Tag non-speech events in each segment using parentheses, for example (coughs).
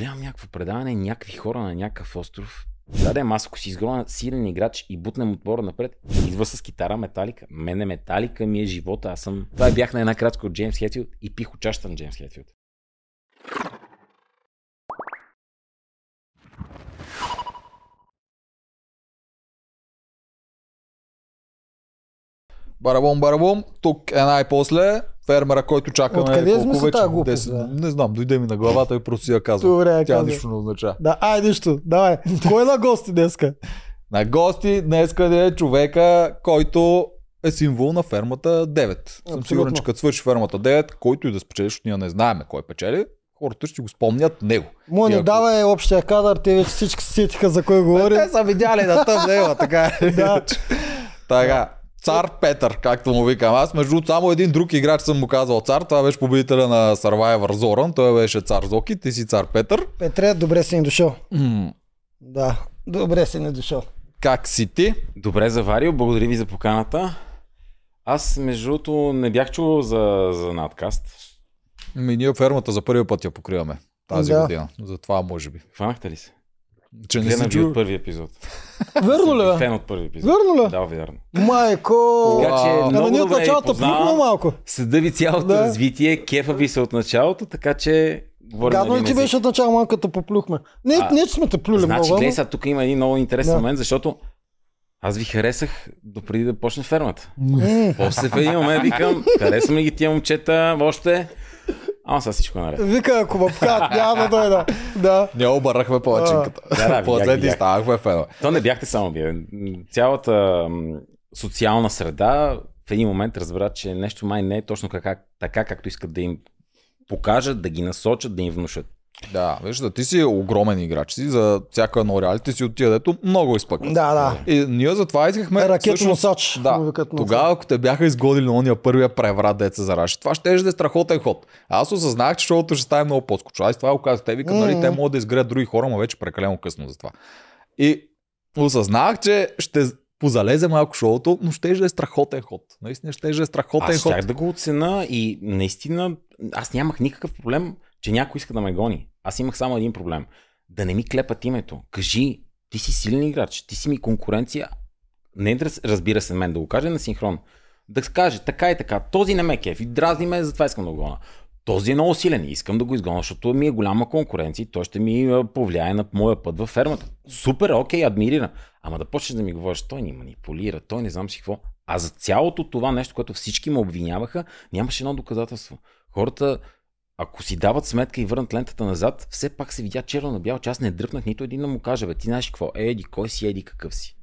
гледам някакво предаване, някакви хора на някакъв остров. Да, да, аз ако си изгроня силен играч и бутнем отбора напред, идва с китара металика. Мене металика ми е живота. Аз съм... Това бях на една кратка от Джеймс Хетфилд и пих учаща на Джеймс Хетфилд. Барабом, барабом, тук е най-после фермера, който чакаме Откъде колко измисли вече? тази глупост, 10, да? Не знам, дойде ми на главата и просто си я казвам. Добре, Тя казвай. нищо не означава. Да, ай, нищо. Давай. Кой е на гости днеска? На гости днес къде е човека, който е символ на фермата 9. Съм Абсолютно. сигурен, че като свърши фермата 9, който и да спечели, защото ние не знаем кой печели, хората ще го спомнят него. Му И не ако- давай общия кадър, те вече всички се сетиха за кой говори. Те са видяли на тъм него, така е. (laughs) Да. Така. Цар Петър, както му викам аз. Между другото, само един друг играч съм му казал цар. Това беше победителя на Survivor Зоран. Той беше цар Зоки, ти си цар Петър. Петре, добре си ни дошъл. М, Да, добре си ни дошъл. Как си ти? Добре заварил, благодаря ви за поканата. Аз, между другото, не бях чувал за, за надкаст. Ми, ние фермата за първи път я покриваме тази Да. година. Затова може би. Хванахте ли се? Че не си ви от първи епизод. (laughs) Верно ли? Фен от първи епизод. Верно ли? Да, вярно. Майко! Така че Ама Ама много ние от началото познавам. плюхме малко. Следа ви цялото Да. развитие, кефа ви се от началото, така че Гадно ли един ти език. беше от начало малко като поплюхме? Не, А, не, че сме те плюли Значи, много. гледай сега, тук има един много интересен Да. момент, защото аз ви харесах допреди да почне фермата. После в един момент викам, харесвам ли ги тия момчета още? Ама сега всичко е наред. Вика, ако ме покажат, (laughs) няма да дойда. Да. Ние обърнахме повечинката. Да, да, (laughs) видях, После ти видях. ставахме фенове. То не бяхте само вие. Цялата социална среда в един момент разбра, че нещо май не е точно така, така както искат да им покажат, да ги насочат, да им внушат. Да, виж, да ти си огромен играч. Си за всяко едно реалити си от тия, дето много изпъква. Да, да. И ние затова искахме. Ракетоносач. Да, му викат на- тогава, ако те бяха изгодили на ония първия преврат деца за Раши, това ще да е страхотен ход. Аз осъзнах, че шоуто ще стане много по-скучно. Аз това го казах. Те викат, нали, те могат да изградят други хора, но вече прекалено късно за това. И осъзнах, че ще позалезе малко шоуто, но ще да е страхотен ход. Наистина ще да е страхотен Аз ход. щях да го оцена и наистина аз нямах никакъв проблем, че някой иска да ме гони. Аз имах само един проблем. Да не ми клепат името. Кажи, ти си силен играч, ти си ми конкуренция. Не разбира се мен да го каже на синхрон. Да каже така и така, този не ме кефи, дразни ме, затова искам да го гона. Този е много силен и искам да го изгоня, защото ми е голяма конкуренция и той ще ми повлияе на моя път във фермата. Супер, окей, адмирирам. Ама да почнеш да ми говориш, той ни манипулира, той не знам си какво. А за цялото това нещо, което всички ме обвиняваха, нямаше едно доказателство. Хората, ако си дават сметка и върнат лентата назад, все пак се видя черно на бяло, че аз не дръпнах нито един да му кажа, бе, ти знаеш какво, е, еди, кой си, еди, какъв си.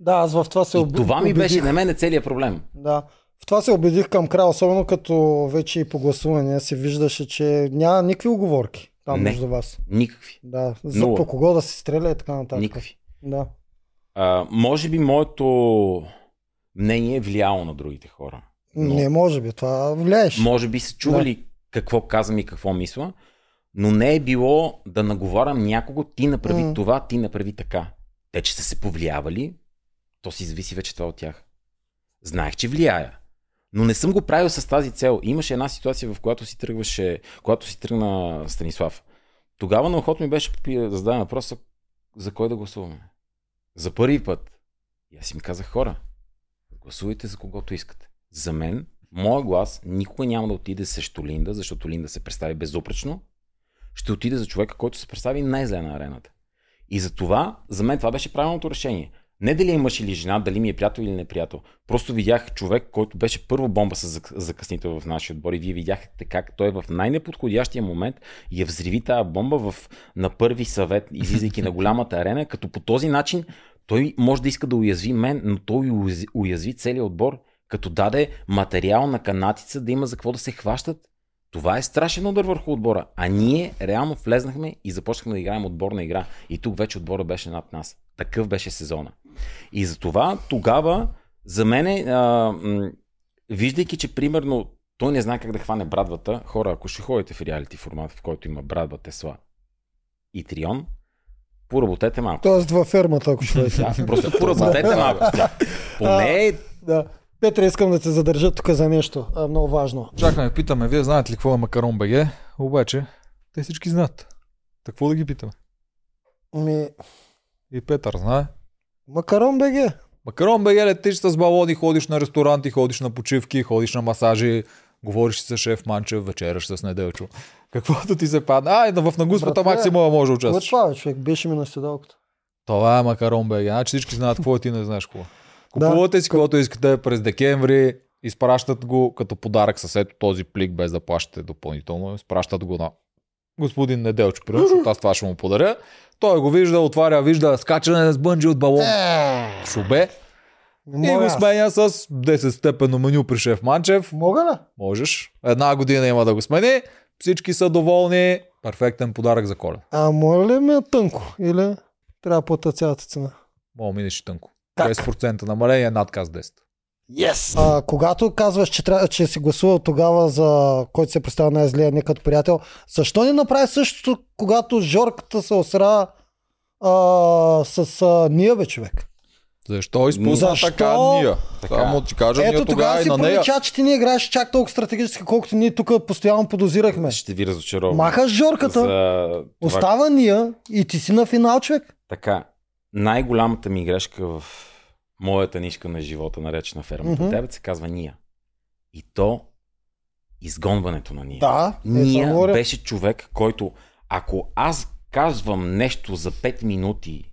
Да, аз в това се об... това ми убедих. беше на мен е целият проблем. Да. В това се убедих към края, особено като вече и по гласуване се виждаше, че няма никакви оговорки там Не. между вас. Никакви. Да, за Нула. по кого да се стреля и така нататък. Никакви. Да. А, може би моето мнение е влияло на другите хора. Но- Не, може би, това влияеш. Може би са чували какво казвам и какво мисля, но не е било да наговарям някого, ти направи М. това, ти направи така. Те, че са се повлиявали, то си зависи вече това от тях. Знаех, че влияя. Но не съм го правил с тази цел. Имаше една ситуация, в която си тръгваше, когато си тръгна Станислав. Тогава на охот ми беше да зададем въпроса за кой да гласуваме. За първи път. И аз си ми казах хора, гласувайте за когото искате. За мен, моят глас никога няма да отиде срещу Линда, защото Линда се представи безупречно. Ще отиде за човека, който се представи най-зле на арената. И за това, за мен това беше правилното решение. Не дали е мъж или жена, дали ми е приятел или неприятел. Просто видях човек, който беше първо бомба с зак- закъснител в нашия отбор и вие видяхте как той в най-неподходящия момент я взриви тази бомба в, на първи съвет, излизайки на голямата арена, като по този начин той може да иска да уязви мен, но той уяз- уязви целият отбор, като даде материал на канатица да има за какво да се хващат. Това е страшен удар върху отбора. А ние реално влезнахме и започнахме да играем отборна игра. И тук вече отбора беше над нас. Такъв беше сезона. И затова тогава, за мен, м- виждайки, че примерно той не знае как да хване брадвата, хора, ако ще ходите в реалити формат, в който има брадва, Тесла и Трион, поработете малко. Тоест във фермата, ако ще. Да, просто поработете малко. (laughs) Поне Да. Петре, искам да те задържа тук за нещо а, много важно. Чакаме, питаме, вие знаете ли какво е Макарон БГ? Обаче, те всички знаят. Какво да ги питаме? Ми, И Петър, знае. Макарон БГ. Макарон бе, летиш с балони, ходиш на ресторанти, ходиш на почивки, ходиш на масажи, говориш с шеф Манчев, вечераш с Неделчо. Каквото ти се падне. Ай, да в нагуспата максимума може да е участваш. това, човек? Беше ми на седалката. Това е макарон БГ. Значи всички знаят какво е, ти не знаеш какво. Купувате си каквото искате през декември, изпращат го като подарък с ето този плик, без да плащате допълнително. Изпращат го на господин Неделчо, примерно, защото (laughs) аз това ще му подаря. Той го вижда, отваря, вижда скачане с бънджи от балон. Шубе. И Мога, го аз. сменя с 10 степенно меню при шеф Манчев. Мога ли? Можеш. Една година има да го смени. Всички са доволни. Перфектен подарък за коледа. А моля ли ми е тънко? Или трябва да плата цялата цена? Мога минеш и тънко. Как? 10% намаление над каз 10. Yes! А, когато казваш, че, трябва, че си гласувал тогава за който се представя най-злия не като приятел, защо не направи същото, когато Жорката се осра а, с а, ние, бе, човек? Защо изпусна Защо? така ния? Така. Само ти кажа, Ето ние тогава тогава и си на нея. пролича, че ти не играеш чак толкова стратегически, колкото ние тук постоянно подозирахме. Ще ви разочаровам. Махаш Жорката, За остава ния и ти си на финал, човек. Така, най-голямата ми грешка в моята нишка на живота, наречена фермата Мгм. mm се казва Ния. И то изгонването на Ния. Да, е, Ния говоря. беше човек, който ако аз казвам нещо за 5 минути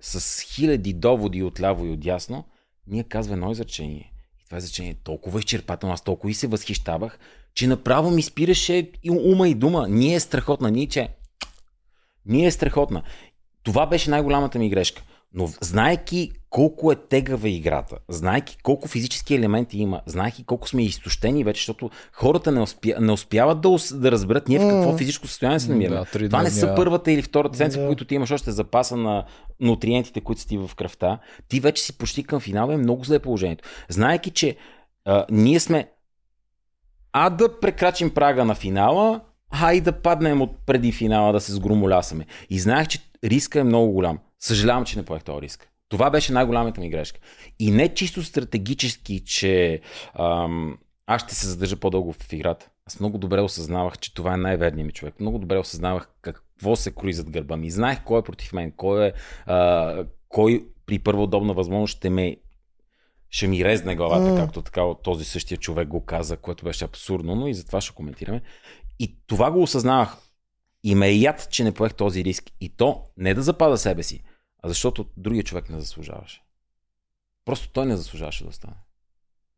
с хиляди доводи отляво и отдясно, Ния казва едно изречение. И това изречение е толкова изчерпателно, аз толкова и се възхищавах, че направо ми спираше и ума и дума. Ние е страхотна, ние че... Ние е страхотна. Това беше най-голямата ми грешка. Но знаеки колко е тегава играта, знаеки колко физически елементи има, знаеки колко сме изтощени вече, защото хората не, успя, не успяват да, ус- да разберат ние в какво физическо състояние се намираме. Да, Това не са първата или втората седмица, Да. в които ти имаш още запаса на нутриентите, които са ти в кръвта. Ти вече си почти към финала е много зле положението. Знаеки, че а, ние сме а да прекрачим прага на финала, а и да паднем от преди финала да се сгромолясаме. И знаех, че риска е много голям. Съжалявам, че не поех този риск. Това беше най-голямата ми грешка. И не чисто стратегически, че ам, аз ще се задържа по-дълго в играта. Аз много добре осъзнавах, че това е най-верният ми човек. Много добре осъзнавах какво се крои зад гърба ми. Знаех кой е против мен, кой е, а, кой при първа удобна възможност ще ме ще ми резне главата, М. както така от този същия човек го каза, което беше абсурдно, но и затова ще коментираме. И това го осъзнавах. И ме е яд, че не поех този риск. И то не да запада себе си, а защото другия човек не заслужаваше. Просто той не заслужаваше да остане.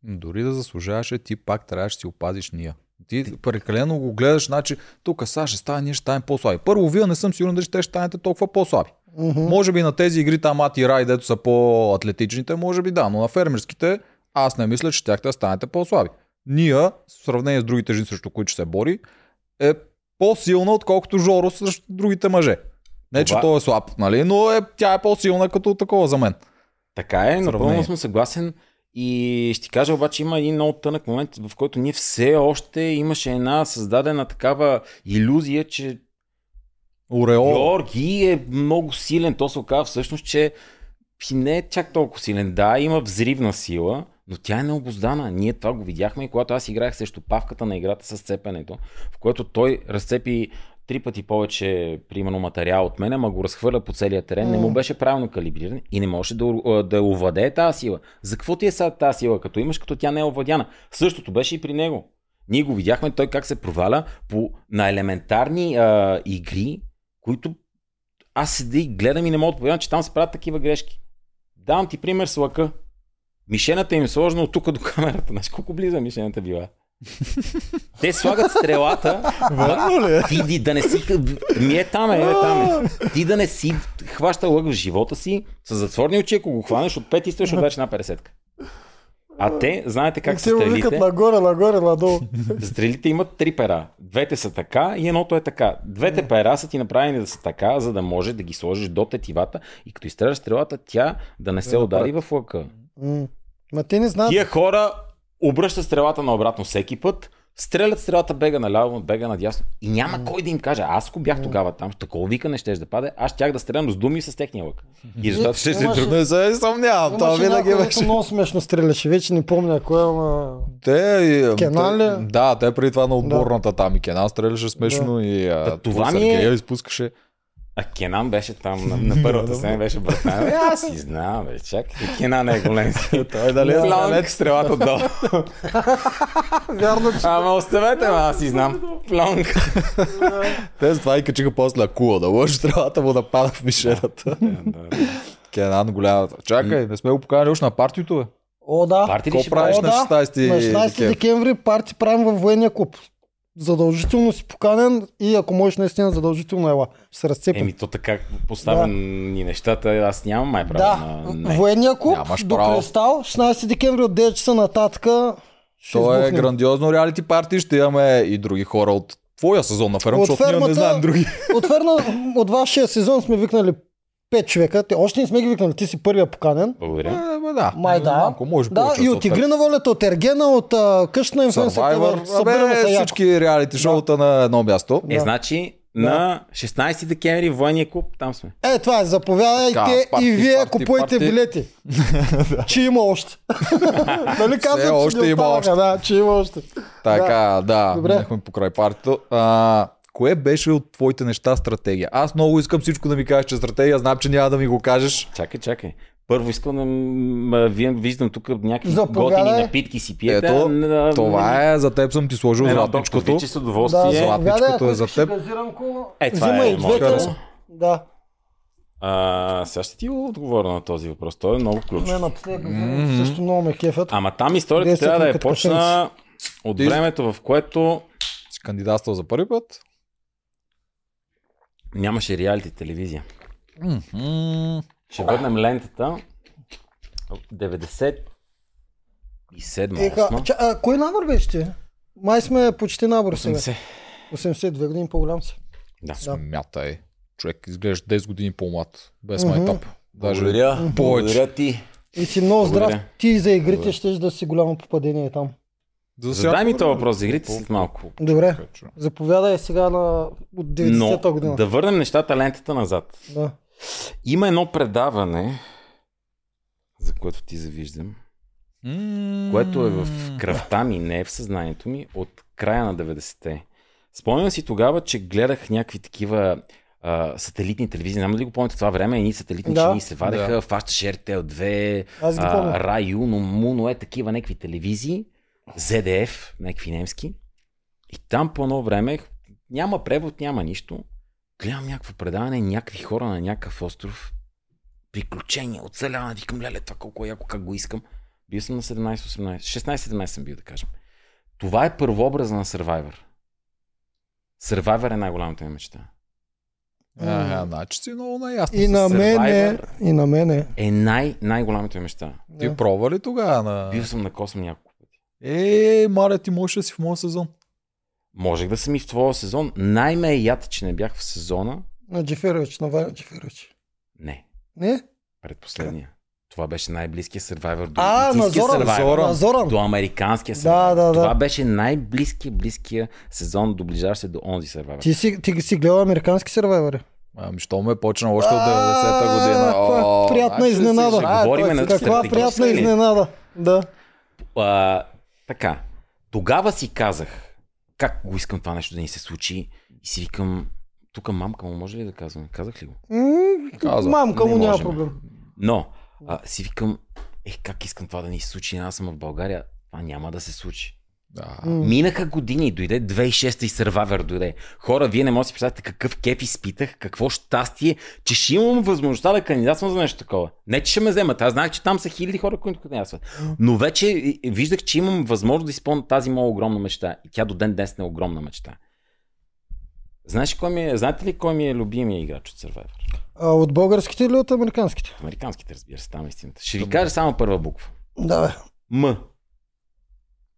Дори да заслужаваше, ти пак трябваше да си опазиш ния. Ти прекалено го гледаш, значи тук сега ще стане, ние ще станем по-слаби. Първо, вие не съм сигурен дали ще станете толкова по-слаби. Мгм. Може би на тези игри там Ати Рай, дето са по-атлетичните, може би да, но на фермерските аз не мисля, че тяхте да станете по-слаби. Ния, в сравнение с другите жени, срещу които се бори, е по-силна, отколкото Жоро срещу другите мъже. Не, че Това- той е слаб, нали? но е, тя е по-силна като такова за мен. Така е, напълно съм съгласен. И ще ти кажа обаче има един много тънък момент, в който ние все още имаше една създадена такава иллюзия, че Ореол. Георги е много силен. То се оказа всъщност, че не е чак толкова силен. Да, има взривна сила, но тя е необоздана. Ние това го видяхме и когато аз играх срещу павката на играта с цепенето, в което той разцепи три пъти повече, примерно, материал от мен, ама го разхвърля по целия терен, не му беше правилно калибриран и не можеше да, да овладее тази сила. За какво ти е сега тази сила, като имаш, като тя не е овладяна? Същото беше и при него. Ние го видяхме той как се проваля по, на елементарни а, игри, които аз седя и гледам и не мога да повярвам, че там се правят такива грешки. Давам ти пример с лъка. Мишената им е сложена от тук до камерата. Знаеш колко близо мишената била? Те слагат стрелата. Верно ли е? Ти ди- да не си... Ми е там, е, е там е. Ти да не си хваща лък в живота си, с затворни очи, ако го хванеш от 5 изстрелиш отдаче на 50 А те, знаете как И са те му викат стрелите? нагоре, нагоре, надолу. Стрелите имат три пера. Двете са така и едното е така. Двете пера са ти направени да са така, за да може да ги сложиш до тетивата и като изстреляш стрелата, тя да не се Да удари в лъка. Ма те не знаят. Тия хора обръщат стрелата наобратно всеки път, стрелят стрелата бега наляво, бега надясно и няма кой да им каже. Аз ако бях тогава там, такова викане ще да паде, аз щях да стрелям с думи с техния лък. И резултатът ще се. Не се съмнявам, това винаги беше. много смешно стреляше. Вече не помня кой, ама... Те, и, Кенан ли? те, да, те преди това на отборната там и Кенан стреляше смешно и а, това това ми е- Сергея изпускаше. А Кенан беше там на, (laughs) на първата сцена, беше братан. Е, аз си знам, бе, чакай. Кенан е голем. (laughs) Той дали е далеч. стрелата (laughs) отдолу. Вярно, че Ама оставете ме, аз си знам. Планк. Те с това и качиха после акула да лъжи стрелата му да пада в мишената. Кенан голямата. Чакай, не сме го поканали още на партито, бе. О, да. Парти ли ще правиш О, на да. 16 На 16 декември? декември парти правим във военния клуб. Задължително си поканен и ако можеш наистина задължително ела. Ще се разцепим. Еми, то така поставени нещата, аз нямам май право да, на... Не. военния клуб Нямаш до право. Кристал, 16 декември от 9 часа нататък. То е избухнем. грандиозно реалити парти, ще имаме и други хора от твоя сезон на ферма, От защото ние не фермата- знаем други. От, ферна, от вашия сезон сме викнали 5 човека. Те още не сме ги викнали. Ти си първия поканен. Благодаря. Е, да. Май да. Малко може да, и от Игри на волята, от Ергена, от а, къща на инфluенсър. Survivor, Събираме се всички реалити шоута на едно място. Е, значи, на 16 декември военния клуб, там сме. Е, това е, заповядайте Така, парти, и вие парти, купуйте парти. билети. (laughs) че има още. (laughs) нали казват, че още има още. Да, че има още. Така, да, Добре. минахме покрай партито. А, кое беше от твоите неща стратегия? Аз много искам всичко да ми кажеш, че стратегия, знам, че няма да ми го кажеш. Чакай, чакай. Първо искам да м- вие виждам тук някакви Заповядай. готини напитки си пиете. Ето, а, това е, за теб съм ти сложил Едно златничкото. С удоволствие. Да, златничкото е за теб. газиранко, Е, това взимай е двете. Да, А, сега ще ти отговоря на този въпрос. Той е много ключов. не напоследък газиранко също много ме кефят. Ама там историята трябва да е почна от времето, в което Си кандидатствал за първи път? Нямаше реалити телевизия. Мгм. Ще върнем лентата. 97 Еха, 8 ча, а, кой набор беше ти? Май сме почти набор сега. 80. 82 години по-голям си. Да. Смятай. Човек изглежда 10 години по-млад. Без Мгм. майтап. Даже Благодаря. повече. Благодаря ти. И си много здрав. Благодаря. Ти за игрите Благодаря. ще да си голямо попадение там. За Задай ми този въпрос за игрите след малко. Добре. Заповядай сега на от 90-та Но година. да върнем нещата лентата назад. Да. Има едно предаване, за което ти завиждам, М. което е в кръвта ми, не е в съзнанието ми, от края на 90-те. Спомням си тогава, че гледах някакви такива а, сателитни телевизии. Знам ли го помните това време? Едни сателитни Да. чини се вадеха, Да. фащаше RTL 2, Аз а, Рай, Юно, Муно, е такива някакви телевизии, ZDF, някакви немски. И там по едно време няма превод, няма нищо. Гледам някакво предаване, някакви хора на някакъв остров, приключения, оцеляване, викам, леле, това колко е яко, как го искам. Бил съм на 17-18, 16-17 съм бил, да кажем. Това е първообраза на Survivor. Survivor е най-голямата ми мечта. А, значи си много наясно. И на мене, и на мене. Е най- най-голямата ми мечта. Ти пробва ли тогава на... Бил съм на косъм няколко. Е, Маля, ти можеш да си в моя сезон. Можех да съм и в твоя сезон. Най-ме е яд, че не бях в сезона. На Джеферович, на Валя Джеферович. Не, Не? предпоследния. Това беше най-близкия Survivor до А, на Зоран. Survivor. На Зоран. До американския Да, Survivor. да, да. Това беше най-близкия, близкия сезон, доближаващ се до онзи Survivor. Ти си, ти си гледал американски сервайвери. Ами, що ме почна още от А, 90-та година. каква О, приятна значи изненада. знаеш, Говориме той на си- Каква приятна изненада. Да. А, така, тогава си казах, как го искам това нещо да ни се случи и си викам, тук мамка му може ли да казвам? Казах ли го? М, Каза. Мамка Не му няма проблем. Но, а, си викам, е, как искам това да ни се случи, аз съм в България, това няма да се случи. М. Минаха години, дойде 2006 и Survivor дойде. Хора, вие не можете да си представите какъв кеф изпитах, какво щастие, че ще имам възможността да кандидатствам за нещо такова. Не, че ще ме вземат. Аз знаех, че там са хиляди хора, които кандидатстват. Но вече виждах, че имам възможност да изпълня тази моя огромна мечта. И тя до ден днес не е огромна мечта. Знаеш кой ми е, знаете ли кой ми е любимия играч от Survivor? А, от българските или от американските? Американските, разбира се, там е истината. Ще ви кажа само първа буква. Да, бе. М.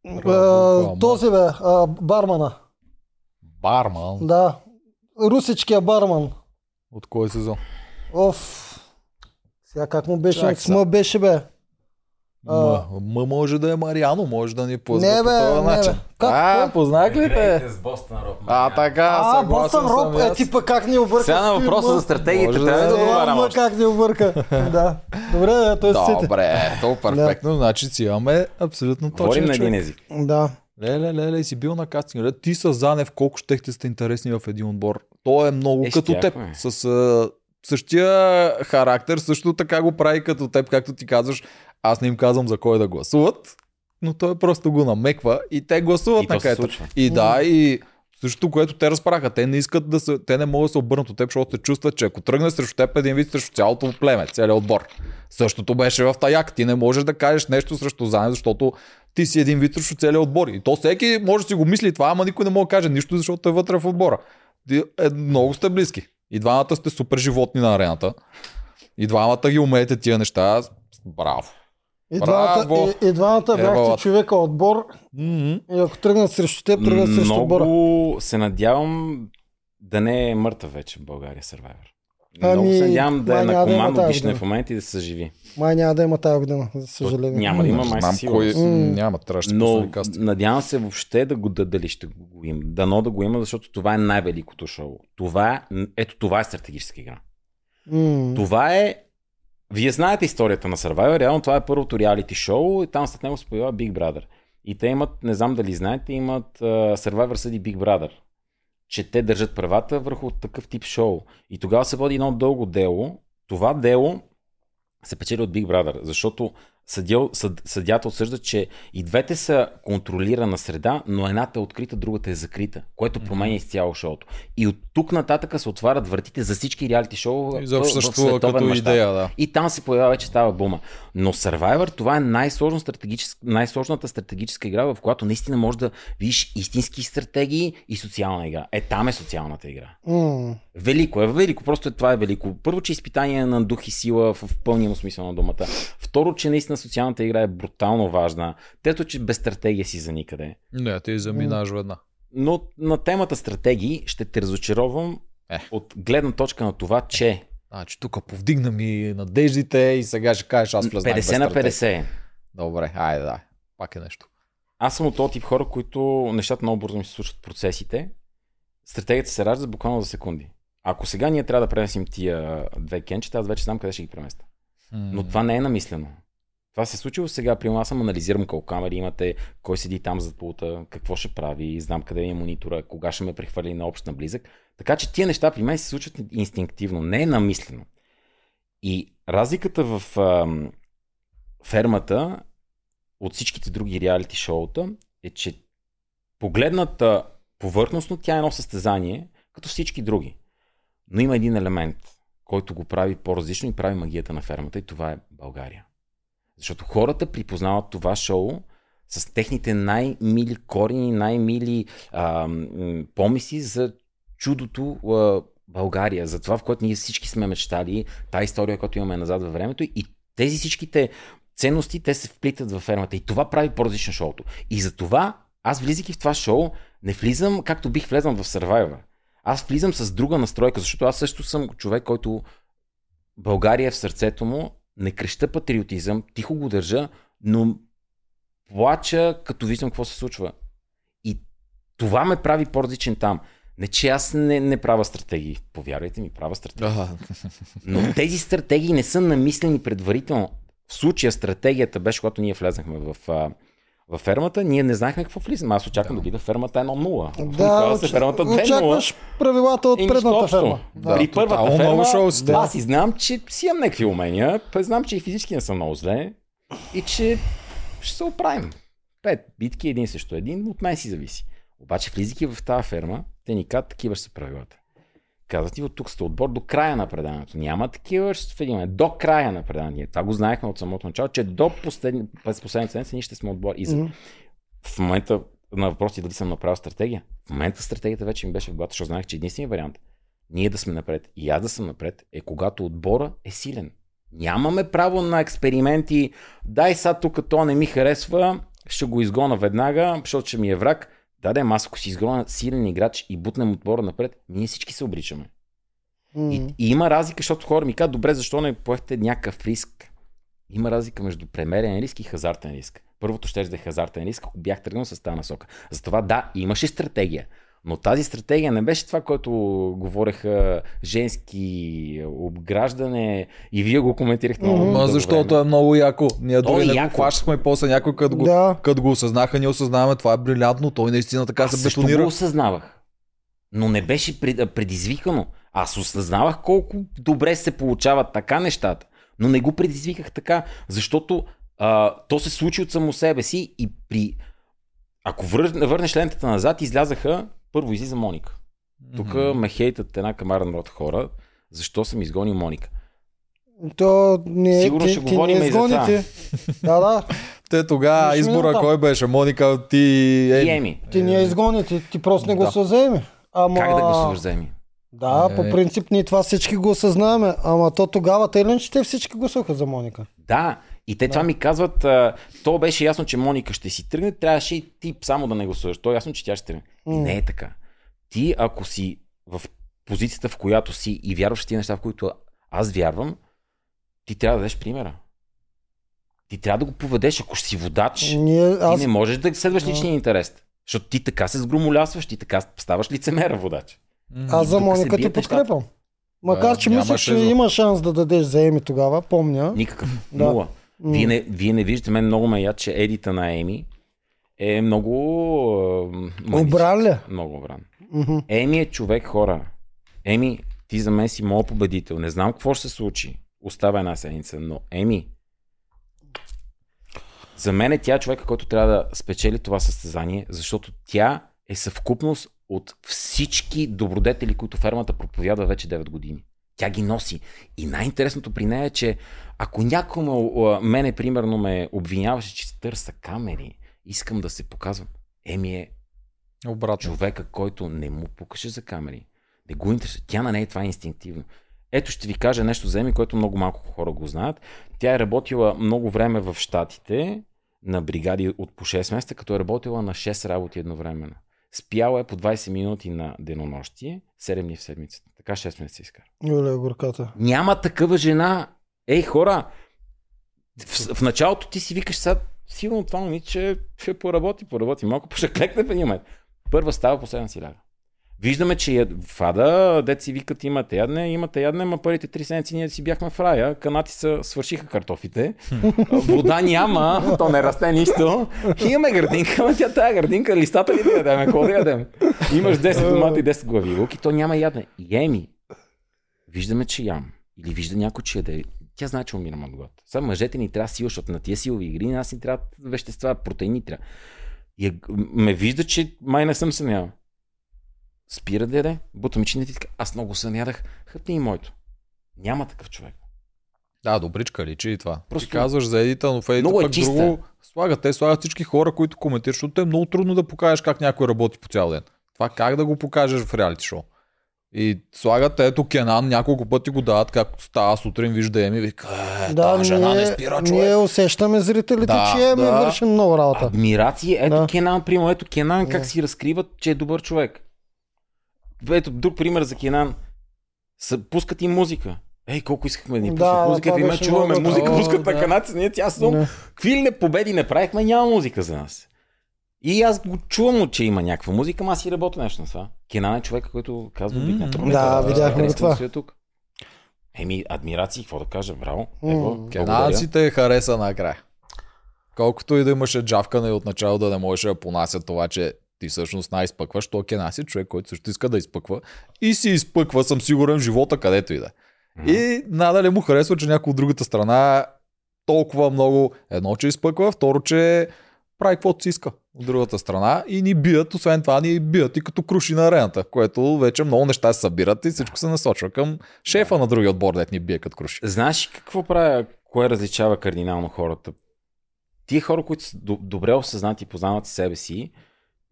А, този бе, а, бармана. Барман. Да. Русичкия барман. От кой сезон? Оф. Сега как му беше? Чак СМ беше бе. М, М може да е Мариано, може да ни пусне Не, по бе, този не, начин. бе. Как, а, познах ли те? с Бостън Роб. А, така, А, Бостън Роб, е типа как ни обърка. Сега на въпроса за стратегията Може трябва да да е. Това отговарям още. как ни обърка. (laughs) да. Добре, той се. Добре, то перфектно, значи си имаме абсолютно Говорим точен на един език. Да. Леле, леле, и си бил на кастинг. Леле, Ти с Занев колко щехте сте интересни в един отбор. Той е много Е, като теб. С същия характер, също така го прави като теб, както ти казваш. Аз не им казвам за кой да гласуват, но той просто го намеква и те гласуват И на където. И да, и Същото, което те разпраха. Те не искат да се, те не могат да се обърнат от теб, защото се чувстват, че ако тръгне срещу теб един вид срещу цялото племе, целият отбор. Същото беше в Таяк. Ти не можеш да кажеш нещо срещу Зане, защото ти си един вид срещу целият отбор. И то всеки може да си го мисли това, ама никой не може да каже нищо, защото е вътре в отбора. Ти, е, много сте близки. И двамата сте супер животни на арената. И двамата ги умеете тия неща. Браво. И двамата, и, и двамата бяхте Ева. човека отбор М-м. и ако тръгнат срещу теб, тръгнат срещу отбора. Много се надявам да не е мъртъв вече в България Survivor. Ами, Много се надявам да е на да командно дишне година. в момента и да се съживи. Май няма да има тази година, за съжаление. Няма да има май знам кой... М. Няма, трябваше да Но надявам се въобще да го да, дали ще го има. Дано да го има, защото това е най-великото шоу. Това е, ето това е стратегическа игра. М. Това е вие знаете историята на Survivor, реално това е първото реалити шоу и там след него се появява Big Brother. И те имат, не знам дали знаете, имат uh, Survivor съди Big Brother. Че те държат правата върху такъв тип шоу. И тогава се води едно дълго дело. Това дело се печели от Big Brother, защото съдил, съд, съдята отсъжда, че и двете са контролирана среда, но едната е открита, другата е закрита, което променя изцяло шоуто. И от тук нататък се отварят вратите за всички реалити шоу Изобщо съществува като идея, да. и там се появява вече става бума. Но Survivor това е най-сложна стратегическа, най-сложната стратегическа игра, в която наистина можеш да видиш истински стратегии и социална игра. Е, там е социалната игра. М. Велико е, велико, просто е, това е велико. Първо, че изпитание на дух и сила в пълния му смисъл на думата. Второ, че наистина социалната игра е брутално важна. Трето, че без стратегия си за никъде. Не, ти заминаш веднага. Но на темата стратегии ще те разочаровам Е. от гледна точка на това, че Значи тук повдигна ми надеждите и сега ще кажеш аз влезнах 50 на без стратегия. 50. Добре, айде да. Пак е нещо. Аз съм от този тип хора, които нещата много бързо ми се случват процесите. Стратегията се ражда буквално за секунди. Ако сега ние трябва да пренесим тия две кенчета, аз вече знам къде ще ги преместя. Но това не е намислено. Това се е случило сега, при аз съм анализирам колко камери имате, кой седи там зад пулта, какво ще прави, знам къде е монитора, кога ще ме прехвърли на общ наблизък. Така че тия неща при мен се случват инстинктивно, не е намислено. И разликата в ам, фермата от всичките други реалити шоута е, че погледната повърхностно тя е едно състезание, като всички други. Но има един елемент, който го прави по-различно и прави магията на фермата и това е България. Защото хората припознават това шоу с техните най-мили корени, най-мили а, помисли за чудото а, България, за това, в което ние всички сме мечтали, тази история, която имаме назад във времето и тези всичките ценности, те се вплитат във фермата и това прави по-различно шоуто. И за това аз влизайки в това шоу, не влизам както бих влезнал в Survivor. Аз влизам с друга настройка, защото аз също съм човек, който България е в сърцето му, не креща патриотизъм, тихо го държа, но плача, като виждам какво се случва. И това ме прави по-различен там. Не, че аз не, не правя стратегии. Повярвайте ми, правя стратегии. Но тези стратегии не са намислени предварително. В случая стратегията беше, когато ние влезнахме в, а, в фермата, ние не знаехме какво влизаме. Аз очаквам да видя фермата 1-0. Да, Тогава се оч- фермата 2-0. очакваш правилата от предната ферма. Да, При първата тотално ферма, шоу си, да. аз и знам, че си имам някакви умения, знам, че и физически не съм много зле и че ще се оправим. Пет битки, един срещу един, от мен си зависи. Обаче, влизайки в тази ферма, те ни казват, такива ще са правилата. Казват ти, от тук сте отбор до края на преданието. Няма такива, ще се видим. До края на преданието. Това го знаехме от самото начало, че до последни, през последните седмици ние ще сме отбор. И за, Мгм. в момента на въпроси дали съм направил стратегия. В момента стратегията вече ми беше в главата, защото знаех, че единственият вариант ние да сме напред и аз да съм напред е когато отбора е силен. Нямаме право на експерименти. Дай сега тук то не ми харесва, ще го изгона веднага, защото ще ми е враг. Да, да, аз ако си изгона силен играч и бутнем отбора напред, ние всички се обричаме. М. И, и има разлика, защото хора ми казват, добре, защо не поехте някакъв риск? Има разлика между премерен риск и хазартен риск. Първото ще да е хазартен риск, ако бях тръгнал с тази насока. Затова да, имаше стратегия. Но тази стратегия не беше това, което говореха женски обграждане и вие го коментирахте много. Мгм. Ма защото време. е много яко. Ние дори не яко. го хващахме и после някой като го, Да. като го осъзнаха, ние осъзнаваме това е брилянтно, той наистина така Аз се бетонира. го осъзнавах. но не беше пред- предизвикано. Аз осъзнавах колко добре се получават така нещата, но не го предизвиках така, защото а, то се случи от само себе си и при... Ако вър... върнеш лентата назад, излязаха, първо излиза Моника. Тук Мгм. ме хейтат една камара народ хора, защо съм изгонил Моника. То не, Сигурно ти, ще ти говорим и за това. изгоните. Да, да. (laughs) Те тогава избора кой беше? Моника, ти И Еми. Еми. Ти не я изгони, ти, ти просто не Да. го съземи. Ама... Как да гласуваш за Еми? Да, Е. по принцип ние това всички го осъзнаваме. Ама то тогава, тъй ли, че те всички гласуваха за Моника. Да, и те това ми казват, а, то беше ясно, че Моника ще си тръгне, трябваше и ти само да не гласуваш. То е ясно, че тя ще тръгне. И М. не е така. Ти, ако си в позицията, в която си и вярваш в тези неща, в които аз вярвам, ти трябва да дадеш примера. Ти трябва да го поведеш. Ако ще си водач, Ние, ти аз... не можеш да следваш Да. личния интерес. Защото ти така се сгромолясваш, ти така ставаш лицемера водач. Аз за Моника ти подкрепям. Макар, Да, че мислех, нямаше че има шанс да дадеш за Еми тогава, помня. Никакъв. Да. Нула. М. Вие не, вие не виждате, мен много ме яд, че едита на Еми е много... Обран ли? Много обран. Мгм. Еми е човек, хора. Еми, ти за мен си моят победител. Не знам какво ще се случи. Остава една седмица, но Еми, за мен е тя човека, който трябва да спечели това състезание, защото тя е съвкупност от всички добродетели, които фермата проповядва вече 9 години. Тя ги носи. И най-интересното при нея е, че ако а, мене, примерно, ме обвиняваше, че търса камери, искам да се показвам. Еми е Обратно. човека, който не му пукаше за камери, не го интересува. Тя на нея това е инстинктивно. Ето ще ви кажа нещо за Еми, което много малко хора го знаят. Тя е работила много време в Штатите на бригади от по 6 месеца, като е работила на 6 работи едновременно. Спяла е по 20 минути на денонощие, 7 дни в седмицата. Така 6 месеца изкара. Юлия горката. Няма такава жена. Ей, хора, в, в началото ти си викаш сега, сигурно това момиче ще поработи, поработи малко, ще клекне в един момент. Първа става, последна си ляга. Виждаме, че я, в Ада, дет си викат имате ядне, имате ядне, ма първите три седмици ние си бяхме в рая, канати са, свършиха картофите, вода няма, то не расте нищо, имаме градинка, ама тя тая градинка, листата ли да ядем, какво да ядем? Имаш 10 домати и 10 глави лук и то няма ядне. Еми, виждаме, че ям. Или вижда някой, че яде. Тя знае, че умирам от глад. Сега мъжете ни трябва сила, защото на тия силови игри нас ни трябва вещества, протеини трябва. И е- ме вижда, че май не съм се ял. Спира да яде, бута ми, че не ти така. Аз много се ядах, хъпни и моето. Няма такъв човек. Да, добричка личи и това. Просто- Просто... Ти казваш за едита, но в едита Много е пък чиста. друго слагат. Те слагат всички хора, които коментират, защото е много трудно да покажеш как някой работи по цял ден. Това как да го покажеш в реалити шоу? И слагат, ето Кенан, няколко пъти го дават, как става сутрин, вижда Еми, вика, е, Да, тази жена не ние, спира човек. ние усещаме зрителите, Да, че Еми да. върши много работа. Адмирации. Ето Да. Кенан, примерно, ето Кенан, как Да. си разкриват, че е добър човек. Ето друг пример за Кенан. Са, пускат им музика. Ей, колко искахме да ни Да, пускат да, музика, да беше чуваме много музика, пускат О, на да. канадци, ние тя съм. Не. Какви ли не победи не правихме, няма музика за нас. И аз го чувам, че има някаква музика, ама аз си работя нещо на това. Кенан е човека, който казва М, битната да, видяхме го това. Е тук. Еми, адмирации, какво да кажа, браво. М. Ево, благодаря. Кенан си те хареса накрая. Колкото и да имаше джавкане от начало да не можеш да понася това, че ти всъщност най-изпъкваш, то Кенан си човек, който също иска да изпъква. И си изпъква, съм сигурен, в живота където и да е. И надали му харесва, че някой от другата страна толкова много. Едно, че изпъква, второ, че прави каквото си иска от другата страна и ни бият, освен това ни бият и като круши на арената, което вече много неща се събират и всичко се насочва към шефа на другия отбор, дет ни бие като круши. Знаеш какво правя, кое различава кардинално хората? Тия хора, които са до- добре осъзнати и познават себе си,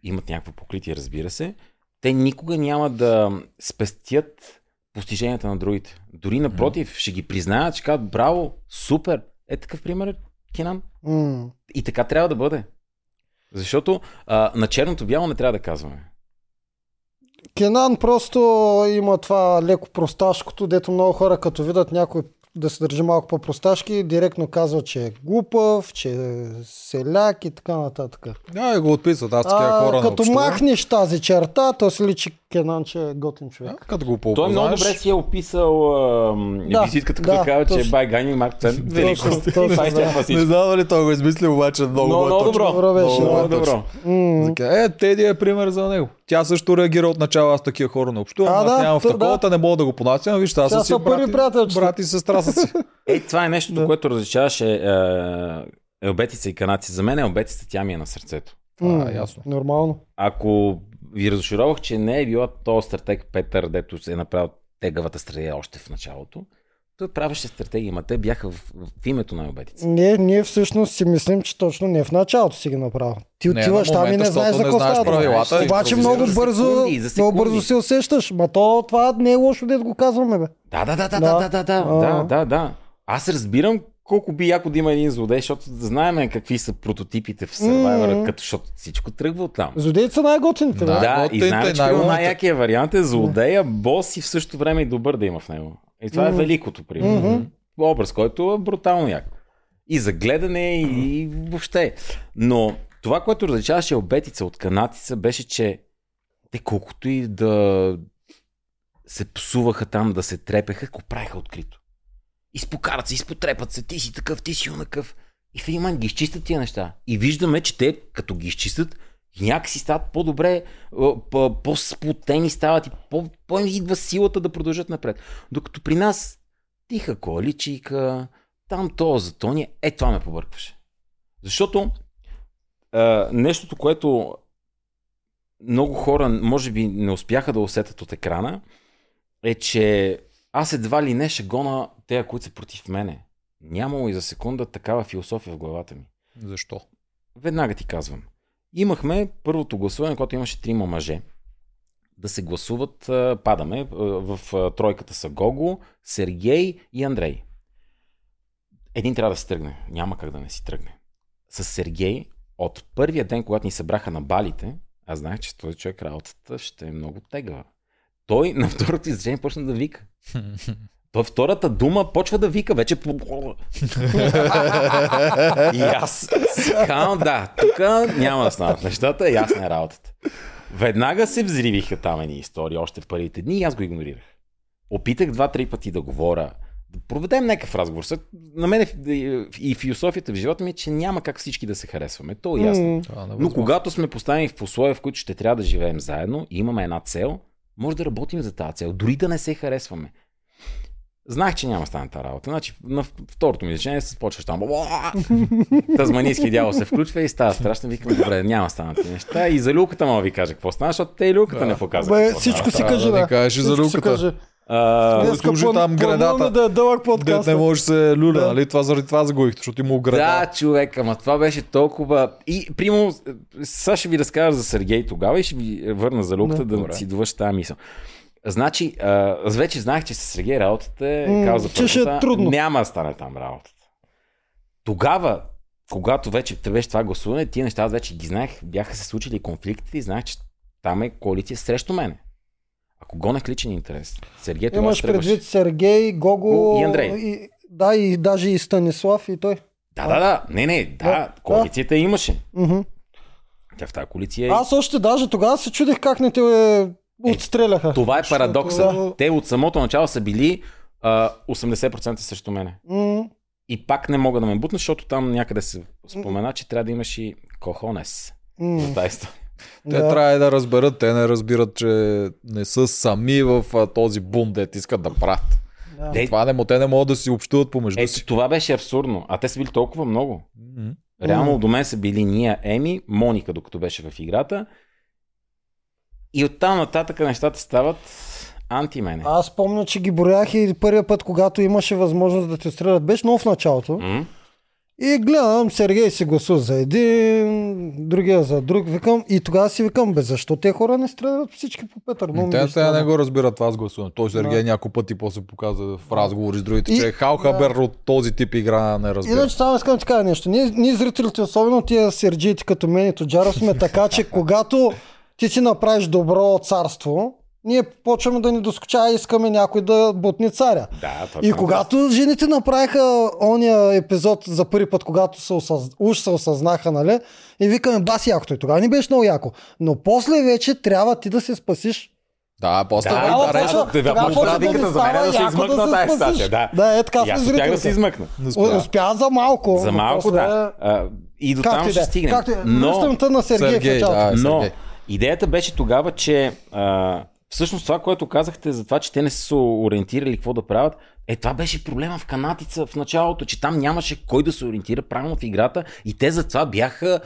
имат някакво покритие, разбира се, те никога няма да спестят постиженията на другите. Дори напротив, ще ги признаят, ще кажат, браво, супер. Е такъв пример е Кинан. М. И така трябва да бъде. Защото а, на черното бяло не трябва да казваме. Кенан просто има това леко просташкото, дето много хора като видят някой да се държи малко по-просташки, директно казва, че е глупав, че е селяк и така нататък. Да, и го отписват. Аз такива А, хора не като махнеш тази черта, то се личи Кенан, че е готин човек. Да, като го Той много поопознаеш, добре си е описал Да, визитката, да, като казва, че е точно. бай Гани Марк Цен. Велико. Точно, точно, Това изчерпва да. Не знам дали той го измислил, обаче много, Много, е много точно. добро. Добро беше, Много, добро. Е, Теди е пример за него. Тя също реагира от начало, аз такива хора не общувам, А, аз да, нямам в то- таковата, не мога да го понасям, виж, аз са си брати, приятелчета. брати и сестра са си. (laughs) Е, това е нещото, Да. което различаваше е, елбетица и канадци. За мен елбетица тя ми е на сърцето. Това е ясно. Нормално. Ако ви разочаровах, че не е била този стратег Петър, дето се е направил тегавата стратегия още в началото, той правеше стратегии, ма те бяха в, в името на елбетица. Ние, ние всъщност си мислим, че точно не в началото си ги направил. Ти Не, отиваш там и не знаеш за не какво става. правилата и Обаче много За бързо, секунди, за много секунди. бързо се усещаш. Ма то това не е лошо да го казваме, бе. Да, да, да, да, Да. да, да, да, да, А. да, да, да. Аз разбирам колко би яко да има един злодей, защото знаеме какви са прототипите в Survivor, Мгм. като защото всичко тръгва от там. Злодеите са най-готините. Да. Да, и знаем, че примерно най-лудите. най-якия вариант е злодея, бос и в същото време и добър да има в него. И това е Мгм. великото, примерно. Мгм. Образ, който е брутално як. И за гледане, и, и въобще. Но това, което различаваше обетица от канатица, беше, че те колкото и да се псуваха там, да се трепеха, го правиха открито. Изпокарат се, изпотрепат се, ти си такъв, ти си онакъв. И в един момент ги изчистят тия неща. И виждаме, че те, като ги изчистят, някакси стават по-добре, по-сплутени стават и по- по-им идва силата да продължат напред. Докато при нас тиха коаличийка, там то за Тони, е това ме побъркваше. Защото а, нещото, което много хора може би не успяха да усетят от екрана, е, че аз едва ли не ще гона те, които са против мене. Нямало и за секунда такава философия в главата ми. Защо? Веднага ти казвам. Имахме първото гласуване, когато имаше трима мъже. Да се гласуват, падаме. В тройката са Гого, Сергей и Андрей. Един трябва да си тръгне. Няма как да не си тръгне. С Сергей, от първия ден, когато ни събраха на балите, аз знаех, че този човек работата ще е много тегава. Той на второто изречение почна да вика. (laughs) Той втората дума почва да вика вече. И аз си казвам, да, тук няма да станат нещата, ясна е работата. Веднага се взривиха там едни истории, още първите дни и аз го игнорирах. Опитах два-три пъти да говоря, да проведем някакъв разговор. На мен и философията в живота ми е, че няма как всички да се харесваме. То е ясно. Е Но когато сме поставени в условия, в които ще трябва да живеем заедно и имаме една цел, може да работим за тази цел, дори да не се харесваме. Знаех, че няма стане тази работа. Значи, на второто ми изречение се почваш там. Тазманийски дявол се включва и става страшно. Викам, добре, няма станат неща. И за люлката мога ви кажа какво стана, защото те и люлката Да. не показват. Бе, всичко си кажи, да кажеш за люлката. А, Днес- служи план- там гредата. да е дълъг подкаст. не може се люля, Да. нали? Това заради това загубих, защото има ограда. Да, човек, ама това беше толкова... И, примерно, сега ще ви разкажа за Сергей тогава и ще ви върна за люката Да. да, си довърша тази мисъл. Значи, аз вече знаех, че с Сергей работата е, каза че ще е трудно. няма да стане там работата. Тогава, когато вече те беше това гласуване, тия неща аз вече ги знаех, бяха се случили конфликтите и знаех, че там е коалиция срещу мене. Ако гонех личен интерес. Сергей тогава Имаш предвид Сергей, Гого И Андрей. И, да, и даже и Станислав и той. Да, да, да. Не, не, да. Да, коалицията имаше. Мгм. Тя в тази коалиция е Аз още даже тогава се чудих как не те е, отстреляха. Това е парадокса. Защото- Те от самото начало са били а, 80% срещу мене. М, И пак не мога да ме бутна, защото там някъде се спомена, че трябва да имаш и кохонес. м, За тази история. Те да. трябва да разберат, те не разбират, че не са сами в а, този бунт, дет искат да правят. Да. Те- Това не, те не могат да си общуват помежду Ето, си. това беше абсурдно. А те са били толкова много. М. Реално до мен са били ние, Еми, Моника, докато беше в играта. И оттам нататък нещата стават анти мене. Аз помня, че ги броях и първия път, когато имаше възможност да те стрелят, беше много в началото. М? И гледам, Сергей си гласува за един, другия за друг. Викам, и тогава си викам, бе, защо те хора не стрелят всички по Петър? Ми Те, странно. не го разбират това с гласуване. Той Сергей Да. няколко пъти после показа в разговори с другите, И- че Халхабер да. от този тип игра не разбира. Иначе само искам да ти кажа нещо. Ние, ние зрителите, особено тия серджиите като мен и Тоджаров сме така, че когато ти си направиш добро царство, ние почваме да ни доскоча и искаме някой да бутне царя. Да, И когато жените направиха ония епизод за първи път, когато се осъз... уж се осъзнаха, нали? И викаме, баси якото и тогава ни беше много яко. Но после вече трябва ти да се спасиш Да, после Да, да, да, да, почва да да за мен да се яко измъкна да се тази стация, да. Да, е така И аз с успях да се зрителите. измъкна. Не У- Успя за малко. За малко, после- да. А, и до там ще да е. стигнем. Както да е. Но, Връщам на Сергей, Сергей, в началото. да. но Сергей. Идеята беше тогава, че а, всъщност това, което казахте за това, че те не са се ориентирали какво да правят, е това беше проблема в канатица в началото, че там нямаше кой да се ориентира правилно в играта и те затова бяха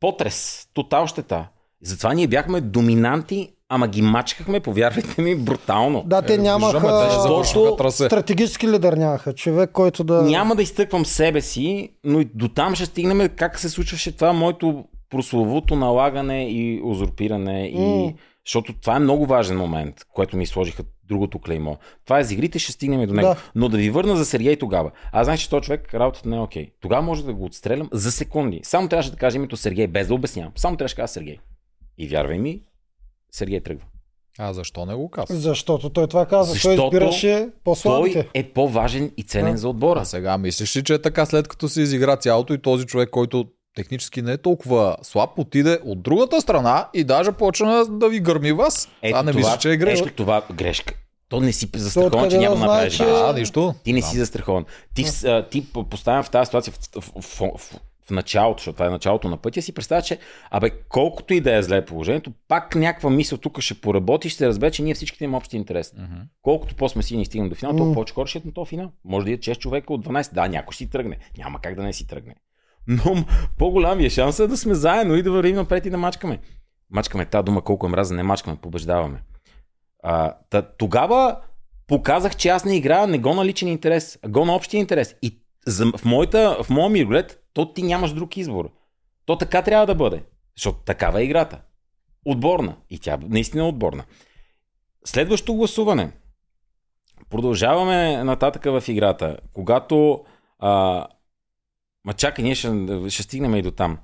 потрес, тотал щета. Затова ние бяхме доминанти, ама ги мачкахме, повярвайте ми, брутално. Да, те Е, нямаха Защото- стратегически лидер нямаха. Човек, който да... Няма да изтъквам себе си, но и до там ще стигнем как се случваше това моето прословото налагане и узурпиране. М. И... Защото това е много важен момент, което ми сложиха другото клеймо. Това е за игрите, ще стигнем и до него. Да. Но да ви върна за Сергей тогава. Аз знаех, че този човек работата не е окей. Тогава може да го отстрелям за секунди. Само трябваше да кажа името Сергей, без да обяснявам. Само трябваше да кажа Сергей. И вярвай ми, Сергей тръгва. А защо не го каза? Защото той това каза. Защото той избираше по-слабите. Той е по-важен и ценен Да. за отбора. А сега мислиш ли, че е така след като се изигра цялото и този човек, който технически не е толкова слаб, отиде от другата страна и даже почна да ви гърми вас. а не мисля, че е грешка. Ето това грешка. То не си застрахован, че няма да направиш че-. Да, нищо. Ти не Да. си застрахован. Ти, а, ти поставям в тази ситуация в, в, в, в, в началото, защото това е началото на пътя, си представя, че абе, колкото и да е зле положението, пак някаква мисъл тук ще поработи, ще разбере, че ние всичките имаме общи интерес. Мгм. Колкото по-сме си ни стигнем до финал, М. толкова повече хора ще на този финал. Може да идат 6 човека от 12. Да, някой ще си тръгне. Няма как да не си тръгне. Но м, по-голям е да сме заедно и да вървим напред и да мачкаме. Мачкаме тази дума, колко е мраза, не мачкаме, побеждаваме. А, та, тогава показах, че аз не играя не го на личен интерес, а го на общия интерес. И за, в, моята, в моя мироглед, то ти нямаш друг избор. То така трябва да бъде. Защото такава е играта. Отборна. И тя наистина е отборна. Следващо гласуване. Продължаваме нататък в играта. Когато. А, ма чакай, ние ще, ще стигнем и до там.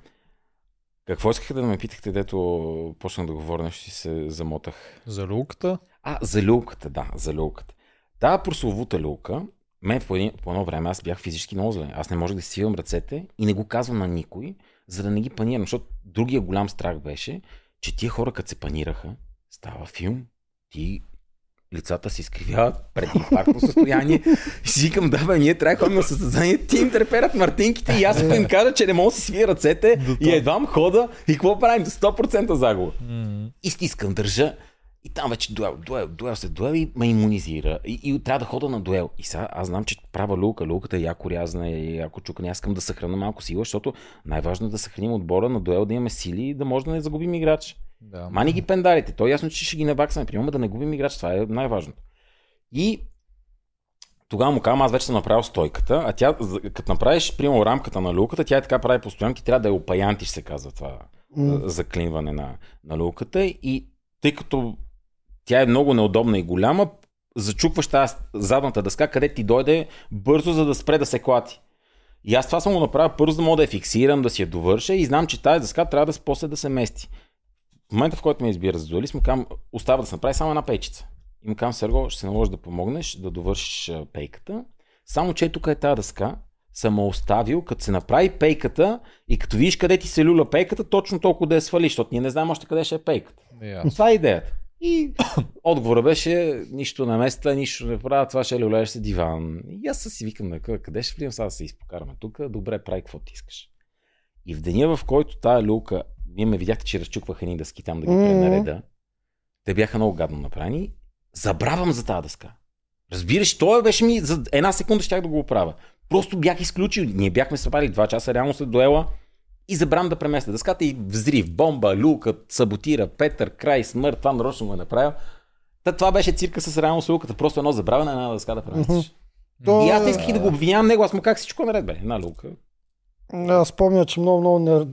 Какво искахте да ме питахте, дето почнах да говоря, нещо и се замотах. За люлката? А, за люлката, да, за люлката. Та прословута люлка, мен по, един, по едно време аз бях физически много зле. Аз не можех да си свивам ръцете и не го казвам на никой, за да не ги панирам, защото другия голям страх беше, че тия хора, като се панираха, става филм, ти лицата се изкривяват пред инфарктно състояние. И си викам, да, бе, ние трябва да ходим на състезание, ти им треперят мартинките и аз ако им кажа, че не мога да си свия ръцете и едвам хода и какво правим? 100% загуба и стискам, държа. И там вече дуел, дуел, дуел след дуел и ме иммунизира. И, и трябва да хода на дуел. И сега аз знам, че правя люлка. Люлката е яко рязана и яко чукана. Аз искам да съхраня малко сила, защото най-важно е да съхраним отбора на дуел, да имаме сили и да може да не загубим играч. Да. Мани ги пендарите. То е ясно, че ще ги набаксаме. Приема да не губим играч. Това е най-важното. И тогава му казвам, аз вече съм направил стойката, а тя, като направиш, примерно, рамката на люлката, тя е така прави постоянно, ти трябва да е опаянти, ще се казва това а, заклинване на, на люлката. И тъй като тя е много неудобна и голяма, зачукваш тази задната дъска, къде ти дойде бързо, за да спре да се клати. И аз това съм го направил първо, за да мога да я фиксирам, да си я довърша и знам, че тази дъска трябва да после да се мести. Момента, в който ме избира за дуалист, му казвам, остава да се направи само една пейчица. И му казвам, Серго, ще се наложи да помогнеш да довършиш пейката. Само, че тук е тази дъска, съм оставил, като се направи пейката и като видиш къде ти се люля пейката, точно толкова да я свалиш, защото ние не знаем още къде ще е пейката. Ясно. Това е идеята. И (coughs) отговора беше нищо на места, нищо не правя, това ще люлееш се диван. И аз си викам, на къде- къде ще влизам сега да се изпокараме тук, добре, прави какво ти искаш. И в деня, в който тая люлка, вие ме видяхте, че разчуквах едни дъски там да ги Мгм. пренареда, те бяха много гадно направени, забравям за тази дъска. Разбираш, това беше ми, за една секунда щях да го оправя. Просто бях изключил. Ние бяхме правили 2 часа реално след дуела и забравям да преместя дъската и взрив, бомба, люка, саботира, Петър, край, смърт, това нарочно го е направил. Та, това беше цирка с реално с луката. Просто едно забравяне на една дъска да преместиш. То И аз исках и да го обвинявам него, аз му как всичко е наред, бе. Една люка. Аз спомня, че много, много не...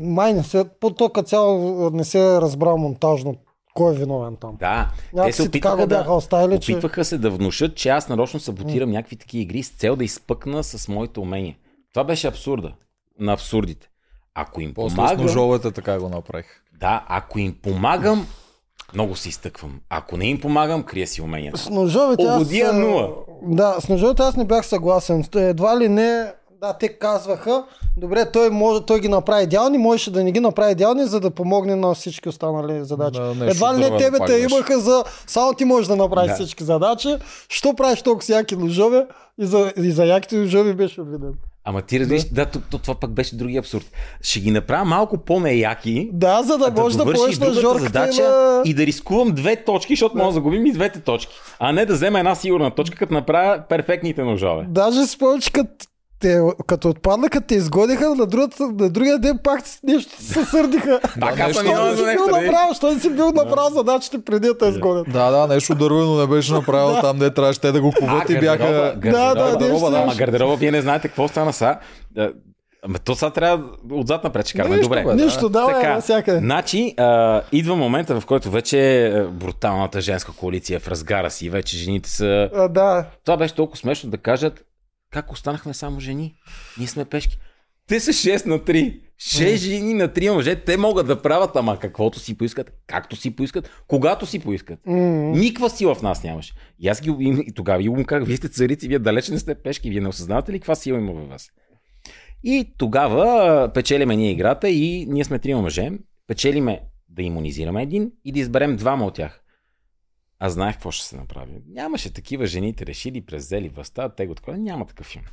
Май не се... По то като цяло не се е разбрал монтажно кой е виновен там. Да, те Някак се си така го бяха да, оставили, че... опитваха се да внушат, че аз нарочно саботирам някакви такива игри с цел да изпъкна с моите умения. Това беше абсурда. На абсурдите. Ако им После помагам, ножовете така го направих. да, ако им помагам, много се изтъквам. Ако не им помагам, крия си уменията. С ножовете аз... Ободия нула. Да, с ножовете аз не бях съгласен. Едва ли не Да, те казваха, добре, той, може, той ги направи идеални, можеше да не ги направи идеални, за да помогне на всички останали задачи. Да, Едва ли не тебе те имаха за... Само ти можеш да направиш Да. всички задачи. Що правиш толкова с яки ножове? И за, и за яките ножове беше обвинен. Ама ти разбираш, да, то, то, това пък беше другия абсурд. Ще ги направя малко по-неяки, Да, за да, да може да, поеш на жорката задача и на... и да рискувам две точки, защото може да загубим и двете точки. А не да взема една сигурна точка, като направя перфектните ножове. Даже си спомням, че като, те, като отпадна, като те изгодиха, на, другата, на другия ден пак нещо се сърдиха. (laughs) Съм нещо- не за си бил нали? направил, що не си бил направил задачите преди да те изгонят. Да, да, нещо дървено не беше направил там, де трябваше те да го куват и бяха... Да, да, да, ама гардероба, вие не знаете какво стана са. Да, Ама то сега трябва отзад напред, че караме. Добре. бе, да. Нищо, давай, Така, навсякъде. Значи, а, идва момента, в който вече е, бруталната женска коалиция е в разгара си, вече жените са... А, да, Това беше толкова смешно да кажат, как останахме само жени? Ние сме пешки. Те са 6 на 3. 6 жени на 3 мъже. Те могат да правят, ама каквото си поискат, както си поискат, когато си поискат. М, Никаква сила в нас нямаше. И аз ги, им, и тогава ги му казах, вие сте царици, вие далеч не сте пешки, вие не осъзнавате ли каква сила има във вас? И тогава печелиме ние играта и ние сме трима мъже. Печелиме да иммунизираме един и да изберем двама от тях. Аз знаех какво ще се направи. Нямаше такива жените решили през взели властта, те го такова. Няма такъв филм.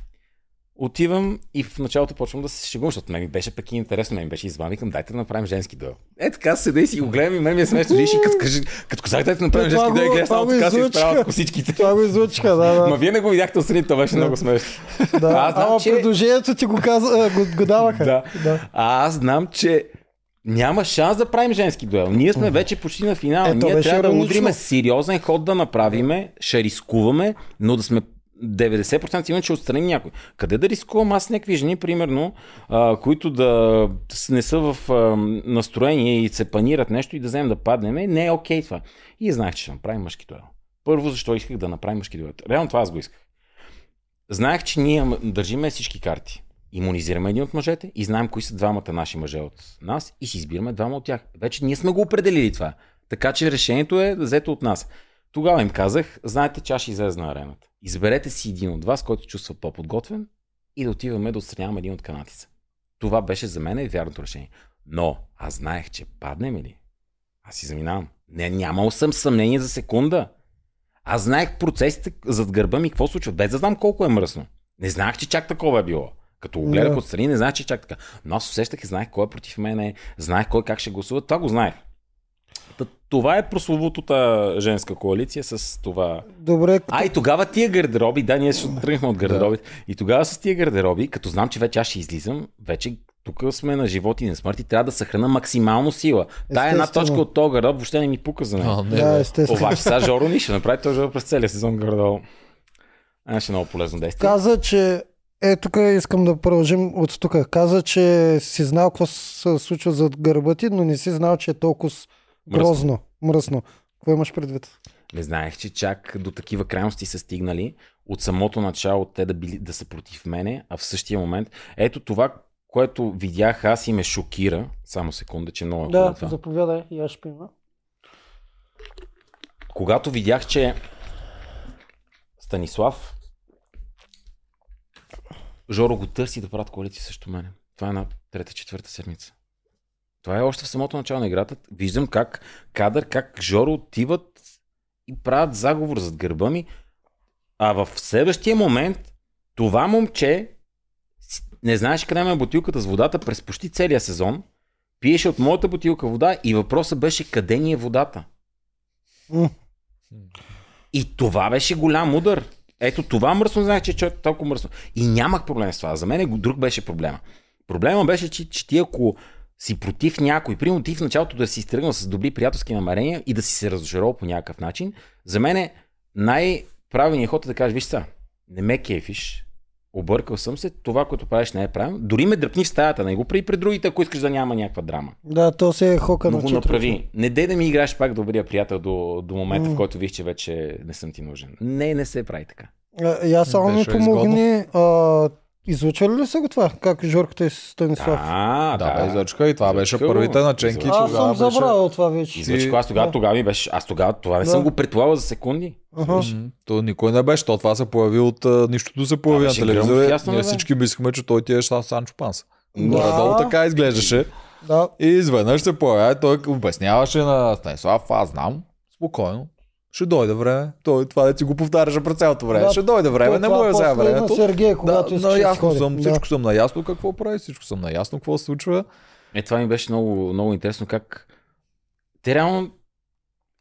Отивам и в началото почвам да се шегувам, защото мен ми беше пък и интересно, мен ми беше извън, викам, дайте да направим женски дуел. Е така седа и си го гледам и мен ми е смешно, и като, кажи, като казах, дайте да направим Това женски дуел, гледам само така излъчка. изправят косичките. Това го излучиха, да, Ма да. вие не го видяхте отстрани, това беше много смешно. да. Аз знам, Ама че- предложението ти го, каза, а, го, го даваха. Да. да. А аз знам, че няма шанс да правим женски дуел. Ние сме вече почти на финал. Ето, Ние трябва да удриме сериозен ход да направиме, ще рискуваме, но да сме 90% сигурни, че отстраним някой. Къде да рискувам аз с някакви жени, примерно, а, които да не са в а, настроение и се панират нещо и да вземем да паднем, не е окей това. И знаех, че ще направим мъжки дуел. Първо, защо исках да направим мъжки дуел. Реално това аз го исках. Знаех, че ние държиме всички карти. Имунизираме един от мъжете и знаем кои са двамата наши мъже от нас и си избираме двама от тях. Вече ние сме го определили това. Така че решението е взето от нас. Тогава им казах, знаете, че аз ще излезе на арената. Изберете си един от вас, който чувства по-подготвен и да отиваме да отстраняваме един от канатица. Това беше за мен вярното решение. Но аз знаех, че паднем ли, аз си заминавам. Не, нямал съм съмнение за секунда. Аз знаех процесите зад гърба ми, какво случва, без да знам колко е мръсно. Не знаех, че чак такова е било. Като го гледах Да. отстрани, не знаех, че е чак така. Но аз усещах и знаех кой е против мене, знаех кой как ще гласува. Това го знаех. Това е прословутата женска коалиция с това. Добре, А и тогава тия гардероби, да, ние ще тръгнахме от гардеробите. И тогава с тия гардероби, като знам, че вече аз ще излизам, вече тук сме на живот и на смърт и трябва да съхрана максимално сила. Тая една Естествено. точка от този гардероб въобще не ми пука за нея. Да, естествено. Обаче сега Жоро (laughs) ни ще направи този Жоро през целия сезон гардероб. А, ще е много полезно действие. Каза, че е, тук искам да продължим от тук. Каза, че си знал какво се случва зад гърба ти, но не си знал, че е толкова грозно, мръсно. Какво имаш предвид? Не знаех, че чак до такива крайности са стигнали от самото начало те да, били, да са против мене, а в същия момент. Ето това, което видях аз и ме шокира. Само секунда, че много е Да, това. заповядай, и аз ще пина. Когато видях, че Станислав Жоро го търси да правят коалиция срещу мене. Това е на трета-четвърта седмица. Това е още в самото начало на играта. Виждам как кадър, как Жоро отиват и правят заговор зад гърба ми. А в следващия момент това момче не знаеш къде е бутилката с водата през почти целия сезон. Пиеше от моята бутилка вода и въпросът беше къде ни е водата. М. И това беше голям удар. Ето това мръсно знаех, че е човек толкова мръсно. И нямах проблем с това. За мен го- друг беше проблема. Проблема беше, че, че ти ако си против някой, примерно ти в началото да си изтръгнал с добри приятелски намерения и да си се разочаровал по някакъв начин, за мен е най-правилният ход е да кажеш, виж са, не ме кефиш, объркал съм се, това, което правиш не е правилно. Дори ме дръпни в стаята, не го прави пред другите, ако искаш да няма някаква драма. Да, то се е хока Но на го направи. Не дей да ми играеш пак добрия приятел до, до момента, в М. който виж, че вече не съм ти нужен. Не, не се прави така. Аз само ми помогни. А, Излучвали ли са го това? Как Жорката и Станислав? А, Да, бе, излъчка и това беше Излъчка го. първите наченки. Излъчка. Аз съм беше- забравил това вече. Излъчи, аз тогава, Да. тогава ми беше. Аз тогава това не Да. съм го предполагал за секунди. М, То никой не беше, то това се появи от а, нищото се появи Да, на беше телевизора. ясно, Ние всички мислихме, че той ти е Сан- Санчо Панса. Да. Горе-долу така изглеждаше. Да. И изведнъж се появява, и той обясняваше на Станислав, аз знам, спокойно. Ще дойде време. Той това да ти го повтаряше през цялото време. Да, ще дойде време, не му е и на времето. Сергей, когато да, наясно съм, Да. всичко съм наясно какво прави, всичко съм наясно какво се случва. Е, това ми беше много, много интересно как те реално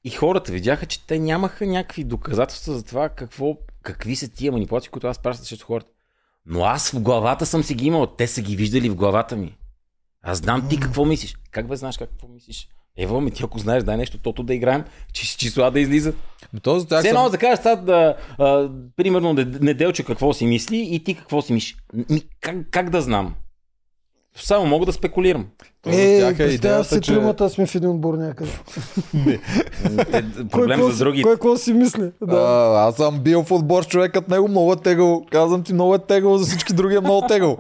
и хората видяха, че те нямаха някакви доказателства за това какво, какви са тия манипулации, които аз пращах срещу хората. Но аз в главата съм си ги имал, те са ги виждали в главата ми. Аз знам ти какво мислиш. Как бе знаеш какво мислиш? Ева, ми ти ако знаеш, дай нещо, тото да играем, че числа да излизат. Но то за тях Все съм... едно да кажеш сега да, а, примерно Нед- неделче какво си мисли и ти какво си мислиш. Ми, как, как да знам? Само мога да спекулирам. Е, тях е идеята, си, че... тримата сме в един отбор някъде. (laughs) Те, Кой проблем какво за другите. Кой какво си мисли? Да. А, аз съм бил в отбор човекът него, много е тегъл. Казвам ти, много е тегъл, за всички други е много тегъл.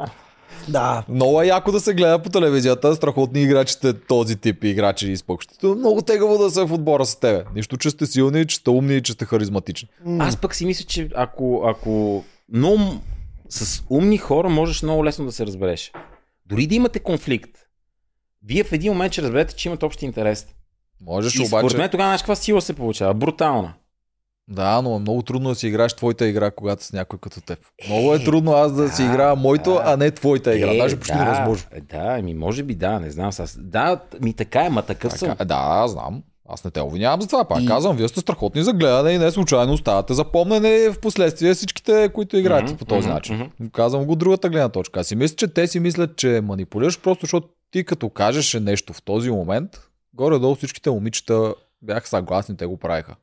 Да. Много е яко да се гледа по телевизията, страхотни играчите, този тип играчи и спокощите. Много тегаво да са в отбора с тебе. Нищо, че сте силни, че сте умни и че сте харизматични. Аз пък си мисля, че ако, ако много с умни хора можеш много лесно да се разбереш. Дори да имате конфликт, вие в един момент ще разберете, че имате общ интерес. Можеш И според обаче... мен тогава знаеш каква сила се получава? Брутална. Да, но е много трудно да си играеш твоята игра, когато с някой като теб. Много е трудно аз да си да, играя моето, да. а не твоята игра. Е, Даже почти да, невъзможно. е, Да, ми може би да, не знам. Аз, да, ми така е, ма такъв съм. Така, да, знам. Аз не те обвинявам за това. Пак И- казвам, вие сте страхотни за гледане и не случайно оставате запомнени в последствие всичките, които играете Мгм, по този мгм, начин. мгм. Казвам го другата гледна точка. Аз си мисля, че те си мислят, че манипулираш, просто защото ти като кажеш нещо в този момент, горе-долу всичките момичета бяха съгласни, те го правиха.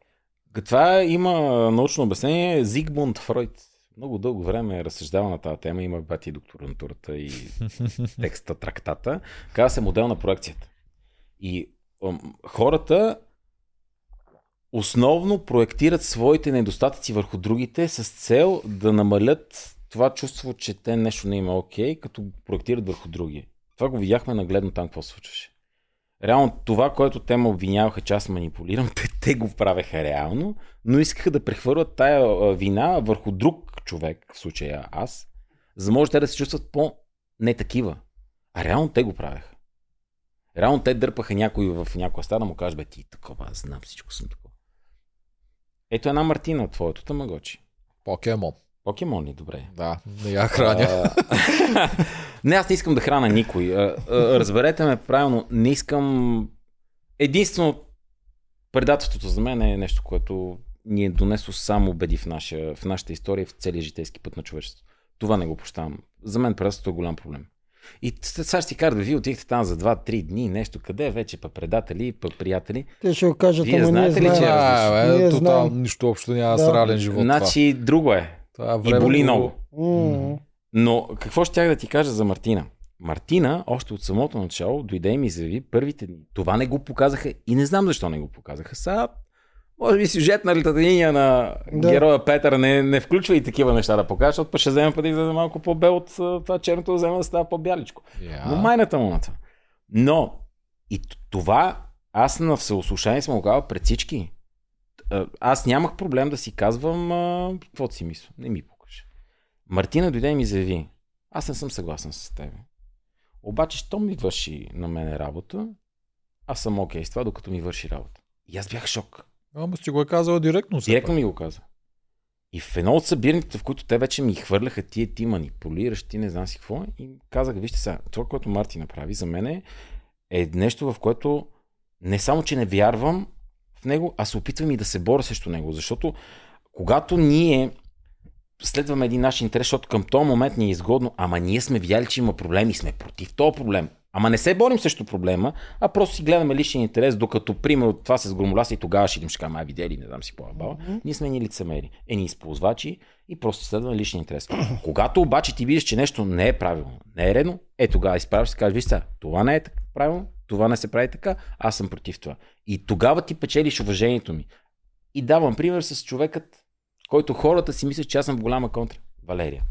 Това има научно обяснение. Зигмунд Фройд много дълго време е разсъждавал на тази тема. Има бати докторантурата и (laughs) текста, трактата. Казва се модел на проекцията. И хората основно проектират своите недостатъци върху другите с цел да намалят това чувство, че те нещо не има окей, като го проектират върху други. Това го видяхме нагледно там какво случваше. Реално това, което те ме обвиняваха, че аз манипулирам, (laughs) те, те го правеха реално, но искаха да прехвърлят тая вина върху друг човек, в случая аз, за може те да се чувстват по-не такива. А реално те го правеха. Реално те дърпаха някой в някоя стая да му каже, бе ти такова, аз знам всичко съм такова. Ето една Мартина, твоето тамагочи. Покемон. Покемон ли, добре. Да, не я храня. А, (laughs) не, аз не искам да храна никой. А, а, Разберете ме правилно, не искам... Единствено, предателството за мен е нещо, което ни е донесло само беди в, наша, в нашата история, в целия житейски път на човечеството. Това не го прощавам. За мен предателството е голям проблем. И сега ще си кажа, вие отихте там за 2-3 дни, нещо, къде е вече, па предатели, па приятели. Те ще го кажат, Вие ама ние знаете ли, че- знаем. А, Ние бе, знаем. нищо общо няма Да. с реален живот. значи, друго е. Това. това И боли много. М. Но какво ще тях да ти кажа за Мартина? Мартина, още от самото начало, дойде и ми заяви първите дни. Това не го показаха и не знам защо не го показаха. Сега, може би сюжетната линия на Да. героя Петър не, не включва и такива неща да покажа, защото па ще вземе пъти да е малко по-бел от това черното да вземе да става по-бяличко. Я. Но майната му на това. Но и това аз на всеослушание съм го казал пред всички. А, Аз нямах проблем да си казвам а, каквото си мисля. Не ми покаже. Мартина дойде и ми заяви. Аз не съм съгласен с теб. Обаче, що ми върши на мене работа, аз съм окей с това, докато ми върши работа. И аз бях шок. Ама си го е казал директно. Директно ми го каза. И в едно от събирането, в които те вече ми хвърляха тия ти манипулираш, ти не знам си какво, и казах, вижте сега, това, което Марти направи за мен е, е нещо, в което не само, че не вярвам в него, а се опитвам и да се боря срещу него. Защото когато ние следваме един наш интерес, защото към този момент ни е изгодно, ама ние сме видяли, че има проблем и сме против този проблем. Ама не се борим срещу проблема, а просто си гледаме личен интерес, докато, примерно, това с громоляса и тогава ще идем, ще кажем, а видели, не знам си какво е баба. Ние сме ни лицемери, е ни използвачи и просто следваме личен интерес. (clears throat) Когато обаче ти видиш, че нещо не е правилно, не е редно, е тогава изправиш и кажеш, виж сега, това не е правилно, това не се прави така, аз съм против това. И тогава ти печелиш уважението ми. И давам пример с човекът, който хората си мислят, че аз съм в голяма контра. Валерия.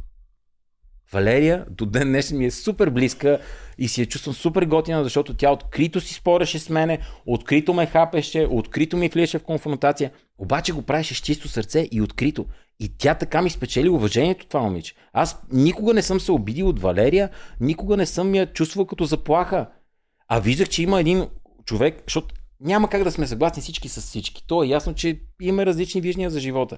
Валерия до ден днешен ми е супер близка и си я чувствам супер готина, защото тя открито си спореше с мене, открито ме хапеше, открито ми влияше в конфронтация, обаче го правеше с чисто сърце и открито. И тя така ми спечели уважението това момиче. Аз никога не съм се обидил от Валерия, никога не съм я чувствал като заплаха. А виждах, че има един човек, защото няма как да сме съгласни всички с всички. То е ясно, че имаме различни виждания за живота.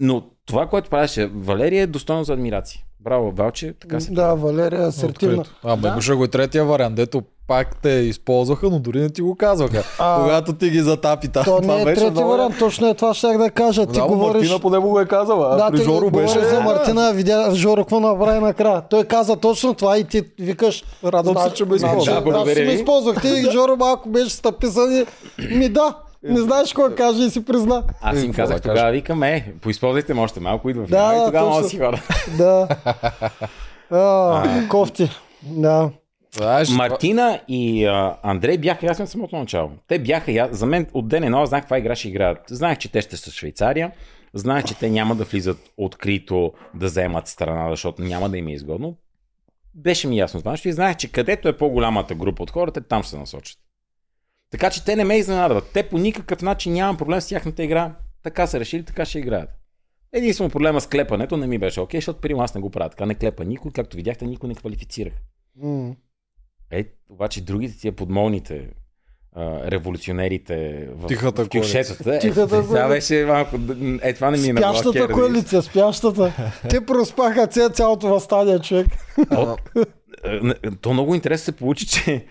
Но това, което правеше Валерия е достойно за адмирация. Браво, Валче, така се Да, Валерия е асертивна. Открито. А, Да. го и третия вариант, дето пак те използваха, но дори не ти го казваха. А, Когато ти ги затапи там. То това не е беше трети много- вариант, точно е това щях да кажа. Ти Да, говориш... Мартина поне му го е казала, а Да, при ти Жоро беше... за Мартина, видя Жоро какво направи накрая. Той каза точно това и ти викаш... Радвам се, значи- че ме значи, използва. Да, значи благодаря си ме ви. използвахте и (laughs) Жоро малко беше стъписан и... Ми да, не знаеш кой каже и си призна. Аз им Е, какво казах да тогава, викам, е, поизползвайте още малко, идва Да, финал да, и тогава мога да точно. си хора. Да. (laughs) А, кофти. Да. Знаеш, Мартина и а, Андрей бяха ясни от самото начало. Те бяха я... За мен от ден едно аз знаех каква игра ще играят. Знаех, че те ще са Швейцария. Знаех, че те няма да влизат открито да вземат страна, защото няма да им е изгодно. Беше ми ясно това нещо и знаех, че където е по-голямата група от хората, там ще се насочат. Така че те не ме изненадват. Те по никакъв начин нямам проблем с тяхната игра. Така са решили, така ще играят. Единствено проблема с клепането не ми беше окей, защото при аз не го правя така. Не клепа никой, както видяхте, никой не квалифицирах. М. Е, обаче другите тия подмолните а, революционерите в, Тихата в кюшетата. Е, Тихата коалиция. беше малко... Е, това не ми е на Спящата коалиция, спящата. Те проспаха ця, цялото възстание, човек. То, е, то много интересно се получи, че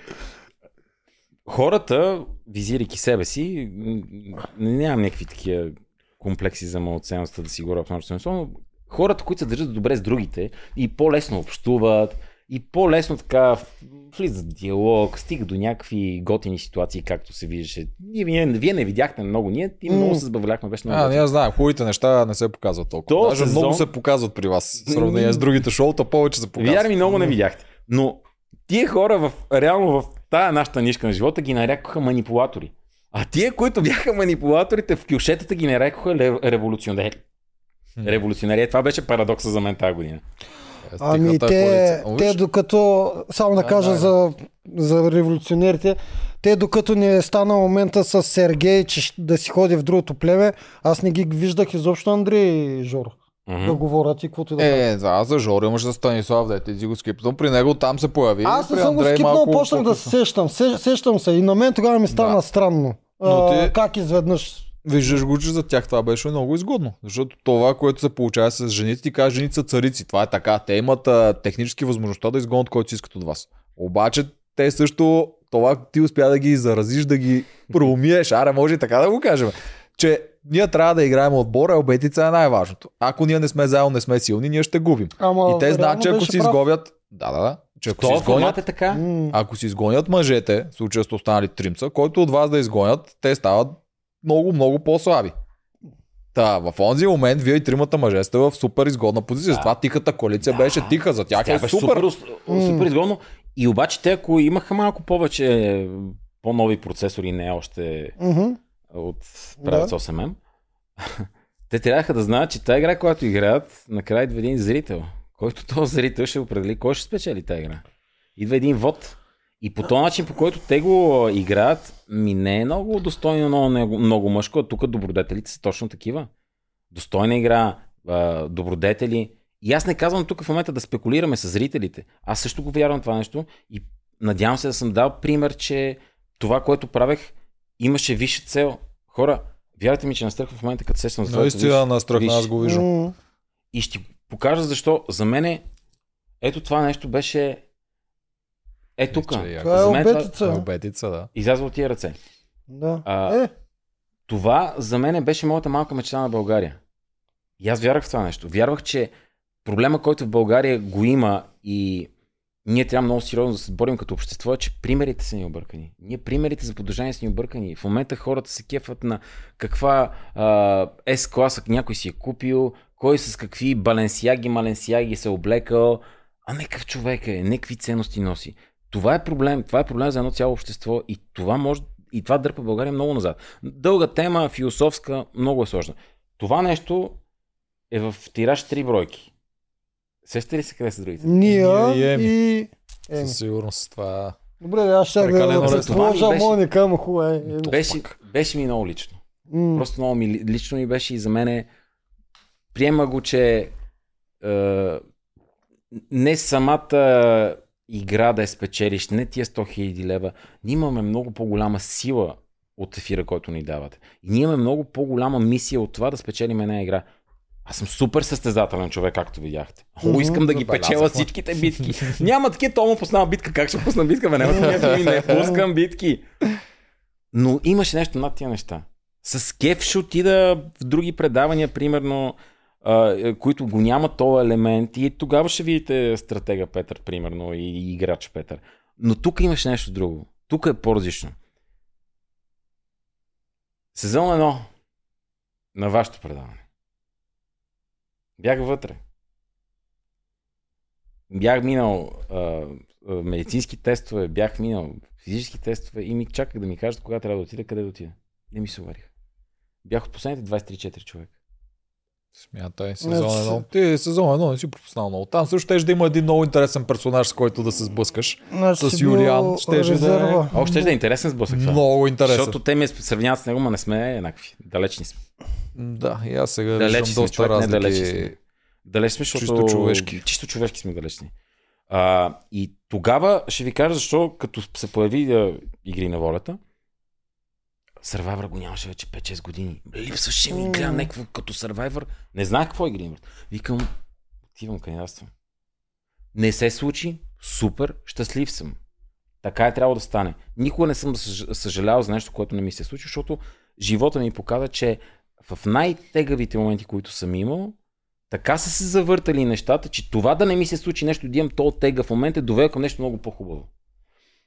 хората, визирайки себе си, м, нямам някакви такива комплекси за малоценността да си говоря в множествено, но хората, които се държат добре с другите и по-лесно общуват, и по-лесно така влизат в диалог, стига до някакви готини ситуации, както се виждаше. Ние, вие, вие не видяхте много, ние и много се забавляхме, беше много А, готино. ние знаем, хубавите неща не се показват толкова. То Даже сезон- много се показват при вас. В сравнение с другите шоута, повече се показват. Вярвай ми, много не видяхте. Но тия хора в, реално в тая нашата нишка на живота ги нарекоха манипулатори. А тия, които бяха манипулаторите в кюшетата ги нарекоха революционери. Революционери. Е, Това беше парадокса за мен тази година. Ами те, те докато, само да кажа да, за, за революционерите, те докато не е стана момента с Сергей, че да си ходи в другото племе, аз не ги виждах изобщо Андрей и Жоро Мгм. да говорят и каквото и да. Е, да, за Жоро имаш за Станислав, да ти го скипнал. При него там се появи. Аз не съм го скипнал, почнах да се сещам. Се, сещам се и на мен тогава ми стана Да. странно. Но А, ти- Как изведнъж Виждаш го, че за тях това беше много изгодно. Защото това, което се получава с жените, ти кажа, жените са царици. Това е така. Те имат а, технически възможността да изгонят който си искат от вас. Обаче те също, това ти успя да ги заразиш, да ги проумиеш. Аре, може и така да го кажем. Че ние трябва да играем отбора, а обетица е най-важното. Ако ние не сме заедно, не сме силни, ние ще губим. Ама, и те знаят, че ако си прав. изгонят... Да, да, да. Че ако си изгонят, е така. Ако си изгонят мъжете, в случая сте останали тримца, който от вас да изгонят, те стават много, много по-слаби. Та, в онзи момент вие и тримата мъже сте в супер изгодна позиция. Затова тихата коалиция Да. беше тиха. За тях Тя е супер. супер, супер, изгодно. И обаче те, ако имаха малко повече по-нови процесори, не още мгм. от правец Да. 8M, (laughs) те трябваха да знаят, че тази игра, която играят, накрая идва един зрител, който този зрител ще определи кой ще спечели тази игра. Идва един вод. И по този начин, по който те го играят, ми не е много достойно, много, много, мъжко, а тук добродетелите са точно такива. Достойна игра, добродетели. И аз не казвам тук в момента да спекулираме с зрителите. Аз също го вярвам това нещо и надявам се да съм дал пример, че това, което правех, имаше висша цел. Хора, вярвайте ми, че настръх в момента, като сещам за това. Наистина настръхна, аз го виждам. И ще покажа защо. За мен ето това нещо беше е тук. Е. Това е За мен това- обетица. Обетица, да. Излязва от тия ръце. Да. А, Е, Това за мен беше моята малка мечта на България. И аз вярвах в това нещо. Вярвах, че проблема, който в България го има и ние трябва много сериозно да се борим като общество, е, че примерите са ни объркани. Ние примерите за поддържание са ни объркани. В момента хората се кефат на каква а, S-класа някой си е купил, кой с какви баленсияги, маленсияги се е облекал, а не какъв човек е, не какви ценности носи. Това е проблем. Това е проблем за едно цяло общество и това може и това дърпа България много назад. Дълга тема, философска, много е сложна. Това нещо е в тираж три бройки. Сещате ли се къде са другите? Ния и Еми. и... Еми. Със сигурност това Добре, аз ще да ми беше- Моника, ама хубаво е. Еми. Беше, беше ми много лично. М. Просто много ми ли- лично ми беше и за мене приема го, че е, не самата игра да е спечелиш, не тия 100 000 лева, ние имаме много по-голяма сила от ефира, който ни давате. И ние имаме много по-голяма мисия от това да спечелим една игра. Аз съм супер състезателен човек, както видяхте. О, искам да ги печела всичките битки. Няма такива, то му пуснава битка. Как ще пусна битка? Бе, няма такива не пускам битки. Но имаше нещо над тия неща. С кеф ще отида в други предавания, примерно, е, които го няма този елемент и тогава ще видите стратега Петър, примерно, и играч Петър. Но тук имаше нещо друго. Тук е по-различно. Сезон едно на вашето предаване. Бях вътре. Бях минал а, медицински тестове, бях минал физически тестове и ми чаках да ми кажат кога трябва да отида, къде да отида. Не ми се уварих. Бях от последните 23-4 човека. Смятай, Значи сезон се- едно. Ти сезон едно не си пропуснал много. Там също ще да има един много интересен персонаж, с който да се сблъскаш. Значи с Юлиан щеше да е- още да е интересен сблъсък. това. Много интересен. Защото те ме сравняват с него, ма не сме еднакви. Далечни сме. Да, и аз сега Далечни виждам сме, доста човек, не далечни разлики. сме. Далеч сме, защото... Чисто човешки. Чисто човешки сме далечни. А, и тогава ще ви кажа защо, като се появи а, Игри на волята, Survivor го нямаше вече 5-6 години. Липсваше ми, гледам някакво като Survivor. Не знаех какво е Игри. Викам, отивам кандидатствам. Не се случи, супер, щастлив съм. Така е трябвало да стане. Никога не съм съж- съжалявал за нещо, което не ми се случи, защото живота ми показа, че в най-тегавите моменти, които съм имал, така са се завъртали нещата, че това да не ми се случи нещо, да имам то тега в момента, е довел към нещо много по-хубаво.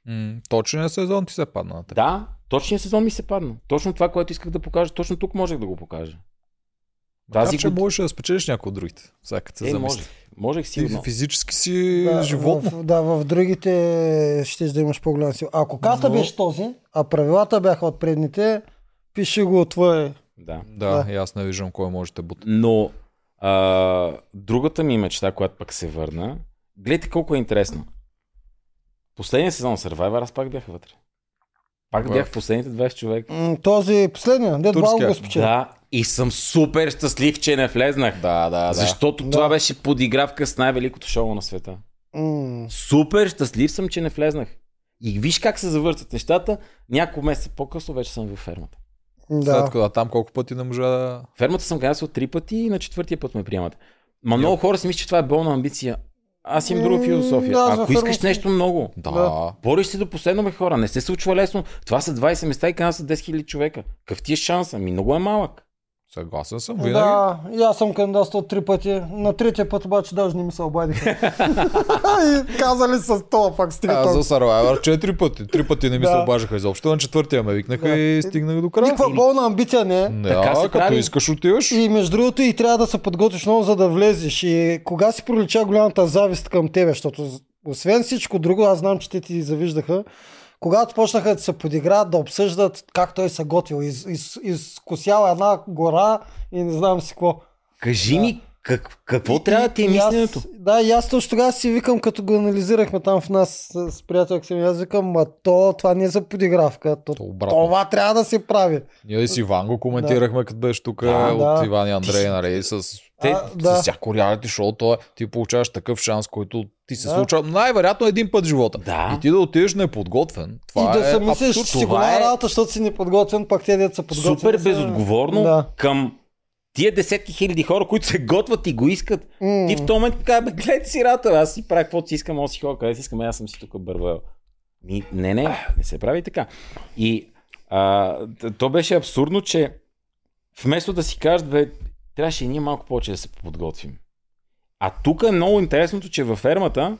М, Точният сезон ти се падна. Да, точният сезон ми се падна. Точно това, което исках да покажа, точно тук можех да го покажа. Тази Тази че год- можеш да спечелиш някой от другите. Сега като се Е, замисли. можех. Можех Ти сигурно. физически си Да, животно. В, да, в другите ще да имаш по-голяма сила. Ако каста Но- беше този, а правилата бяха от предните, пише го твое. Да. Да, Да. и аз не виждам кой може да бута. Но а, другата ми мечта, която пък се върна, гледайте колко е интересно. Последния сезон на Survivor, аз пак бях вътре. Пак бях в последните 20 човека. М, Този последния, дед Турския. Благо го спечели. Да, и съм супер щастлив, че не влезнах. Да, да, да. Защото Да. това беше подигравка с най-великото шоу на света. М, Супер щастлив съм, че не влезнах. И виж как се завъртат нещата. Няколко месеца по-късно вече съм във фермата. След Да. като там колко пъти не можа да... Фермата съм кандидатствал три пъти и на четвъртия път ме приемат. Ма много хора си мислят, че това е болна амбиция. Аз имам друга философия. да, Ако искаш фермата- нещо много, Да. Да. бориш се до последно бе хора. Не се случва лесно. Това са 20 места и канал са 10 000 човека. Какъв ти е шанс? Ами много е малък. Съгласен съм. Винаги. Да, и аз съм кандидатствал три пъти. На третия път обаче даже не ми се обадиха. (laughs) и казали с това пак стига Аз толкова. за Survivor четири пъти. Три пъти не ми се обажаха изобщо. На четвъртия ме викнаха Да. и стигнах до края. Никаква болна амбиция не е. Не, Така се а, като прави. искаш отиваш. И между другото и трябва да се подготвиш много, за да влезеш. И кога си пролича голямата завист към тебе, защото освен всичко друго, аз знам, че те ти завиждаха, когато почнаха да се подиграят, да обсъждат как той се готвил, из, из, изкосял една гора и не знам си какво. Кажи ми, как, какво И- трябва да ти е мисленето? Да, и аз точно тогава си викам, като го анализирахме там в нас с, с приятелка си, аз викам, ма то, това не е за подигравка, то, това трябва да се прави. Ние и с Иван го коментирахме, като беше тук Да, от да. Иван и Андрей, нали, с, Те- А, с да. всяко реалити шоу, то е, ти получаваш такъв шанс, който ти се Да. случва най-вероятно един път в живота. Да. И ти да отидеш неподготвен. Това и да е се мислиш, абсурд. че си голяма е... работа, защото си неподготвен, пак те деца подготвени. Супер безотговорно Да. към тия десетки хиляди хора, които се готват и го искат. М. Ти в този момент казва, бе, гледайте си рата, аз си правя каквото си искам, аз си ходя къде си искам, аз съм си тук бървел. Ми, не, не, не се прави така. И а, то беше абсурдно, че вместо да си кажат, бе, трябваше и ние малко повече да се подготвим. А тук е много интересното, че във фермата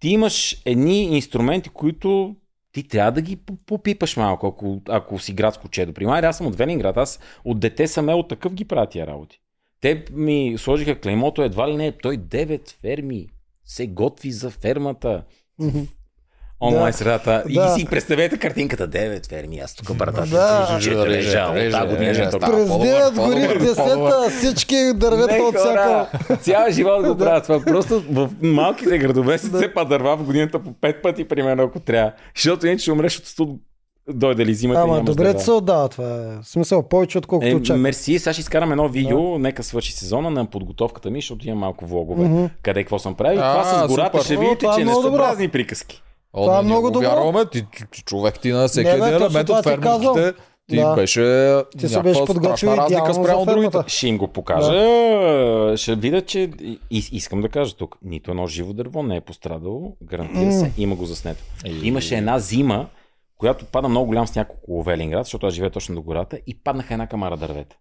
ти имаш едни инструменти, които ти трябва да ги по- попипаш малко, ако, ако си градско чедо. Пример, аз съм от Велинград, аз от дете съм е такъв ги правя тия работи. Те ми сложиха клеймото едва ли не, той 9 ферми се готви за фермата. Онлайн Да. средата. Да. И си представете картинката. 9 ферми, аз тук братата. Да. Че лежа, от тази година ще става През по-добър, 9 по-добър, гори. 10 всички дървета от всяка. цял живот го (laughs) правят това. Просто в малките градове се цепа дърва в годината по 5 пъти, примерно, ако трябва. Защото иначе ще умреш от студ. Дойде ли зимата и Ама нямаш добре ти се отдава това. Е. В смисъл повече отколкото Е, очаквам. мерси, сега ще изкарам едно видео, нека свърши сезона на подготовката ми, защото имам малко влогове. Мгм. Къде какво съм правил. И А, това с гората супер. ще О, видите, това е че не са добро. празни приказки. О, Това е да, много го добро. Вярваме, ти, ти, ти човек ти на всеки Не, един елемент от казвам. Ти Да. беше Ти се беше подготвил разлика спрямо другите. Ще им го покажа. Ще видя, че и, искам да кажа тук, нито едно живо дърво не е пострадало. Гарантира се, има го заснето. Имаше една зима, която пада много голям сняг около Велинград, защото аз живея точно до гората и паднаха една камара дървета.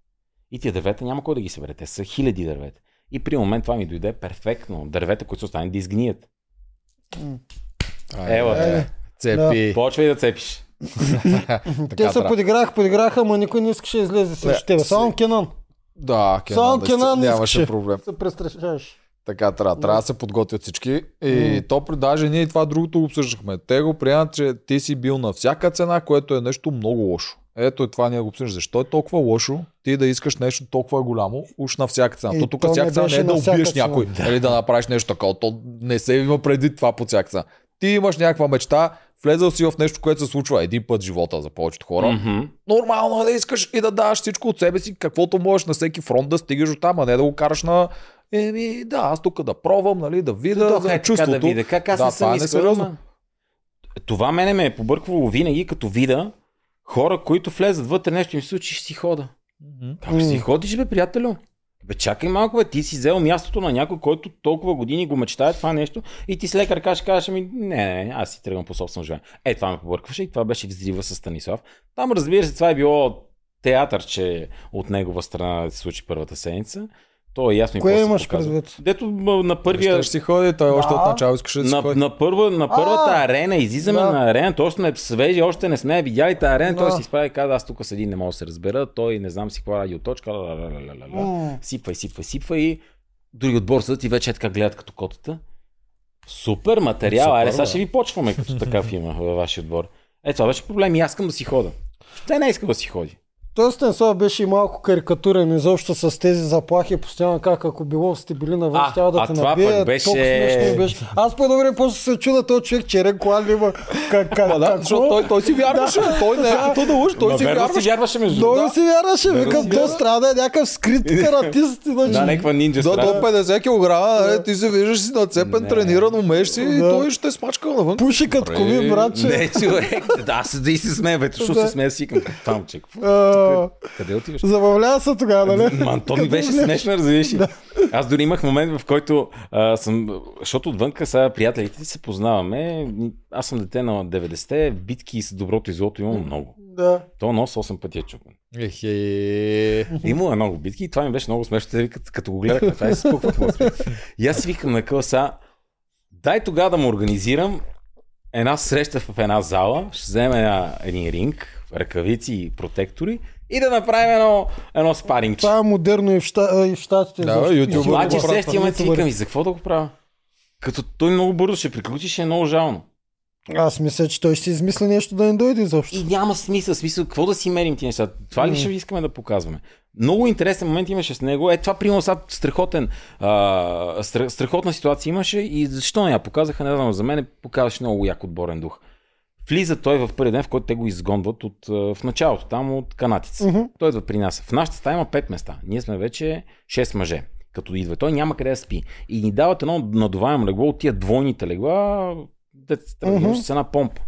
И тия дървета няма кой да ги събере. Те са хиляди дървета. И при момент това ми дойде перфектно. Дървета, които са останали да изгният. Ела, Е, бе. Цепи. Почвай да цепиш. (laughs) Те се подиграха, подиграха, ама никой не искаше да излезе срещу тебе. Само Кенан Да, Само Кенан, Кенан да, нямаше искаше. проблем. се престрашаваш. Така трябва. Трябва да се подготвят всички. И то при даже ние и това другото го обсъждахме. Те го приемат, че ти си бил на всяка цена, което е нещо много лошо. Ето и това ние го обсъждаме. Защо е толкова лошо ти да искаш нещо толкова голямо, уж на всяка цена? И То тук всяка цена не е да убиеш цена. някой или да направиш нещо такова. То не се има преди това по всяка цена. Ти имаш някаква мечта, влезал си в нещо, което се случва един път в живота за повечето хора. Мгм. Нормално е да искаш и да даваш всичко от себе си, каквото можеш на всеки фронт да стигаш от там, а не да го караш на Еми, да, аз тук да пробвам, нали, да видя Да, за е, чувството. да видя. Как аз Да, не това съм е искал, несериозно. ама- Това мене ме е побърквало винаги, като вида хора, които влезат вътре, нещо им се случи, ще си хода. Мгм. Как ще си ходиш, бе, приятелю? Бе, чакай малко, бе, ти си взел мястото на някой, който толкова години го мечтае това нещо и ти с лекар кажеш, кажеш ми, не, не, аз си тръгвам по собствено живеене. Е, това ме побъркваше и това беше взрива с Станислав. Там, разбира се, това е било театър, че от негова страна се случи първата седмица. То е ясно и Кое имаш предвид? Дето на първия... Ще си ходи, той още Да. от начало искаше да си На, ходи. на, първа, на първата А, арена, излизаме да. на арена, то сме свежи, още не сме видяли тази арена, Да. той си изправи и каза, аз тук седи, не мога да се разбера, той не знам си каква радиоточка, ла, ла, ла, ла, ла, ла. М. сипва и сипва и сипва и други отбор седат и вече е така гледат като котата. Супер материал, Супер, аре, сега ще ви почваме като такъв има във вашия отбор. Е, това беше проблем и аз искам да си хода. Те не иска да си ходи. Той Станислав беше и малко карикатурен изобщо с тези заплахи, постоянно как ако било сте били навън, А, щял да а те това набие. пък беше- Толкова смешно беше. Аз по едно време после се чуда този човек, че рен кола ли има. Как, как, да, какво? защото той, той си вярваше, той не е като да уж, той си вярваше. си вярваше между другото. си вярваше, викам, то страда е някакъв скрит каратист. иначе. Да, някаква нинджа До, до страна. 50 кг, ти се виждаш си нацепен, трениран, умееш си и Да. той ще смачка навън. Пуши като коми, братче. Не, човек. Да, аз да и се смея, бе, защото Да. се смея си към това момче. Къде отиваш? Забавлява се тогава, нали? Ман, то ми беше смешно, разбираш. ли? Аз дори имах момент, в който а, съм, защото отвънка сега приятелите се познаваме. Аз съм дете на 90-те, битки с доброто и злото имам много. Да. То нос 8 пъти е чукан. Ехе. Имало е много битки и това ми беше много смешно. Те викат, като го гледах, това е спукват му. И аз си викам на къса, дай тогава да му организирам една среща в една зала, ще вземем една, един ринг, ръкавици и протектори и да направим едно, едно спарингче. Това е модерно и в, ща, и в щатите. Да, изобщо. YouTube Обаче в в момент си викам и за какво да го правя? Като той много бързо ще приключи, ще е много жално. Аз мисля, че той ще си измисли нещо да не дойде изобщо. И няма смисъл, смисъл, какво да си мерим тези неща? Това ли ще искаме да показваме? Много интересен момент имаше с него. Е, това примерно сега страхотен, а, стра- страхотна ситуация имаше и защо не я показаха, не знам, за мен показваше много як отборен дух. Влиза той в първи ден, в който те го изгонват от, в началото, там от канатица. Мгм. Той идва при нас. В нашата стая има 5 места. Ние сме вече 6 мъже. Като идва той няма къде да спи. И ни дават едно надуваемо легло от тия двойните легла, дето Мгм. с една помпа.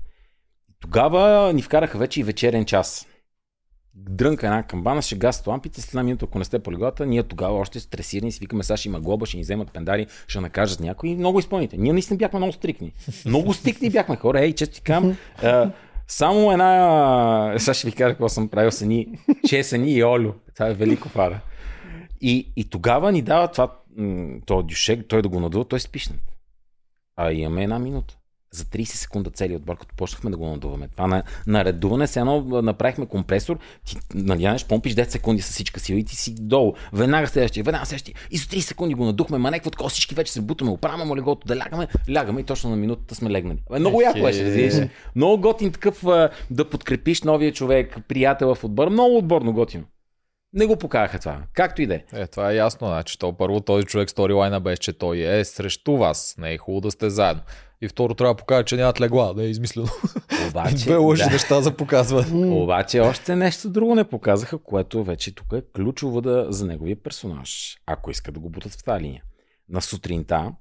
Тогава ни вкараха вече и вечерен час. Дрънка една камбана, шега с лампите, след една минута, ако не сте по леглата, ние тогава още стресирани, си викаме, сега ще има глоба, ще ни вземат пендари, ще накажат някой и много изпълните. Ние наистина бяхме много стрикни. Много стрикни бяхме хора, ей, често ти кам. (laughs) само една, сега ще ви кажа какво съм правил с ни, чесани и олю. Това е велико фара. И, и тогава ни дава това, то дюшек, той да го надува, той е спишнат. А имаме една минута. За 30 секунда целият отбор, като почнахме да го надуваме. Това на, на редуване, се едно направихме компресор, ти надянеш, помпиш 10 секунди с всичка сила и ти си долу. Веднага следващия, веднага следващия. И за 30 секунди го надухме, ма някакво такова, всички вече се бутаме, оправяме легото, да лягаме, лягаме и точно на минутата сме легнали. Много яко беше, разбираш. Много готин такъв да подкрепиш новия човек, приятел в отбора, много отборно готино. Не го покараха това. Както и да е. Е, това е ясно. Значи, то първо този човек сторилайна беше, че той е срещу вас. Не е хубаво да сте заедно. И второ трябва да покажа, че нямат легла. Да е измислено. Обаче, (laughs) Две лъжи да. неща за показване. Обаче още нещо друго не показаха, което вече тук е ключово да, за неговия персонаж, ако иска да го бутат в тази линия. На сутринта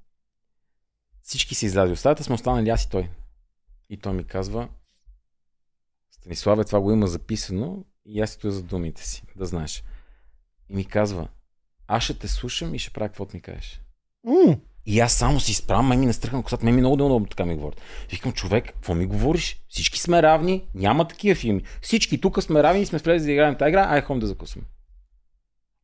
всички се излязли от стаята, сме останали аз и той. И той ми казва, Станиславе, това го има записано и аз стоя за думите си, да знаеш. И ми казва, аз ще те слушам и ще правя каквото ми кажеш. М, И аз само си изправям, ме ми настръхна косата, ме ми много неудобно така ми говорят. Викам, човек, какво ми говориш? Всички сме равни, няма такива филми. Всички тук сме равни и сме влезли да играем тази игра, ай хом да закусваме.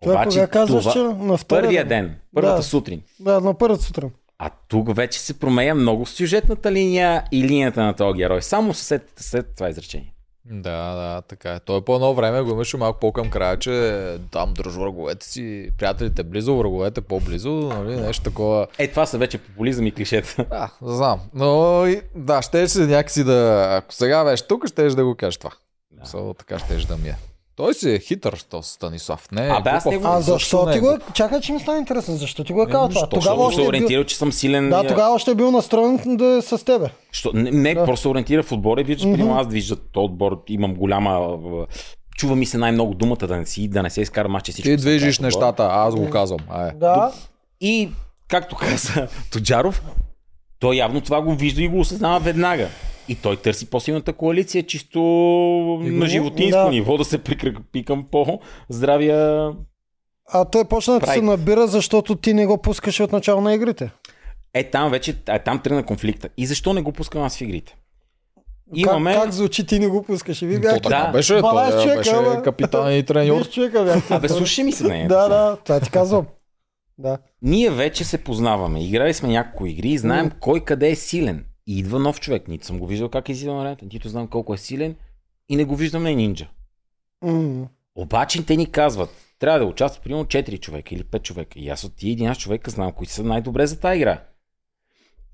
Това кога казваш, че на втория първия ден, първата Да. сутрин. Да, на първата сутрин. А тук вече се променя много сюжетната линия и линията на този герой. Само след, след това изречение. Да, да, така е. Той по едно време го имаше малко по-към края, че там държа враговете си, приятелите близо, враговете по-близо, нали, нещо такова. Е, това са вече популизъм и клишета. Да, знам. Но и- да, ще се някакси да... Ако сега беше тук, ще да го кажеш това. Да. Само така ще да ми е. Той си е хитър, то Станислав. Не, Абе, аз глупав. не го- А Защо защо не ти е го е... Чакай, че ми стана интересно. Защо ти го е казал това? Тогава още се е бил... ориентира, че съм силен. Да, тогава още е бил настроен да е с тебе. Що, не, не Да. просто ориентира в отбора и виждаш, примерно аз вижда този отбор, имам голяма... а, Чува ми се най-много думата да не, си, да не се изкара мач, че всичко Ти движиш нещата, аз го казвам. Ай. Да. И, както каза (laughs) Тоджаров, той явно това го вижда и го осъзнава веднага. И той търси по-силната коалиция, чисто на животинско да. ниво, да се прикрепи към по-здравия... А той почна да се набира, защото ти не го пускаше от начало на игрите. Е, там вече, е, там тръгна конфликта. И защо не го пускам аз в игрите? Имаме... Как, как звучи, ти не го пускаше? Ви То бяхте... така Да. беше, 12 той човека, беше капитан и треньор. Човека бяхте. Абе, слушай ми се не. Да, да, това ти казвам. Да. Ние вече се познаваме. Играли сме няколко игри и знаем кой къде е силен. И идва нов човек. Нито съм го виждал как е на арената, нито знам колко е силен и не го виждам на нинджа. М. Обаче те ни казват, трябва да участват примерно 4 човека или 5 човека. И аз от тия 11 човека знам кои са най-добре за тази игра.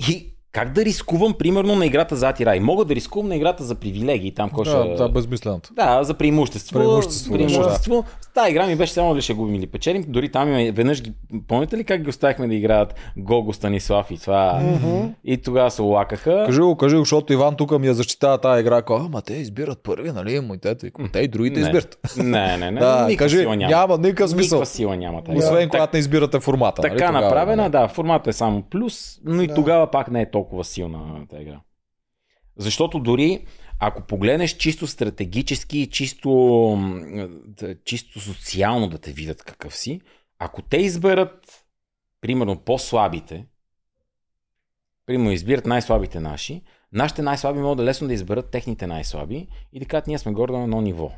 И как да рискувам примерно на играта за Атира? И мога да рискувам на играта за привилегии, там кой Да, ще... да, безмисленото. Да, за преимущество. Преимущество, преимущество. С тази игра ми беше само ли ще губим или печелим. Дори там има, веднъж ги, помните ли как ги оставихме да играят Гого, Станислав и това? Мгм. И тогава се лакаха. Кажи го, кажи го, защото Иван тук ми я защитава тази игра. Казва, ама те избират първи, нали? Викам, Те и другите Не. избират. Не, не, не. (laughs) Да, никаква кажи, сила няма. няма никакъв смисъл. Никаква сила няма. тази. Освен когато не избирате формата. нали? Така Тогава, направена, нали? да, форматът е само плюс, но и Да. тогава пак не е толкова силна тази игра. Защото дори ако погледнеш чисто стратегически и чисто, чисто социално да те видят какъв си, ако те изберат, примерно, по-слабите, примерно избират най-слабите наши, нашите най-слаби могат да лесно да изберат техните най-слаби и да кажат, ние сме горе на едно ниво.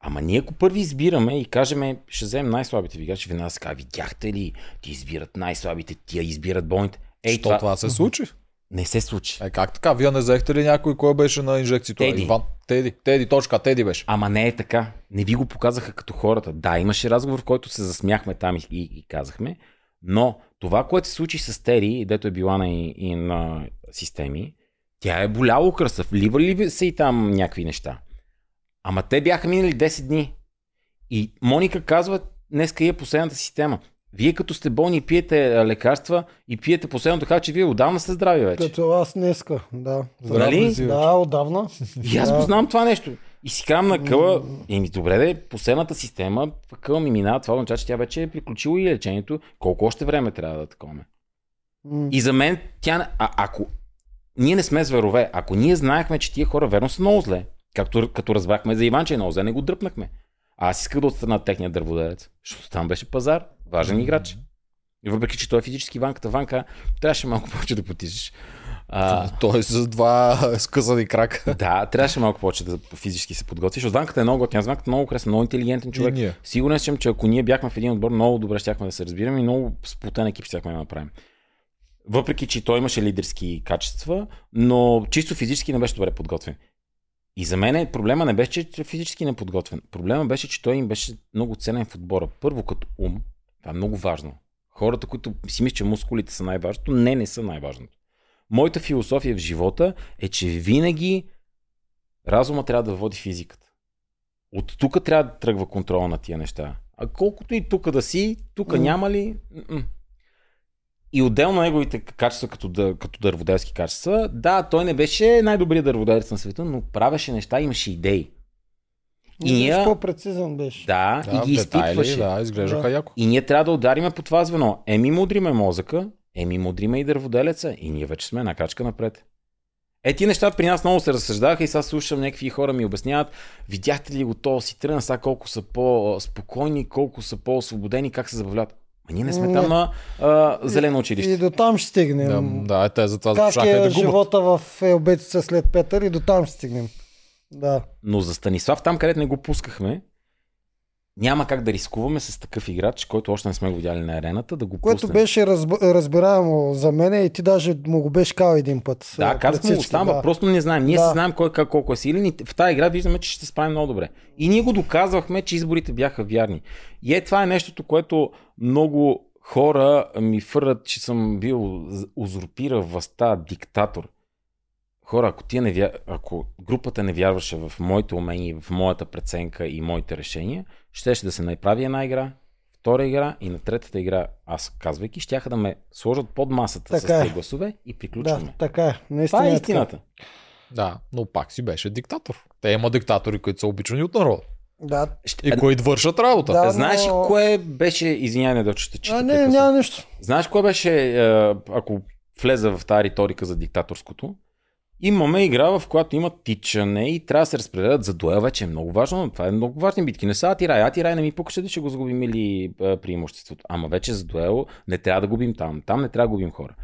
Ама ние ако първи избираме и кажем, ще вземем най-слабите играчи, веднага се видяхте ли, ти избират най-слабите, тия избират бойните. Ей, Що това, това се случи? не се случи. Е, как така? Вие не взехте ли някой, кой беше на инжекцията? Теди. Иван. Теди. Теди, точка, Теди беше. Ама не е така. Не ви го показаха като хората. Да, имаше разговор, в който се засмяхме там и, и, и казахме, но това, което се случи с Тери, дето е била на, и, и на системи, тя е боляло кръста. Вливали ли са и там някакви неща? Ама те бяха минали 10 дни. И Моника казва, днеска е последната система. Вие като сте болни и пиете лекарства и пиете последното, така че вие отдавна сте здрави вече. Като аз днеска, да. Здрав Нали? ли си, вече? Да, отдавна. И аз Да. познавам това нещо. И си казвам на къла, еми добре де, последната система, къла ми минава, това означава, че тя вече е приключила и лечението. Колко още време трябва да такова? М. И за мен тя, а, ако ние не сме зверове, ако ние знаехме, че тия хора верно са много зле, както като разбрахме за Иван, че е много зле, не го дръпнахме. А аз исках да отстана техния дърводелец, защото там беше пазар, важен играч. И въпреки, че той е физически ванката, ванка, трябваше малко (laughs) повече да потишеш. А, Той е с два (laughs) скъсани крака. да, трябваше малко повече да физически се подготвиш. От Ванката е много готин. Аз Ванката много харесва, много интелигентен човек. Сигурен съм, че ако ние бяхме в един отбор, много добре щяхме да се разбираме и много сплутен екип щяхме да направим. Въпреки, че той имаше лидерски качества, но чисто физически не беше добре подготвен. И за мен проблема не беше, че е физически не подготвен. Проблема беше, че той им беше много ценен в отбора. Първо като ум, това е много важно. Хората, които си мислят, че мускулите са най-важното, не, не са най-важното. Моята философия в живота е, че винаги разума трябва да води физиката. От тук трябва да тръгва контрола на тия неща. А колкото и тук да си, тук М. няма ли? М-м. И отделно неговите качества като, дъ- като дърводелски качества, да, той не беше най-добрият дърводелец на света, но правеше неща, имаше идеи. И И ние, по-прецизен беше. да, Да, и ги детайли, изпитваше. да, изглеждаха Да. яко. И ние трябва да удариме по това звено. Еми мудриме мозъка, еми мудриме и дърводелеца. И ние вече сме една крачка напред. Е, ти неща при нас много се разсъждаха и сега слушам някакви хора ми обясняват, видяхте ли го то си тръгна, сега колко са по-спокойни, колко са по-освободени, как се забавляват. Ма ние не сме Не. там на а, зелено училище. И до там ще стигнем. Да, да, те затова как започнаха и е да губят. живота в Елбетица след Петър и до там ще стигнем. Да. Но за Станислав, там където не го пускахме, няма как да рискуваме с такъв играч, който още не сме го видяли на арената, да го Което пуснем. беше разб... разбираемо за мен и ти даже му го беше кал един път. Да, а, казахме пред го там, да. просто не знаем. Ние Да. си знаем кой как, колко е силен и в тази игра виждаме, че ще се справим много добре. И ние го доказвахме, че изборите бяха вярни. И е това е нещото, което много хора ми фърлят, че съм бил узурпирал властта, диктатор. Хора, ако, тия не вя... ако групата не вярваше в моите умения, в моята преценка и моите решения, щеше да се направи една игра, втора игра и на третата игра, аз казвайки, щяха да ме сложат под масата Така с е. тези гласове и Да, приключваме. така е. Наистина Това е е истината. Да, но пак си беше диктатор. Те има диктатори, които са обичани от народа. Да. И които вършат работа. Да, Знаеш ли но- кое беше, извинявай, да ще те А, не, няма нищо. Знаеш кое беше, е, ако влеза в тази риторика за диктаторското? Имаме игра, в която има тичане и трябва да се разпределят за дуел, вече е много важно, но това е много важни битки. Не са Атирай. Атирай не ми пукаше да ще го загубим или е, преимуществото. Ама вече за дуел не трябва да губим там. Там не трябва да губим хора.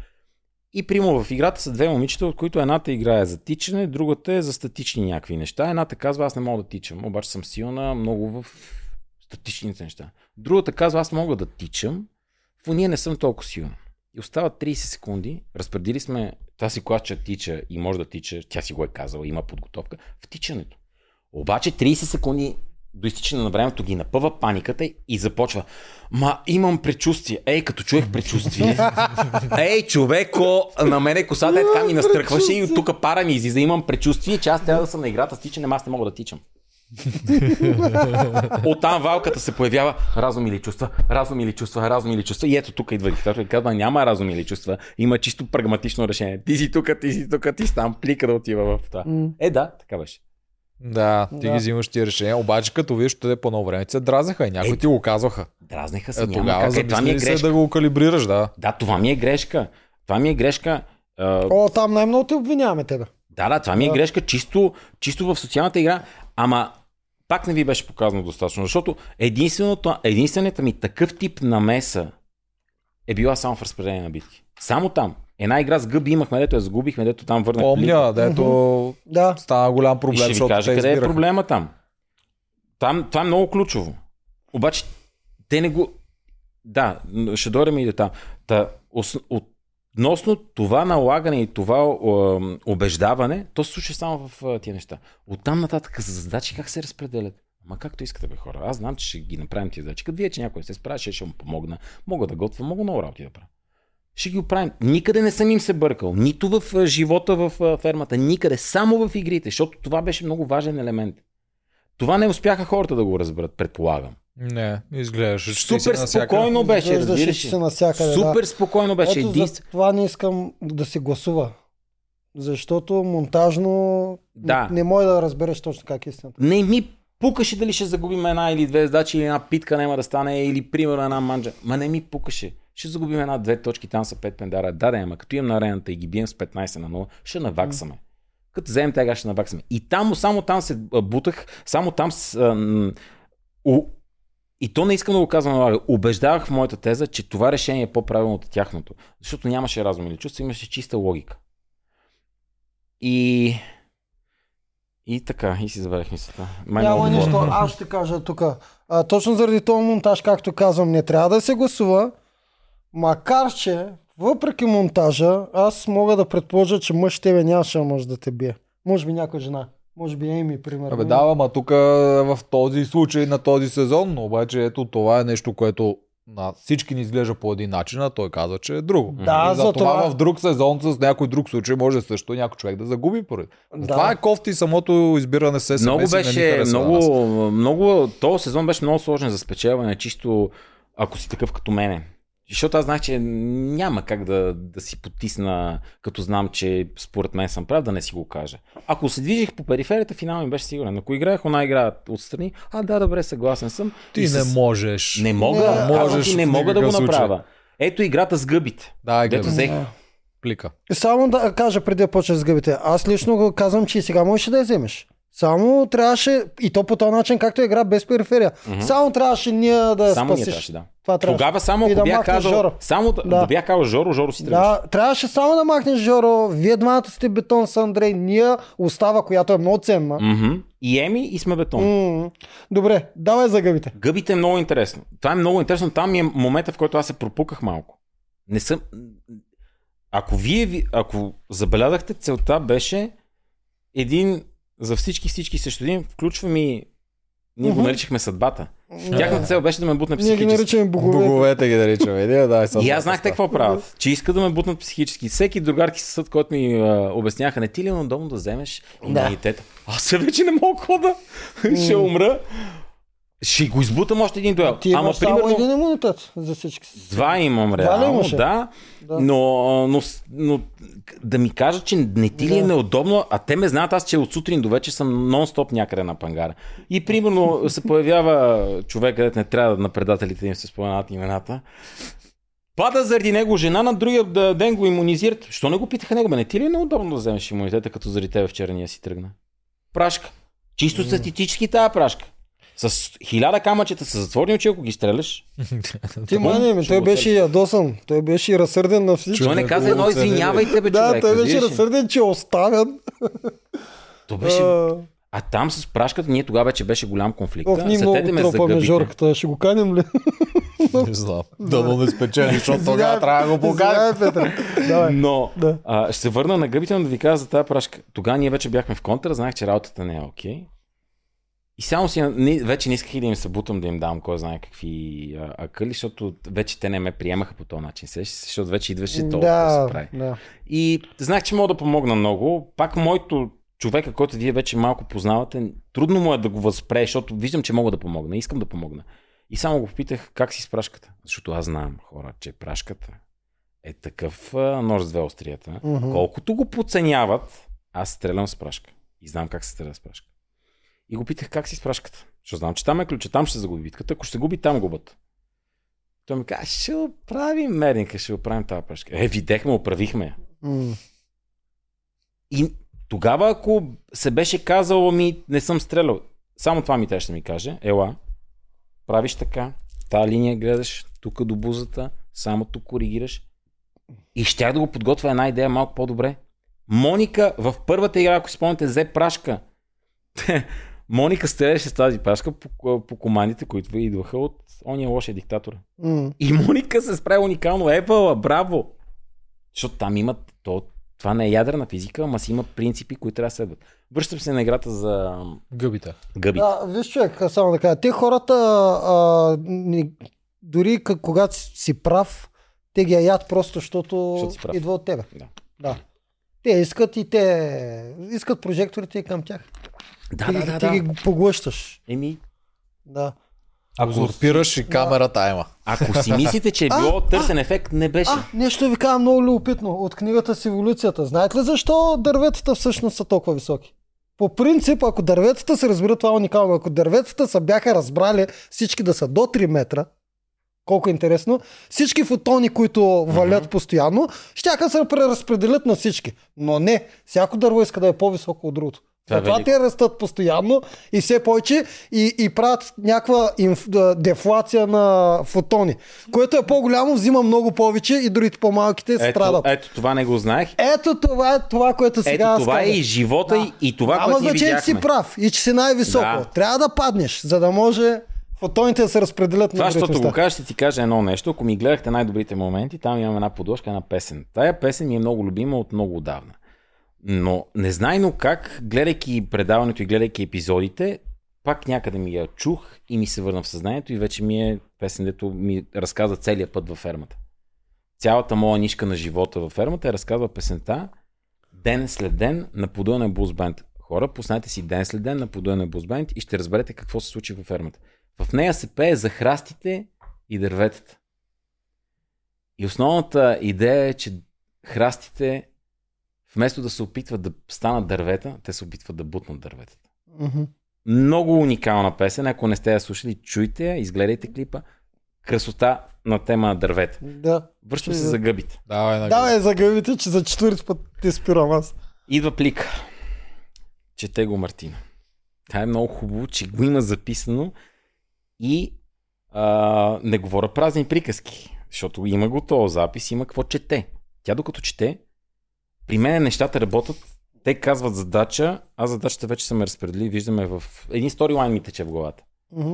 И примо в играта са две момичета, от които едната играе за тичане, другата е за статични някакви неща. Едната казва, аз не мога да тичам, обаче съм силна много в статичните неща. Другата казва, аз мога да тичам, в ние не съм толкова силна. И остават 30 секунди, разпредили сме тази класча тича и може да тича, тя си го е казала, има подготовка в тичането. Обаче 30 секунди до изтичане на времето ги напъва паниката и започва. Ма имам предчувствие. Ей, като чуех предчувствие. (laughs) Ей, човеко, на мене косата е така ми настръхваше и от тук пара ми излиза. Имам предчувствие, че аз трябва да съм на играта с тичане, аз не мога да тичам. (laughs) Оттам валката се появява разум или чувства, разум или чувства, разум или чувства. И ето тук идва диктатор и казва, няма разум или чувства, има чисто прагматично решение. Ти си тук, ти си тук, ти си там, плика да отива в това. Е, да, така беше. Да, ти Да. ги взимаш тия решения, обаче като виж, те по едно време се дразеха и някои Е, ти го казваха. Дразнеха се, Е, тогава как. Е, това ми е грешка. да го калибрираш, да. Да, това ми е грешка. Това ми е грешка. А, О, там най-много те обвиняваме тебе. Да, да, това ми е Да. грешка чисто, чисто в социалната игра, ама пак не ви беше показано достатъчно, защото единственото, единствената ми такъв тип намеса е била само в разпределение на битки. Само там. Една игра с гъби имахме, дето я загубихме, дето там върнах. Помня, дето Да. стана голям И проблем, ще ви кажа къде е избираха. проблема там. там. Това е много ключово. Обаче, те не го... Да, ще дойдем и до там. Та, ос... относно това налагане и това убеждаване, то се случва само в тия неща. Оттам нататък за задачи как се разпределят? Ама както искате, бе, хора. Аз знам, че ще ги направим тия задачи. Като вие, че някой се справя, ще, му помогна. Мога да готвя, мога много работи да правя. Ще ги оправим. Никъде не съм им се бъркал. Нито в живота в фермата, никъде. Само в игрите, защото това беше много важен елемент. Това не успяха хората да го разберат, предполагам. Не, изглеждаше. че ти си Супер спокойно беше, разбираш си навсякъде, Супер да. спокойно беше. Ето Единствен... за това не искам да се гласува. Защото монтажно Да. не, не може да разбереш точно как е истината. Не ми пукаше дали ще загубим една или две задачи, или една питка няма да стане, или примерно една манджа. Ма не ми пукаше. Ще загубим една-две точки, там са пет пендара. Да, да, ама като имам на арената и ги бием с 15 на 0, ще наваксаме. Като вземем тега, ще наваксаме. И там, само там се бутах, само там с, а, м, у, и то не искам да го казвам, налага. убеждавах в моята теза, че това решение е по-правилно от тяхното. Защото нямаше разум или чувство, имаше чиста логика. И... И така, и си забравих мисълта. Май Няма нищо, аз ще кажа тук. А, точно заради този монтаж, както казвам, не трябва да се гласува, макар че въпреки монтажа, аз мога да предположа, че мъж тебе нямаше може да те бие. Може би някоя жена. Може би Еми, примерно. Абе да, ма тук в този случай на този сезон, но обаче ето това е нещо, което на всички ни изглежда по един начин, а той казва, че е друго. Да, и за за това това- в друг сезон с някой друг случай може също някой човек да загуби поради. Да. Това е кофти самото избиране с SMS. Много и не ми беше, много, много, този сезон беше много сложен за спечелване, чисто ако си такъв като мене. Защото аз знах, че няма как да, да си потисна, като знам, че според мен съм прав, да не си го кажа. Ако се движих по периферията, финално ми беше сигурен. Ако играех она игра отстрани, а да, добре, съгласен съм. Ти И не с- можеш. Не мога, Не, можеш в не мога да го случай. направя. Ето играта с гъбите. Да, Дето Геви, взех. плика. Само да кажа преди да почнеш с гъбите. Аз лично го казвам, че и сега можеш да я вземеш. Само трябваше, и то по този начин, както е игра без периферия. Само трябваше ние да Само ние спасиш. трябваше, да. Това трябваше. Тогава само ако да бях казал, Жоро. само да, Да. да. бях казал Жоро, Жоро си тръгваш. Да, трябваше само да махнеш Жоро, вие двамата сте бетон с Андрей, ние остава, която е много ценна. Мгм. И Еми и сме бетон. М, Добре, давай за гъбите. Гъбите е много интересно. Това е много интересно. Там ми е момента, в който аз се пропуках малко. Не съм... Ако вие, ви- ако забелязахте, целта беше един за всички, всички срещу един, включва ми ние го Мгм. наричахме съдбата. Да. Тяхната цел беше да ме бутне Ние ги психически. наричаме богове. Боговете ги наричаме. Иди, да, И аз знах те какво правят. Че искат да ме бутнат психически. Всеки другарки със съд, който ми а, обясняха, не ти ли е удобно да вземеш имунитета? Аз се вече не мога какво да. (laughs) Ще умра. Ще го избутам още един дуел. Ти Ама имаш само примерно един имунитет за всички. два имам Два реално, имаше? да. Да. Но, но, но, да ми кажат, че не ти ли е Да. неудобно, а те ме знаят аз, че от сутрин до вечер съм нон-стоп някъде на пангара. И примерно се появява човек, където не трябва на предателите им се споменават имената. Пада заради него жена, на другия да- ден го иммунизират. Що не го питаха него? Бе, не ти ли е неудобно да вземеш имунитета, като заради тебе вчера ние си тръгна? Прашка. Чисто статистически тази прашка. С хиляда камъчета са затворени очи, ако ги стреляш. (laughs) Ти мани ми, той беше и ядосан. Той беше и разсърден на всички. Той не каза едно, извинявайте, бе, Да, той беше разсърден, че е оставен. То беше... А, там с прашката, ние тогава вече беше голям конфликт. Ох, ние много ме тропаме. Жорката. Ще го каним ли? Не знам. Да, но не спечели, защото тогава трябва да го. Давай. Но ще се върна на гъбите, но да ви кажа за тази прашка. Тогава ние вече бяхме в контра, знаех, че работата не е окей. И само си, не, вече не исках и да им се бутам, да им дам кой знае какви а, акъли, защото вече те не ме приемаха по този начин. Защото вече идваше то да Да, се прави. да. И знаех, че мога да помогна много. Пак моето човека, който вие вече малко познавате, трудно му е да го възпре, защото виждам, че мога да помогна. Искам да помогна. И само го попитах как си с прашката. Защото аз знам, хора, че прашката е такъв а, нож с две острията. Мгм. Колкото го подценяват, аз стрелям с прашка. И знам как се стреля с прашка. И го питах как си с прашката. Защото знам, че там е ключа, там ще загуби битката. Ако ще губи, там губят. Той ми каза, ще оправим мерника, ще оправим тази прашка. Е, видехме, оправихме я. М. И тогава, ако се беше казало ми, не съм стрелял, само това ми трябваше да ми каже, ела, правиш така, тази линия гледаш, тук до бузата, само тук коригираш. И щях да го подготвя една идея малко по-добре. Моника в първата игра, ако спомняте, взе прашка. (laughs) Моника стреляше с тази прашка по, по командите, които идваха от ония лошия диктатор. М. И Моника се справи уникално. Епала, браво! Защото там имат. То, това не е ядрена физика, ама си има принципи, които трябва да следват. Връщам се на играта за Гъбите. гъбите. Да, виж човек, само да кажа. Те хората, а, ни, дори к- когато си прав, те ги ядат просто, защото, идва от тебе. Да. да. Те искат и те искат прожекторите и към тях. Да, ти, да, да. ти да. ги поглъщаш. Еми, Да. Узурпираш и камерата има. ако си мислите, че е А, било търсен ефект, не беше. А, нещо ви казвам много любопитно от книгата с еволюцията. Знаете ли защо дърветата всъщност са толкова високи? По принцип, ако дърветата се разбира това е уникално, ако дърветата са бяха разбрали всички да са до 3 метра, колко интересно, всички фотони, които валят постоянно, щяха се преразпределят на всички. Но не, всяко дърво иска да е по-високо от другото. Това е Затова велико. те растат постоянно и все повече и, и правят някаква инф, дефлация на фотони. Което е по-голямо, взима много повече и другите по-малките Ето, страдат. ето, това не го знаех. Ето това е това, което сега Ето това е и живота, Да. и, и това, Няма което ние значение, че си видяхме. прав и че си най-високо. Да. Трябва да паднеш, за да може Фотоните да се разпределят Това, на другите защото го кажа, ще ти кажа едно нещо. Ако ми гледахте най-добрите моменти, там имам една подложка, една песен. Тая песен ми е много любима от много отдавна. Но незнайно как, гледайки предаването и гледайки епизодите, пак някъде ми я чух и ми се върна в съзнанието и вече ми е песен, дето ми разказа целият път във фермата. Цялата моя нишка на живота във фермата е разказва песента ден след ден на подуяне Булс Бенд. Хора, пуснете си ден след ден на подуяне Булс Бенд и ще разберете какво се случи във фермата. В нея се пее за храстите и дърветата. И основната идея е, че храстите, вместо да се опитват да станат дървета, те се опитват да бутнат дърветата. Мгм. Много уникална песен. Ако не сте я слушали, чуйте я, изгледайте клипа. Красота на тема на дървета. Да. Връщам се за гъбите. Давай на Давай за гъбите, че за четвърти път ти спирам аз. Идва плика. Чете го Мартина. Това е много хубаво, че го има записано и а, не говоря празни приказки, защото има го този запис, има какво чете. Тя докато чете, при мен нещата работят, те казват задача, аз задачата вече съм я разпределили, виждаме в един сторилайн ми тече в главата. Мгм.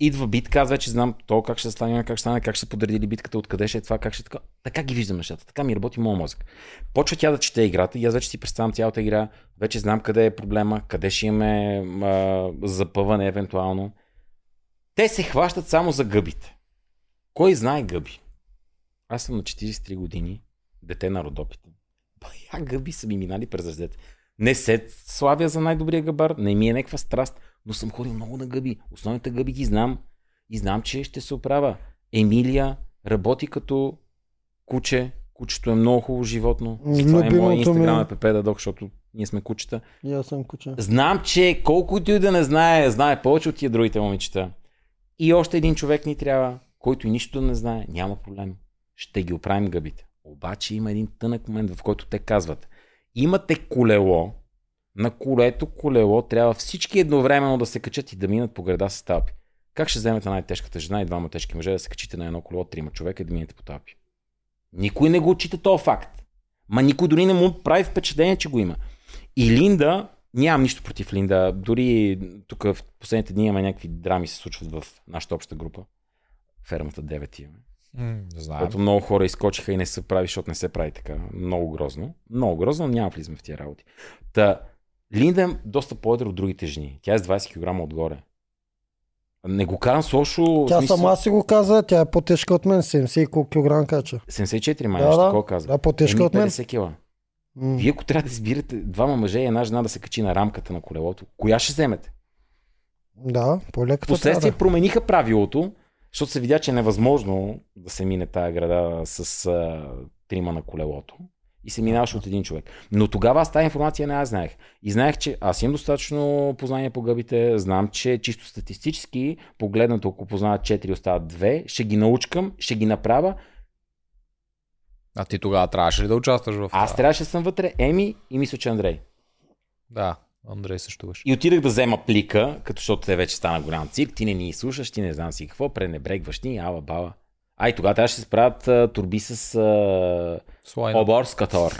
Идва битка, аз вече знам то как ще стане, как ще стане, как ще подредили битката, откъде ще е това, как ще е така. Така ги виждам нещата, така ми работи моят мозък. Почва тя да чете играта и аз вече си представям цялата игра, вече знам къде е проблема, къде ще имаме а, запъване евентуално. Те се хващат само за гъбите. Кой знае гъби? Аз съм на 43 години, дете на родопите. Бая гъби са ми минали през ръцете. Не се славя за най-добрия гъбар, не ми е някаква страст, но съм ходил много на гъби. Основните гъби ги знам и знам, че ще се оправя. Емилия работи като куче. Кучето е много хубаво животно. Това е моят инстаграм е Пепе Дадок, защото ние сме кучета. И аз съм куче. Знам, че колкото и да не знае, знае повече от тия другите момичета. И още един човек ни трябва, който и нищо да не знае. Няма проблем. Ще ги оправим гъбите. Обаче има един тънък момент, в който те казват. Имате колело, на колето колело трябва всички едновременно да се качат и да минат по града с талпи. Как ще вземете най-тежката жена и двама тежки мъже да се качите на едно колело, трима човека и да минете по талпи? Никой не го отчита този факт. Ма никой дори не му прави впечатление, че го има. И Линда, нямам нищо против Линда, дори тук в последните дни има някакви драми се случват в нашата обща група. Фермата 9 имаме. М, Не знам. Което много хора изкочиха и не се прави, защото не се прави така. Много грозно. Много грозно, но няма влизаме в тия работи. Та, Линда е доста по-едра от другите жени. Тя е с 20 кг отгоре. Не го карам с лошо. Тя смисъл- сама си го каза, тя е по-тежка от мен, 70 и колко килограм кача. 74 май, Да, да. такова каза. Да, по-тежка Еми, от мен. 50 кила. М. Вие ако трябва да избирате двама мъже и една жена да се качи на рамката на колелото, коя ще вземете? Да, по-леката Последствие трябва. промениха правилото, защото се видя, че е невъзможно да се мине тая града с а, трима на колелото. И се минаваше от един човек. Но тогава аз тази информация не аз знаех. И знаех, че аз имам достатъчно познание по гъбите, знам, че чисто статистически, погледнато, ако познават 4, остават 2, ще ги научкам, ще ги направя. А ти тогава трябваше ли да участваш в Аз това? трябваше да съм вътре, Еми и мисля, че Андрей. Да, Андрей също беше. И отидах да взема плика, като защото те вече стана голям цирк, ти не ни слушаш, ти не знам си какво, пренебрегваш ни, ала бала. А и тогава трябваше да се правят а, турби с а, Слайна. оборскатор.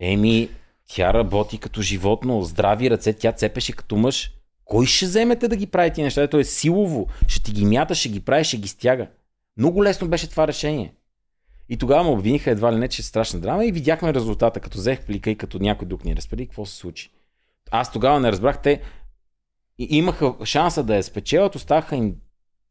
Еми, тя работи като животно, здрави ръце, тя цепеше като мъж. Кой ще вземете да ги прави тия неща? То е силово. Ще ти ги мята, ще ги прави, ще ги стяга. Много лесно беше това решение. И тогава ме обвиниха едва ли не, че е страшна драма и видяхме резултата, като взех плика и като някой друг ни разпредели, какво се случи. Аз тогава не разбрах, те имаха шанса да я спечелят, оставаха им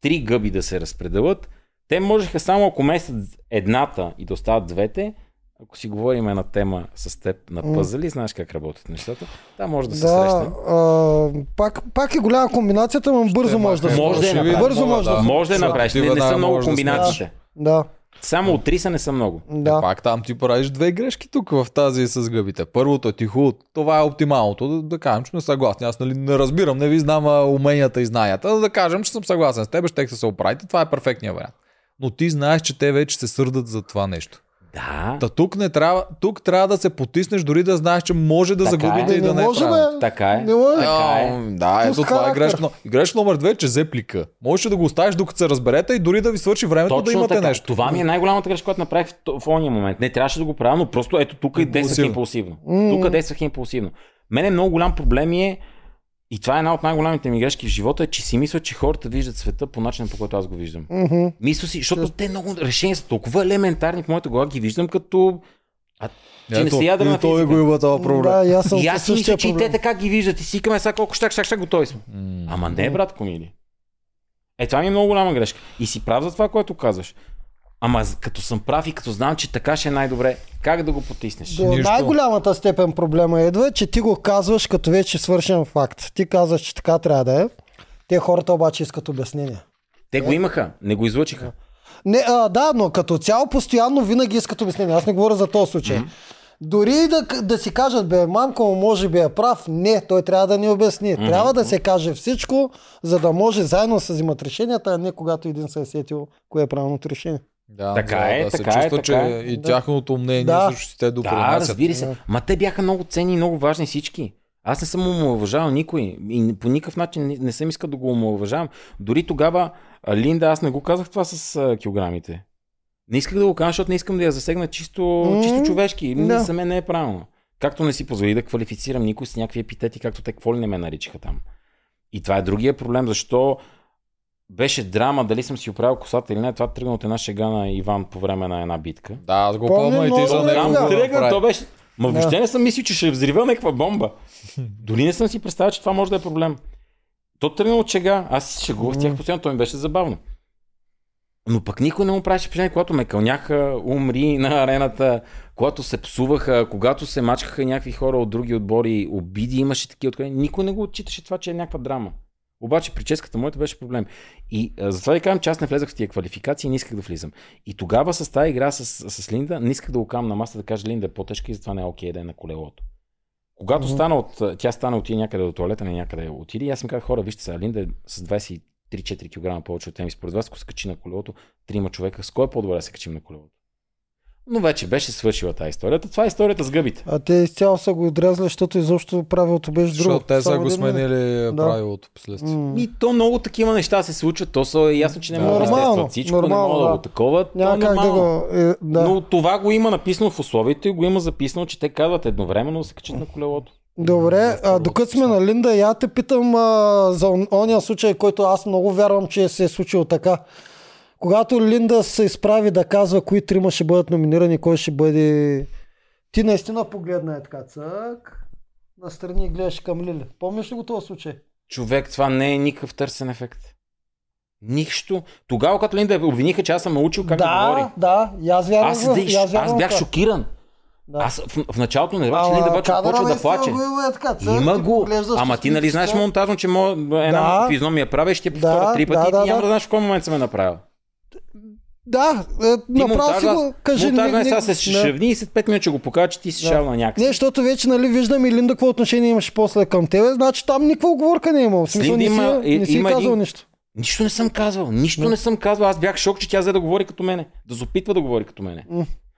три гъби да се разпределят. Те можеха само ако местят едната и да остават двете, ако си говорим на тема с теб на пъзели, знаеш как работят нещата, да, може да се Да, срещнем. а, пак, пак е голяма комбинацията, но бързо може да се Може да може да се Може да я Защото направиш, не, не са много да комбинациите. Да, Само от три са не са много. да. Пак там ти правиш две грешки тук в тази с гъбите. Първото е ти хубаво, това е оптималното, да, да кажем, че сме съгласни. Аз нали, не разбирам, не ви знам а, уменията и знанията, но да кажем, че съм съгласен с теб, ще се оправите, това е перфектният вариант. Но ти знаеш, че те вече се сърдат за това нещо. Да, Та тук не трябва, тук трябва да се потиснеш, дори да знаеш, че може да Така загубите е. и да не не е може, правилно. бе. така е. Не може. Така е. Да, ето това е характер. грешка. но- И грешка номер две, е, че взе плика. Можеш да го оставиш докато се разберете и дори да ви свърши времето да Точно имате така. нещо. Това ми е най-голямата грешка, която направих в, в ония момент. Не трябваше да го правя, но просто ето тук и действах Импулсивно. Тук действах импулсивно. Мене много голям проблем е И това е една от най-големите ми грешки в живота, е, че си мисля, че хората виждат света по начина, по който аз го виждам. Мгм. Мисля си, защото те много решения са толкова елементарни в моята глава, ги виждам като... А, че не Ето, се ядрена и той физика. го има този проблем. Да, и аз съм И аз си мисля, че и те така ги виждат. И си викаме сега колко щак, щак, щак, готови сме. М. Ама не, брат мили. Е, това ми е много голяма грешка. И си прав за това, което казваш. Ама като съм прав и като знам, че така ще е най-добре, как да го потиснеш? До Нищо. най-голямата степен проблема идва, че ти го казваш като вече свършен факт. Ти казваш, че така трябва да е. Те хората обаче искат обяснение. Те го имаха, не го излъчиха. Не, а, да, но като цяло постоянно винаги искат обяснение. Аз не говоря за този случай. Дори и да, да си кажат, бе, мамко, може би е прав, не, той трябва да ни обясни. Трябва да се каже всичко, за да може заедно да се взимат решенията, а не когато един се е сетил кое е правилното решение. Да, Така да, е, да така се е, чувства, така че е. и Да. тяхното мнение Да. също си те Да, допринасят. разбира се. Да. Ма те бяха много ценни и много важни всички. Аз не съм омалуважавал никой и по никакъв начин не, не съм искал да го омалуважавам. Дори тогава, Линда, аз не го казах това с а, килограмите. Не исках да го кажа, защото не искам да я засегна чисто, М, чисто човешки. да. За мен не е правилно. Както не си позволи да квалифицирам никой с някакви епитети, както те какво ли не ме наричаха там. И това е другия проблем, защо беше драма, дали съм си оправил косата или не. Това тръгна от една шега на Иван по време на една битка. Да, аз го Помня и ти за него го Тръгна, то беше... Ма Да. въобще не съм мислил, че ще взрива някаква бомба. (laughs) Дори не съм си представил, че това може да е проблем. То тръгна от шега. Аз се шегувах тях постоянно, то ми беше забавно. Но пък никой не му правеше впечатление, когато ме кълняха, умри на арената, когато се псуваха, когато се мачкаха някакви хора от други отбори, обиди имаше такива откровения. Никой не го отчиташе това, че е някаква драма. Обаче прическата моята беше проблем. И а, затова ви казвам, че аз не влезах в тия квалификации и не исках да влизам. И тогава с тази игра с, с Линда, не исках да го кам на масата да кажа Линда е по-тежка и затова не е окей да е на колелото. Когато Мгм. стана от, тя стана отиде някъде до туалета, не някъде отиде, и аз им казах, хора, вижте сега, Линда е с 23-4 кг повече от тем и според вас, ако се качи на колелото, трима човека, с кой е по-добре да се качим на колелото? Но вече беше свършила тази историята. Това е историята с гъбите. А те изцяло са го отрязали, защото изобщо правилото беше друго. Защото те са го сменили Да. правилото последствие. М. И то много такива неща се случват. То са е ясно, че не Да. могат да естестват всичко, нормално, не могат да да. го такова. То е Няма как да го... Е, да. Но това го има написано в условието и го има записано, че те казват едновременно да се качат на колелото. Добре, а, докато сме на Линда, я те питам а, за он- ония случай, който аз много вярвам, че се е случил така. Когато Линда се изправи да казва кои трима ще бъдат номинирани, кой ще бъде... Ти наистина погледна е така, цък, настрани и гледаш към Лили. Помниш ли го този случай? Човек, това не е никакъв търсен ефект. Нищо. Тогава, като Линда я обвиниха, че аз съм научил как да, говори. да, да, аз вярвам. Аз, да, аз, аз в бях шокиран. Да. Аз в, в началото не разбрах, че Линда Бачо почва да плаче. го има е така, цък, Има го. Ама ти нали знаеш монтажно, че мо, една Да. физиономия правя и ще я повторя Да, три пъти да, и да, няма да. да знаеш в кой момент съм я направил. Да, е, направо си го кажи. монтажа не- сега не- се шевни и след 5 минути го покажа, че ти си Да. шал на някакси. Не, защото вече нали, виждам и Линда какво отношение имаше после към тебе, значи там никаква оговорка не е имал. Смисъл, не си, има- я- не си има казал един- нищо. Нищо не съм казвал, нищо Да. не съм казвал. Аз бях шок, че тя взе да говори като мене. Да се опитва да говори като мене.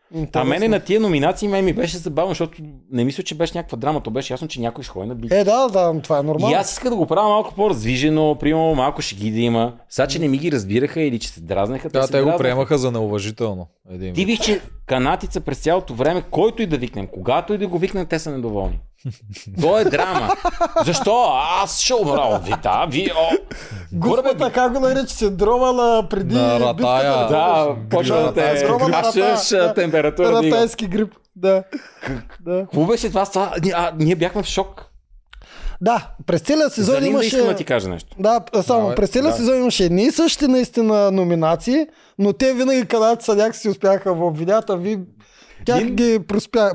А Интересно. мене на тия номинации ме ми беше забавно, защото не мисля, че беше някаква драма. То беше ясно, че някой ще ходи на бит. Е, да, да, това е И нормално. аз исках да го правя малко по-раздвижено, примерно малко шеги да има. Сега, че не ми ги разбираха или че се дразнеха, Да, се те го дразнаха. приемаха за неуважително. Един Ти виж, че канатица през цялото време, който и да викнем, когато и да го викнем, те са недоволни. То е драма. Защо? Аз ще умра от. Ви, о. Горе, бе, Господа, как го нарича синдрома на преди На ратая. битката, Да, Грип, почва да те ратайски грип. хашаш Да. температура. да. Ратайски грип. Да. да. Хубаво беше това, А, ние бяхме в шок. Да, през целия сезон За имаше... искам да ти кажа нещо. Да, само Давай, през целия да. сезон имаше едни и същи наистина номинации, но те винаги където са някакси успяха в обвинята, а ви тях ги проспя.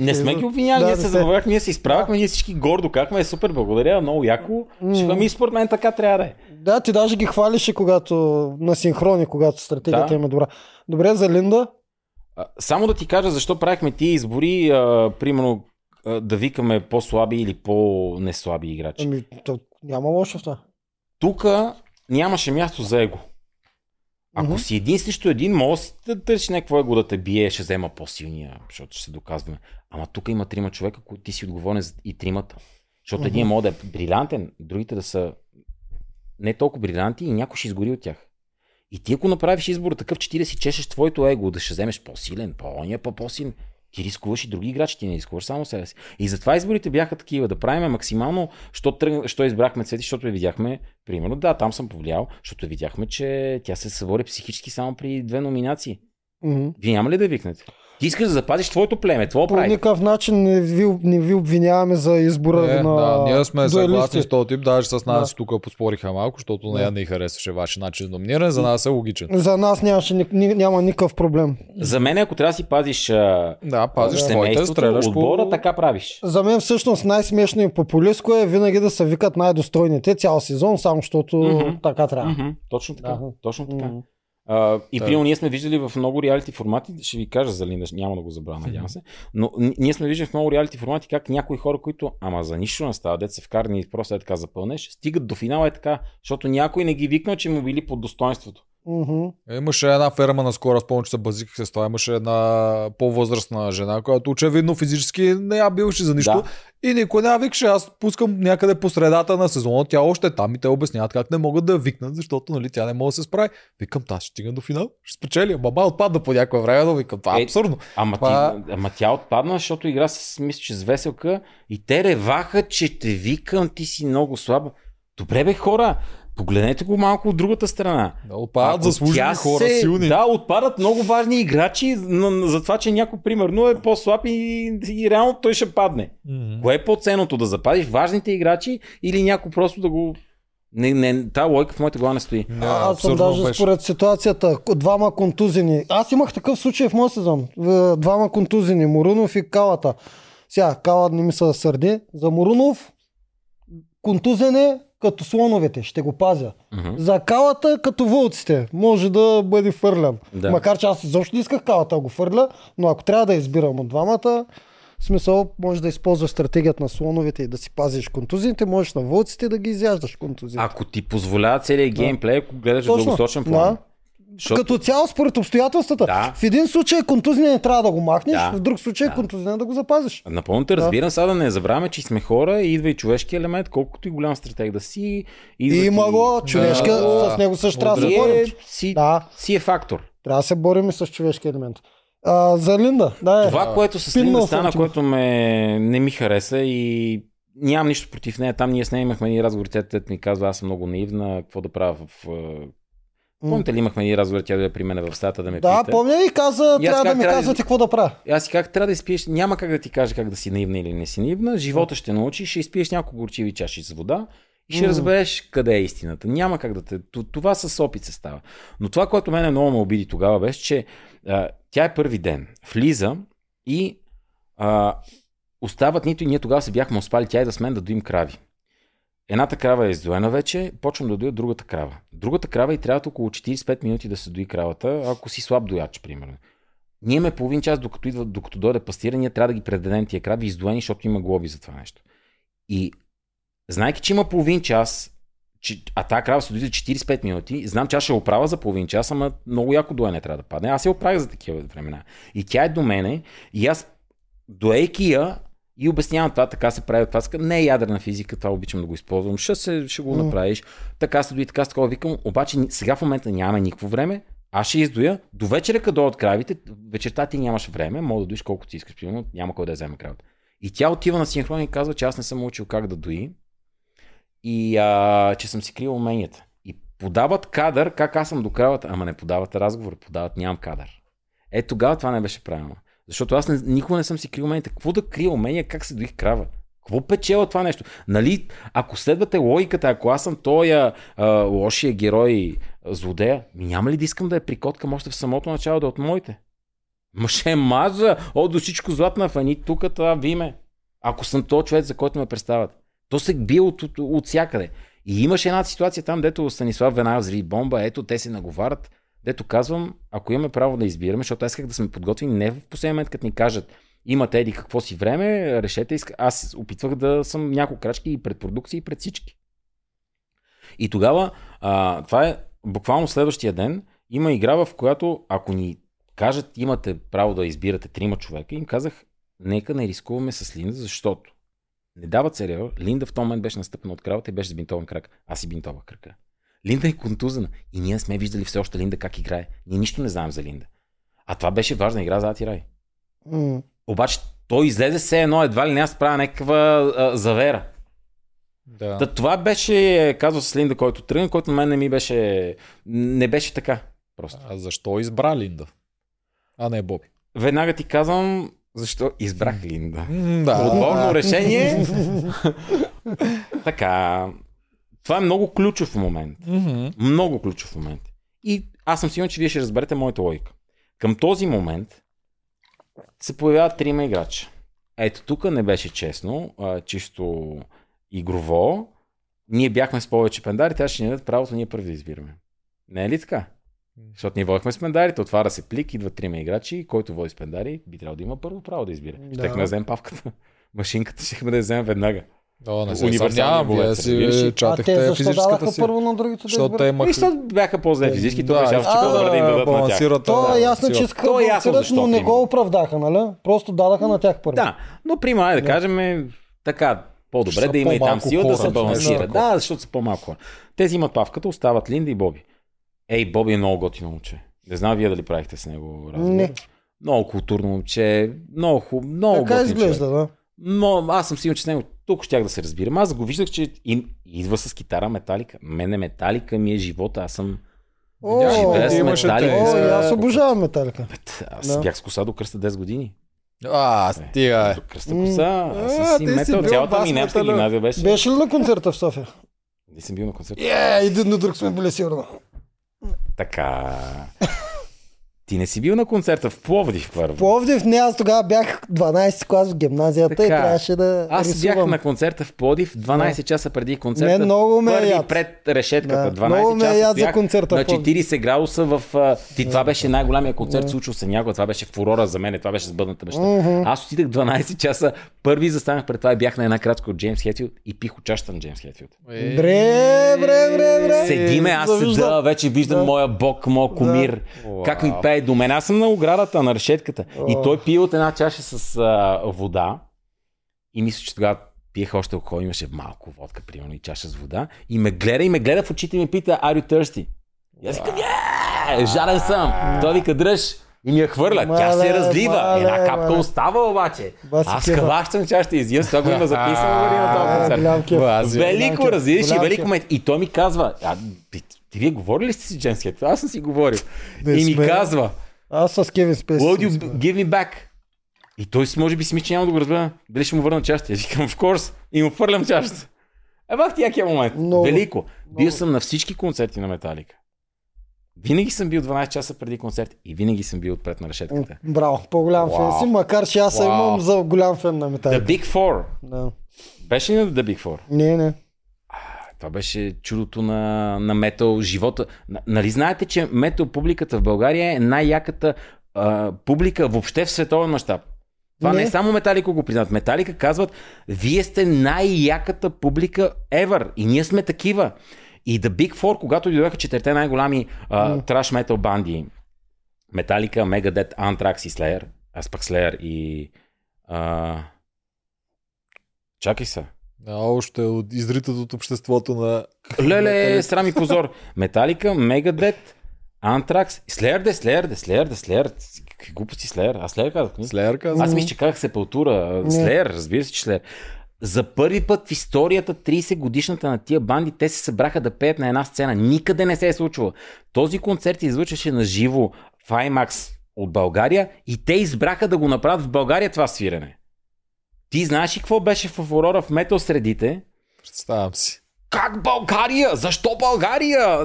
Не сме ги обвиняли, Да, ние не се забавяхме, ние се изправяхме, ние всички гордо казахме, е супер, благодаря, много яко. Ще ми според мен така трябва да е. Да, ти даже ги хвалише, когато на синхрони, когато стратегията Да. им е добра. Добре, за Линда. Само да ти кажа защо правихме тия избори, а, примерно а, да викаме по-слаби или по-неслаби играчи. Ами, то, няма лошо в това. Тук нямаше място за его. Ако Мгм. си един срещу един, може да търсиш някакво его да те бие, ще взема по-силния, защото ще се доказваме. Ама тук има трима човека, които ти си отговорен за и тримата. Защото Мгм. един може да е брилянтен, другите да са не толкова брилянти и някой ще изгори от тях. И ти ако направиш избор такъв, че ти да си чешеш твоето его, да ще вземеш по-силен, по-ония по-силен, Ти рискуваш и други играчи, ти не рискуваш само себе си. И затова изборите бяха такива, да правим максимално, що, тръгна, що избрахме цвети, защото я видяхме, примерно, да, там съм повлиял, защото видяхме, че тя се събори психически само при две номинации. Мгм. Вие няма ли да викнете? Ти искаш да запазиш твоето племе, твое По прави. никакъв начин не ви, не ви обвиняваме за избора Не, ви на да, ние сме дуелисти. съгласни с този тип, даже с нас Да. тук поспориха малко, защото нея не харесваше вашия начин на номиниране, за нас е логичен. За нас нямаше, няма никакъв проблем. За мен, ако трябва да си пазиш Да, пазиш семейството, стреляш отбора, по... така правиш. За мен всъщност най-смешно и популистко е винаги да се викат най-достойните цял сезон, само защото Мгм. така трябва. Мгм, Точно така. Да. Точно така. Мгм. А, и Да. примерно ние сме виждали в много реалити формати, ще ви кажа за Линда, няма да го забравя, надявам се, но ние сме виждали в много реалити формати как някои хора, които ама за нищо не става, деца вкарани и просто е така запълнеш, стигат до финала е така, защото някой не ги викнал, че му били под достоинството. Мгм. Имаше една ферма наскоро, спомням, че се базиках с това. Имаше една по-възрастна жена, която очевидно физически не я билше за нищо. Да. И никой не я викаше. Аз пускам някъде по средата на сезона. Тя още е там и те обясняват как не могат да я викнат, защото нали, тя не може да се справи. Викам, тази ще стигна до финал. Ще спечели. Баба отпадна по някое време, но викам, това е Е, абсурдно. Ама, Това- ти, ама тя отпадна, защото игра с, мисля, че с веселка и те реваха, че те викам, ти си много слаба. Добре бе хора, погледнете го малко от другата страна. Да, отпадат Ако заслужени хора, се- силни. Да, отпадат много важни играчи на, за това, че някой примерно е по-слаб и, и реално той ще падне. Мгм. Кое е по-ценното? Да запазиш важните играчи или някой просто да го... Не, не, та лойка в моята глава не стои. Не, А, аз съм даже беше. според ситуацията. Двама контузини. Аз имах такъв случай в моя сезон. Двама контузини. Морунов и Калата. Сега, Кала не ми се сърди. За Морунов контузен е като слоновете. Ще го пазя. Мгм. За Калата като вълците. Може да бъде фърлян. Да. Макар че аз изобщо не исках Калата да го фърля, но ако трябва да избирам от двамата, в смисъл, може да използваш стратегията на слоновете и да си пазиш контузините, можеш на вълците да ги изяждаш контузиите. Ако ти позволява целият геймплей, ако гледаш Точно. дългосрочен план. Да. Защото- Като цяло според обстоятелствата. Да. В един случай контузния не трябва да го махнеш, Да. в друг случай Да. контузния да го запазиш. Напълно те Да. разбирам, сега да не забравяме, че сме хора и идва и човешки елемент, колкото и голям стратег да си. Идва има ти- го, човешка, Да. с него също трябва да се И борим. е, си, Да, си е фактор. трябва да се борим и с човешки елемент. А, за Линда, да е. Това, което с Линда стана, което ме, не ми хареса и нямам нищо против нея. Там ние с нея имахме ни разговори, тя, тя ми казва, аз съм много наивна, какво да правя в... е. Помните ли имахме ни разговори, тя да е при мен в стата да ме Да, пита? помня и каза, И трябва да ми трябва да казвате какво да правя. Аз си как трябва да изпиеш, няма как да ти кажа как да си наивна или не си наивна. Живота ще научи, ще изпиеш няколко горчиви чаши с вода и ще М. разбереш къде е истината. Няма как да те. Това с опит се става. Но това, което мене много ме обиди тогава, беше, че а, тя е първи ден. Влиза и а, остават нито и ние тогава се бяхме успали тя и да с мен да доим крави. Едната крава е издоена вече, почвам да доя другата крава. Другата крава и трябва около 45 минути да се дои кравата, ако си слаб дояч, примерно. Ние имаме половин час, докато, идва, докато дойде пастира, ние трябва да ги предадем тия крави издоени, защото има глоби за това нещо. И знайки, че има половин час, а тази крава се за 45 минути, знам, че аз ще оправя за половин час, ама много яко доене трябва да падне. Аз я оправя за такива времена. И тя е до мене и аз доейки я и обяснявам това, така се прави, това не е ядрена физика, това обичам да го използвам, ще, се, ще го направиш, така се дои, така се такова, викам, обаче сега в момента нямаме никакво време, аз ще издоя, до вечера, като дойдат кравите, вечерта ти нямаш време, мога да доиш колкото си искаш, примерно, няма кой да я вземе кравата. И тя отива на синхрон и казва, че аз не съм учил как да дои. И а, че съм си крил уменията. И подават кадър, как аз съм до кравата, ама не подават разговор, подават нямам кадър. Е, тогава това не беше правилно. Защото аз не, никога не съм си крил уменията. Какво да крия умения, как се доих крава? Какво печела това нещо? Нали, ако следвате логиката, ако аз съм тоя лошия герой, злодея, няма ли да искам да я прикоткам още в самото начало да е от моите? Ма ще маза, о, до всичко златна фани, тук това виме. Ако съм то човек, за който ме представят. То се бие от, от, от всякъде. И имаше една ситуация там, дето Станислав веднага взри бомба, ето те се наговарят, дето казвам, ако имаме право да избираме, защото аз исках да сме подготвени не в последния момент, като ни кажат, имате еди какво си време, решете, аз опитвах да съм няколко крачки и пред продукция и пред всички. И тогава, а, това е буквално следващия ден, има игра, в която ако ни кажат, имате право да избирате трима човека, им казах, нека не рискуваме с Линда, защото не дават сериал. Линда в този момент беше настъпна от кравата и беше с бинтован крак. Аз си бинтовах крака. Линда е контузена. И ние сме виждали все още Линда как играе. Ние нищо не знаем за Линда. А това беше важна игра за Ати Рай. М. Обаче той излезе все едно, едва ли не аз правя някаква а, завера. Да. Та, това беше, казва с Линда, който тръгна, който на мен не ми беше, не беше така. Просто. А защо избра Линда? А не Боби. Веднага ти казвам, защо избрах Линда. Да. Отговорно решение. (laughs) така. Това е много ключов момент. Мгм. Много ключов момент. И аз съм сигурен, че вие ще разберете моята логика. Към този момент се появяват трима играча. Ето тук не беше честно, а, чисто игрово. Ние бяхме с повече пендари, тя ще ни дадат правото ние първи да избираме. Не е ли така? Защото ние водихме с пендарите, отваря се плик, идват трима играчи, и който води с пендари, би трябвало да има първо право да избира. Да. Щехме да вземем павката. (laughs) Машинката щехме да я вземем веднага. О, не се Универсалния съмнявам, вие си? А чатахте защо физическата си. първо на другите да Защото те имаха... И защото бяха по-зле физически, това беше да, аз добре да им дадат на тях. балансират, То да, е ясно, че искаха То да е ясно балансират, но не го оправдаха, нали? Просто дадаха на тях първо. Да, но при да кажем е така, по-добре да има и там сила да се нещо балансира. Да, защото са по-малко хора. Те взимат павката, остават Линда и Боби. Ей, Боби е много готино момче. Не знам вие дали правихте с него разговор. Не. Много културно момче, много хубаво, много Така изглежда, човек. да. Но аз съм сигурен, че с него тук щях да се разбирам. Аз го виждах, че им, идва с китара металика. Мене металика ми е живота. Аз съм... О, живея с металика. О, аз обожавам металика. Аз Да. бях с коса до кръста 10 години. А, стига. е. До кръста коса. Аз си метал. Цялата ми немска гимназия беше. Беше ли на концерта в София? Не съм бил на концерт. Е, един до друг сме били сигурно. Така. Ти не си бил на концерта в Пловдив първо. Пловдив, не, аз тогава бях 12 клас в гимназията и Така. трябваше да Аз рисувам. бях на концерта в Пловдив 12 часа преди концерта. Мен много ме първи яд. пред решетката. Да, 12 много ме часа яд за концерта в на Пловдив. 40 градуса в... Ти, това беше най-голямия концерт, случил се някога. Това беше фурора за мен. Това беше сбъдната мечта. Аз отидах 12 часа. Първи застанах пред това и бях на една кратка от Джеймс Хетфилд и пих от чашата на Джеймс Хетфилд. Е, Бре, бре, бре, бре. Седиме, аз седа, вече виждам Да. моя бог, моя кумир. Как ми Уау. Пее до мен. Аз съм на оградата, на решетката. И той пие от една чаша с а, вода. И мисля, че тогава пиех още алкохол, имаше малко водка, примерно, и чаша с вода. И ме гледа, и ме гледа в очите и ми пита, are you thirsty? И аз викам, yeah! Жарен съм. Той вика, дръж. И ми я хвърля. Тя се Мале, разлива. мале, Една капка мале. остава обаче. Баси Аз хващам чашата и изям. Това го има записано дори на този концерт. Аз- Велико, разбираш, и голям велико момент. И той ми казва, а, ти, вие говорили ли сте си Хет? Аз съм си говорил. Не и ми сме. казва, Аз с Кевин Спейси. will you give me back? И той може би си мисли, че няма да го разбера. Дали ще му върна чашата? Аз викам, of course. И му фърлям чашата. Е, бах ти якия момент. Много. Велико. Бил съм на всички концерти на Металика. Винаги съм бил 12 часа преди концерт и винаги съм бил отпред на решетката. Браво, по-голям фен Вау. си, макар че аз Вау. имам за голям фен на The металика. Big Four. Да. Беше ли на The Big Four? Не, не. Това беше чудото на, на метал, живота. Нали знаете, че метал публиката в България е най-яката а, публика въобще в световен мащаб. Това не. Не. не само Металика го признат. Металика казват, вие сте най-яката публика ever. И ние сме такива. И The Big Four, когато дойдоха четирите най-голями траш метал банди, Металика, Megadeth, Anthrax и Slayer, аз пък Slayer и... А... Чакай се. А, още от изритат от обществото на... Леле, срам и позор. Металика, Мегадет, Антракс, Слеер де, Слеер де, Слеер де, Слеер. Какви глупости Слеер? Аз Слеер казах. не? Слеер каза. Аз мисля, че казах Сепултура. Слеер, разбира се, че Слеер. За първи път в историята 30 годишната на тия банди, те се събраха да пеят на една сцена. Никъде не се е случвало. Този концерт се излъчваше на живо в IMAX от България и те избраха да го направят в България това свирене. Ти знаеш ли какво беше в Аврора в метал средите? Представям си. Как България? Защо България?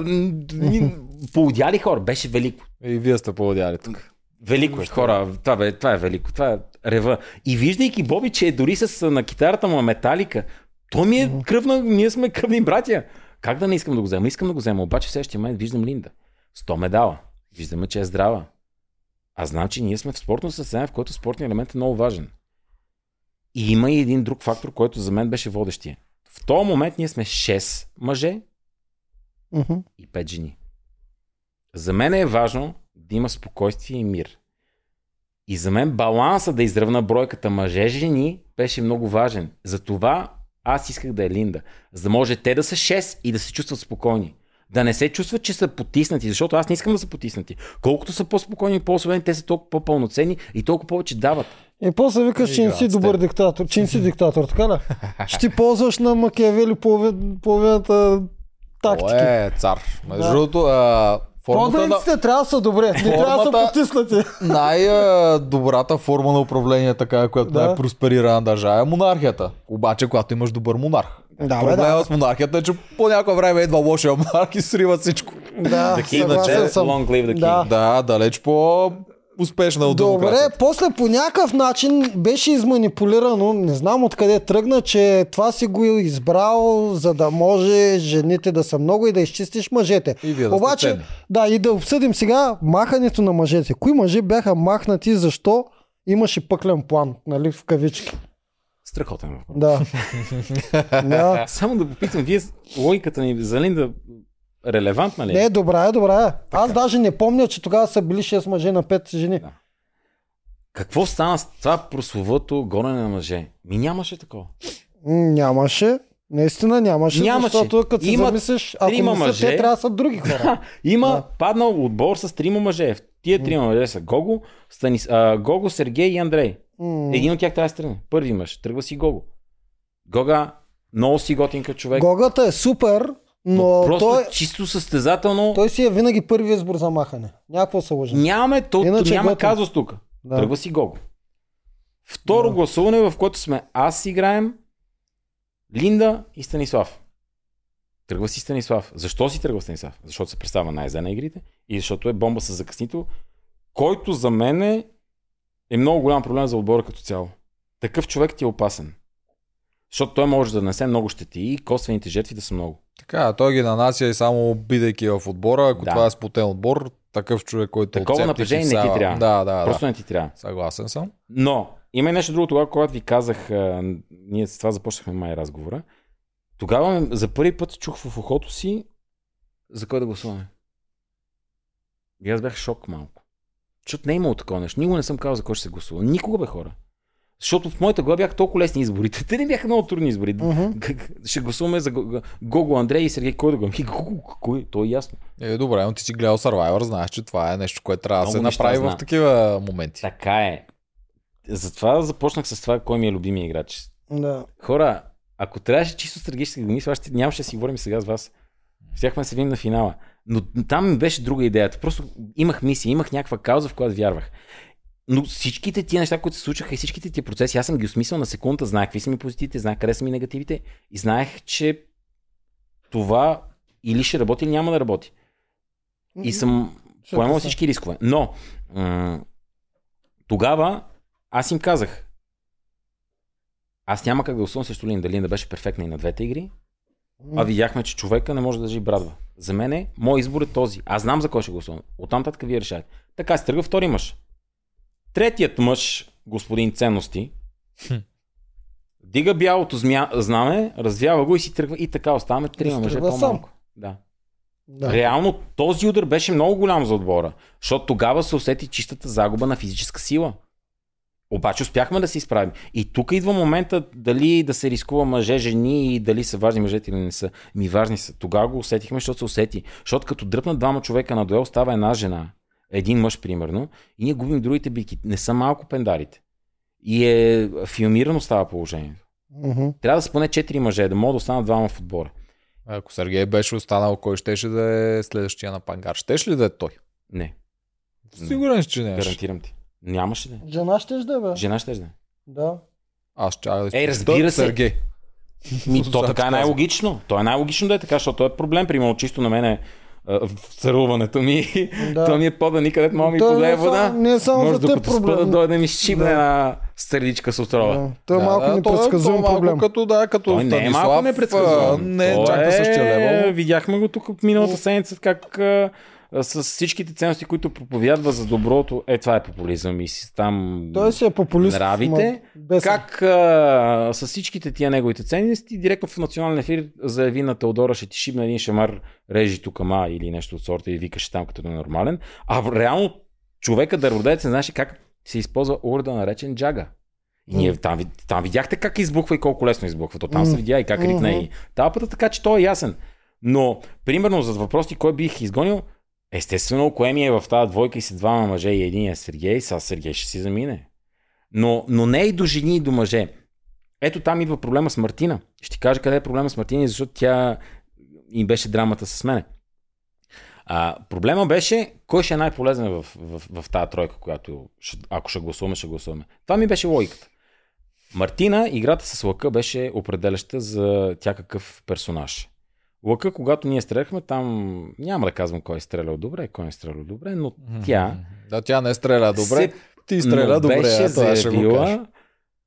Поудяли хора. Беше велико. И вие сте поводяли тук. Велико е, хора. Това, бе, това е велико. Това е рева. И виждайки Боби, че е дори с на китарата му металика, той ми е кръвна, ние сме кръвни братя. Как да не искам да го взема? Искам да го взема, обаче в следващия момент виждам Линда. 100 медала. Виждаме, че е здрава. А знам, че ние сме в спортно състояние, в което спортният елемент е много важен. И има и един друг фактор, който за мен беше водещия. В този момент ние сме 6 мъже Мгм. и 5 жени. За мен е важно да има спокойствие и мир. И за мен баланса да изравна бройката мъже-жени беше много важен. Затова аз исках да е Линда. За да може те да са 6 и да се чувстват спокойни. Да не се чувстват, че са потиснати, защото аз не искам да са потиснати. Колкото са по-спокойни и по-освободени, те са толкова по-пълноценни и толкова повече дават. И после викаш, че не си добър диктатор. Че не си диктатор, така ли? (laughs) Ще ти ползваш на Макиавели половин, половината тактики. Той е цар. Между Да. другото, формата на... Трябва да са добре. Не трябва да са потиснати. Най-добрата форма на управление, така, която Да. най-просперира на държава е монархията. Обаче, когато имаш добър монарх. Да, Проблема да. с монархията е, че по някое време идва лошия монарх и срива всичко. Да, The king, иначе съм. long live the king. Да. Да, далеч по успешна от Добре, после по някакъв начин беше изманипулирано, не знам откъде тръгна, че това си го избрал, за да може жените да са много и да изчистиш мъжете. И вие да Обаче, ценни. да, и да обсъдим сега махането на мъжете. Кои мъже бяха махнати, защо имаше пъклен план, нали, в кавички. Страхотен въпрос. Да. (laughs) да. Само да попитам, вие логиката ни за Линда релевантна ли? е? Не, добра е, добра е. Аз даже не помня, че тогава са били 6 мъже на 5 жени. Да. Какво стана с това прословото гонене на мъже? Ми нямаше такова. Нямаше. Наистина нямаше, Нямаше. защото като се Има замислиш, ако трима са, мъже. те трябва да са други (laughs) хора. Има Да. паднал отбор с трима мъже. В Тия трима мъже са Гого, Станис, а, Гого, Сергей и Андрей. М. Един от тях трябва да страни. Първи мъж. Тръгва си Гого. Гога, много си готинка човек. Гогата е супер, но, но просто той, чисто състезателно той си е винаги първи избор за махане. Някакво се лъжа. нямаме, то, Иначе няма готин. казус тук. Да. Тръгва си Гого. Второ Да. гласуване, в което сме аз играем, Линда и Станислав. Тръгва си Станислав. Защо си тръгва Станислав? Защото се представя най-зле на игрите и защото е бомба с закъснител, който за мен е, е много голям проблем за отбора като цяло. Такъв човек ти е опасен. Защото той може да нанесе много щети и косвените жертви да са много. Така, той ги нанася и само бидейки в отбора. Ако Да. това е сплотен отбор, такъв човек, който Такова напрежение не ти трябва. Да, да, Просто да. не ти трябва. Съгласен съм. Но, има и нещо друго тогава, когато ви казах, а, ние с това започнахме май разговора. Тогава за първи път чух в ухото си за кой да гласуваме. И аз бях шок малко. Защото не е имало такова нещо. Никога не съм казал за кой ще се гласува. Никога бе хора. Защото в моята глава бяха толкова лесни изборите. (laughs) Те не бяха много трудни избори. Как- Ще гласуваме за Го- Гого, Андрей и Сергей. Кой да го? (laughs) Кой? То е ясно. Е, добре, но ти си гледал Survivor, знаеш, че това е нещо, което трябва да се направи в такива моменти. Така е. Затова започнах с това, кой ми е любимия играч. Да. Хора, ако трябваше чисто стратегически да мисля, нямаше да си говорим сега с вас. Щяхме да се видим на финала. Но там ми беше друга идеята. Просто имах мисия, имах някаква кауза, в която вярвах. Но всичките тия неща, които се случваха и всичките тия процеси, аз съм ги осмислил на секунда, знаех какви са ми позитивите, знаех къде са ми негативите и знаех, че това или ще работи, или няма да работи. И съм поемал всички рискове. Но м- тогава аз им казах, аз няма как да гласувам срещу Линда. Линда беше перфектна и на двете игри, а видяхме, че човека не може да държи брадва. За мен е, мой избор е този. Аз знам за кой ще гласувам. Оттам татък вие решавате. Така се тръгва втори мъж. Третият мъж, господин Ценности, дига бялото змя, знаме, развява го и си тръгва и така оставаме трима мъже по-малко. Да. Да. Реално този удар беше много голям за отбора, защото тогава се усети чистата загуба на физическа сила. Обаче успяхме да се изправим. И тук идва момента дали да се рискува мъже, жени и дали са важни мъжете или не са. Ми важни са. Тогава го усетихме, защото се усети. Защото като дръпнат двама човека на дуел, става една жена. Един мъж, примерно. И ние губим другите бики. Не са малко пендарите. И е филмирано става положението. Мгм. Трябва да са поне 4 мъже, да могат да останат двама в отбора. Ако Сергей беше останал, кой щеше да е следващия на пангар? Щеше ли да е той? Не, Сигурен, си, че не. гарантирам ти. Нямаше да. е. Жена ще да бе. Жена ще да. е. Да. Аз ще да Ей, разбира се. Сергей. Ми, то (laughs) така е най-логично. То е най-логично да е така, защото то е проблем. Примерно, чисто на мене а, в царуването ми. Да. То ми е пода никъде, мога ми То подаде не е само- вода. не е само Може за теб да проблем. дойде да ми щибне Да. една стърдичка с отрова. Да. Той е малко то непредсказуем проблем. Като, да, като Той не е малко непредсказуем. Не, чак на същия левел. Видяхме го тук миналата седмица, как с всичките ценности, които проповядва за доброто, е това е популизъм и си там Той си е популист. нравите. ма Как а, с всичките тия неговите ценности, директно в национален ефир заяви на Теодора, ще ти шибна един шамар, режи тук ма или нещо от сорта и викаше там като ненормален. А реално човека да родец не знаеше как се използва урда наречен джага. И ние там, там видяхте как избухва и колко лесно избухва. То там се видя и как ритна и тази пътя, така че той е ясен. Но, примерно, за въпроси, кой бих изгонил, естествено, кое ми е в тази двойка и си двама мъже и един е Сергей, сега Сергей ще си замине. Но, но не и до жени и до мъже. Ето там идва проблема с Мартина. Ще ти кажа къде е проблема с Мартина, защото тя им беше драмата с мене. А, проблема беше кой ще е най-полезен в, в, в, в тази тройка, която ще, ако ще гласуваме, ще гласуваме. Това ми беше логиката. Мартина, играта с Лъка беше определяща за тя какъв персонаж. Лъка, когато ние стреляхме, там няма да казвам кой е стрелял добре, кой е стрелял добре, но тя... Да, тя не стреля добре. се- Ти стреля но добре, беше а това ще го кажа. заявила,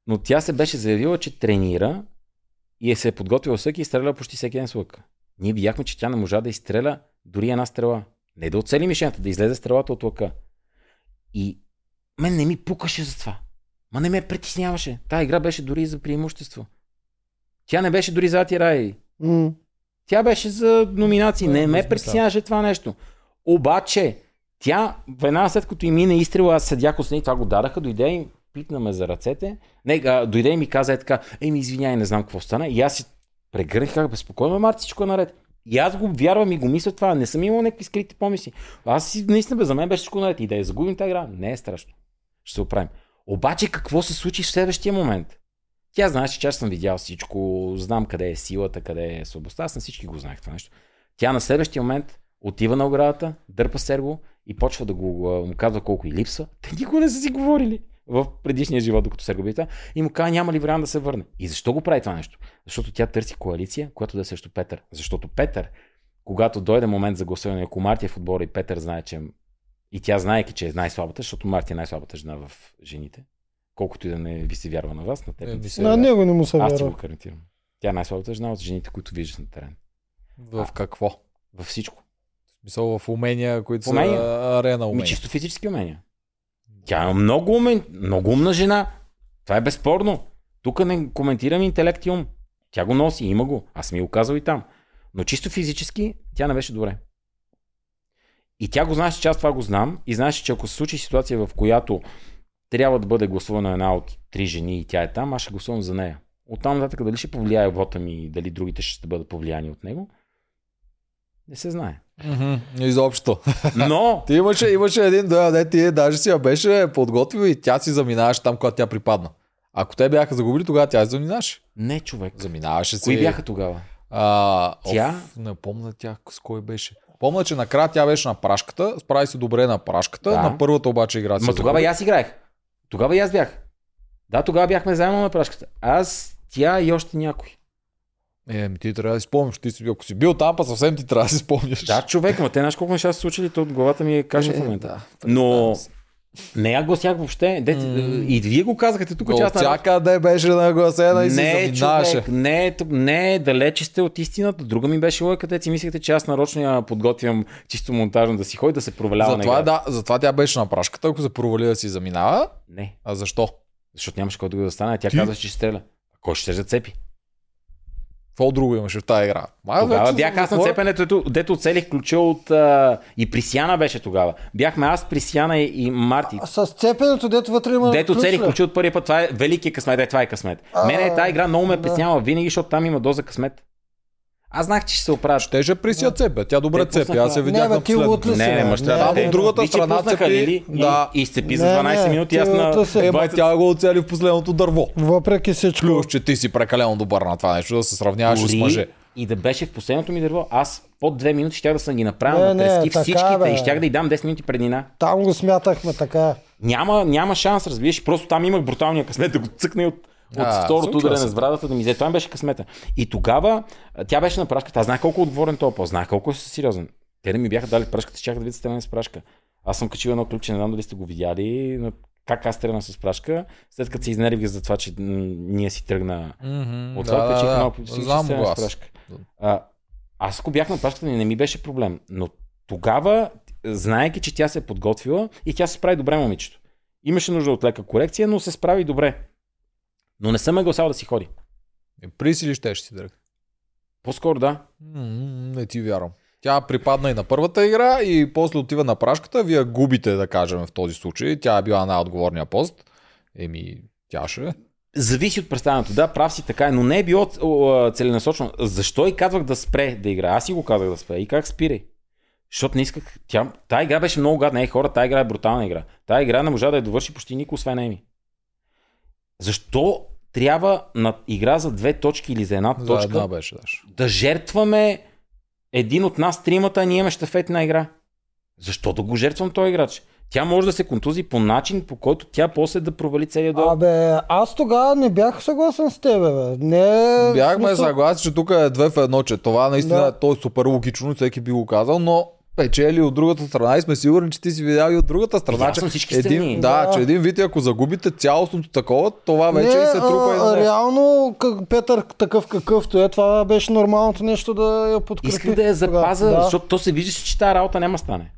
но тя се беше заявила, че тренира и е се е подготвила всеки и стреля почти всеки ден с лъка. Ние видяхме, че тя не можа да изстреля дори една стрела. Не да оцели мишената, да излезе стрелата от лъка. И мен не ми пукаше за това. Ма не ме притесняваше. Та игра беше дори за преимущество. Тя не беше дори за Рай. М. Тя беше за номинации. Не ме притесняваше това нещо. Обаче, тя, веднага след като и мине изстрела, аз седях отстрани, това го дадаха, дойде и пипна ме за ръцете. Не, а, дойде и ми каза е така, ей ми извиняй, не знам какво стана. И аз си прегърнах, как безпокойно, Марти, всичко е наред. И аз го вярвам и го мисля това. Не съм имал някакви скрити помисли. Аз си, наистина, бе, за мен беше всичко наред. И да я загубим тази игра, не е страшно. Ще се оправим. Обаче какво се случи в следващия момент? Тя знаеше, че аз съм видял всичко, знам къде е силата, къде е слабостта, аз на всички го знаех това нещо. Тя на следващия момент отива на оградата, дърпа Серго и почва да го, му казва колко и липсва. Те никога не са си говорили в предишния живот, докато Серго бита, и му казва няма ли вариант да се върне. И защо го прави това нещо? Защото тя търси коалиция, която да е срещу Петър. Защото Петър, когато дойде момент за гласуване, ако Марти е в отбора и Петър знае, че и тя знаеки, че е най-слабата, защото Марти е най-слабата жена в жените, колкото и да не ви се вярва на вас, на теб. Не ми ти се На вярва. него не му се Аз ти вярва. го гарантирам. Тя е най-слабата жена от жените, които виждаш на терен. В какво? Във всичко. В смисъл в умения, които Умения? са арена Ми умения. чисто физически умения. Тя е много, умен, много умна жена. Това е безспорно. Тук не коментирам интелект и ум. Тя го носи, има го. Аз ми го казал и там. Но чисто физически тя не беше добре. И тя го знаеше, че аз това го знам. И знаеше, че ако се случи ситуация, в която трябва да бъде гласувана една от три жени и тя е там, аз ще гласувам за нея. Оттам нататък дали ще повлияе вота ми и дали другите ще бъдат повлияни от него, не се знае. Мгм, Изобщо. Но (laughs) Ти имаше, имаше един дуел, не ти даже си я беше подготвил и тя си заминаваше там, когато тя припадна. Ако те бяха загубили, тогава тя си заминаваше. не човек. Заминаваше си. Кои бяха тогава? А, Тя? Оф, не помня тя с кой беше. Помня, че накрая тя беше на прашката, справи се добре на прашката, Да. на първата обаче игра Ма тогава и аз играех. Тогава и аз бях. Да, тогава бяхме заедно на прашката. Аз, тя и още някой. Е, ми ти трябва да си спомняш. Ти си, ако си бил там, па съвсем ти трябва да си спомняш. Да, човек, ма те знаеш колко неща са случили, то от главата ми е каша в момента. Да, Но. Не я гласях въобще. Де, М. И вие го казахте тук, че аз всякъде беше нагласена и си не, заминаваше. човек, не, не, далече сте от истината. Друга ми беше лойка, където си мислехте, че аз нарочно я подготвям чисто монтажно да си ходи да се провалява Затова, да, затова тя беше на прашката, ако се провали да си заминава. Не, А защо? защото нямаше който да стане. Тя Ти? каза, че ще стреля. А Кой ще се зацепи? Какво друго имаше в тази игра? Май, Тогава вече бях аз на цепенето, дето, дето оцелих ключа от... А, и Присяна беше тогава. Бяхме аз, Присяна и, и Марти. А С цепенето, дето вътре има Дето ключ, целих ли? ключа от първия път, това е великия късмет, е, това е късмет. А, Мене е тази игра много ме да. притеснява винаги, защото там има доза късмет. Аз знах, че ще се оправят. Щеше при си цепя. Тя добре Те цепи. пуснаха- Аз я Не, видях бе, на ти последно. ли Не, не, ще Не, трябва да, да от другата страна пуснаха цепи- Лили да. и, и сцепи за Не, 12 не, минути. ти Аз на... се- Ема 20 тя го оцели в последното дърво. Въпреки всичко. Плюс, че ти си прекалено добър на това нещо, да се сравняваш с мъже. и да беше в последното ми дърво, аз под 2 минути щях да съм ги направил Не, на не, трески така, всичките бе. и щях да й дам 10 минути преднина. Там го смятахме така. Няма, няма шанс, разбираш. Просто там имах бруталния късмет да го цъкне от, от А, второто ударене се. с брадата да ми взе. Това ми беше късмета. И тогава тя беше на прашката. Аз знаех колко е отговорен този пост, знаех колко е сериозен. Те да ми бяха дали прашката, чаках да видят стреляне с прашка. Аз съм качил едно ключе, не знам дали сте го видяли, но как аз стрелям с прашка, след като се изнервих за това, че ние си тръгна Мгм, от това, да, качих да, едно да. ключе, всички Знам стрелям го с аз. прашка. А, аз ако бях на прашката, не, не ми беше проблем. Но тогава, знаеки, че тя се е подготвила и тя се справи добре, момичето. Имаше нужда от лека корекция, но се справи добре. Но не съм ме гласал да си ходи. Е, При си ли ще си дръг? По-скоро да. Не ти вярвам. Тя припадна и на първата игра и после отива на прашката. Вие губите, да кажем, в този случай. Тя е била на отговорния пост. Еми, тя ще. е. Зависи от представянето. Да, прав си така, е, но не е било целенасочено. Защо и казвах да спре да играе? Аз си го казах да спре. И как спирай? Защото не исках. Тя... Тая игра беше много гадна. Ей, хора, тая игра е брутална игра. Тая игра не можа да я довърши почти никой, освен Еми. Защо трябва на игра за две точки или за една За точка една беше, Даш. да жертваме един от нас тримата, а ние имаме щафетна игра? Защо да го жертвам този играч? Тя може да се контузи по начин, по който тя после да провали целият дол. Абе, аз тогава не бях съгласен с тебе, бе. Не, Бяхме смисъл- съгласни, че тук е две в едно, че това наистина Да. да. то е супер логично, всеки би го казал, но печели от другата страна и сме сигурни, че ти си видял и от другата страна. Видял че съм всички един, страни. да, Да. че един вид, ако загубите цялостното такова, това вече не, и се трупа а, реално как, Петър такъв какъвто е, това беше нормалното нещо да я подкрепи. Исках да я запаза, тогава. защото то се вижда, че тази работа няма стане.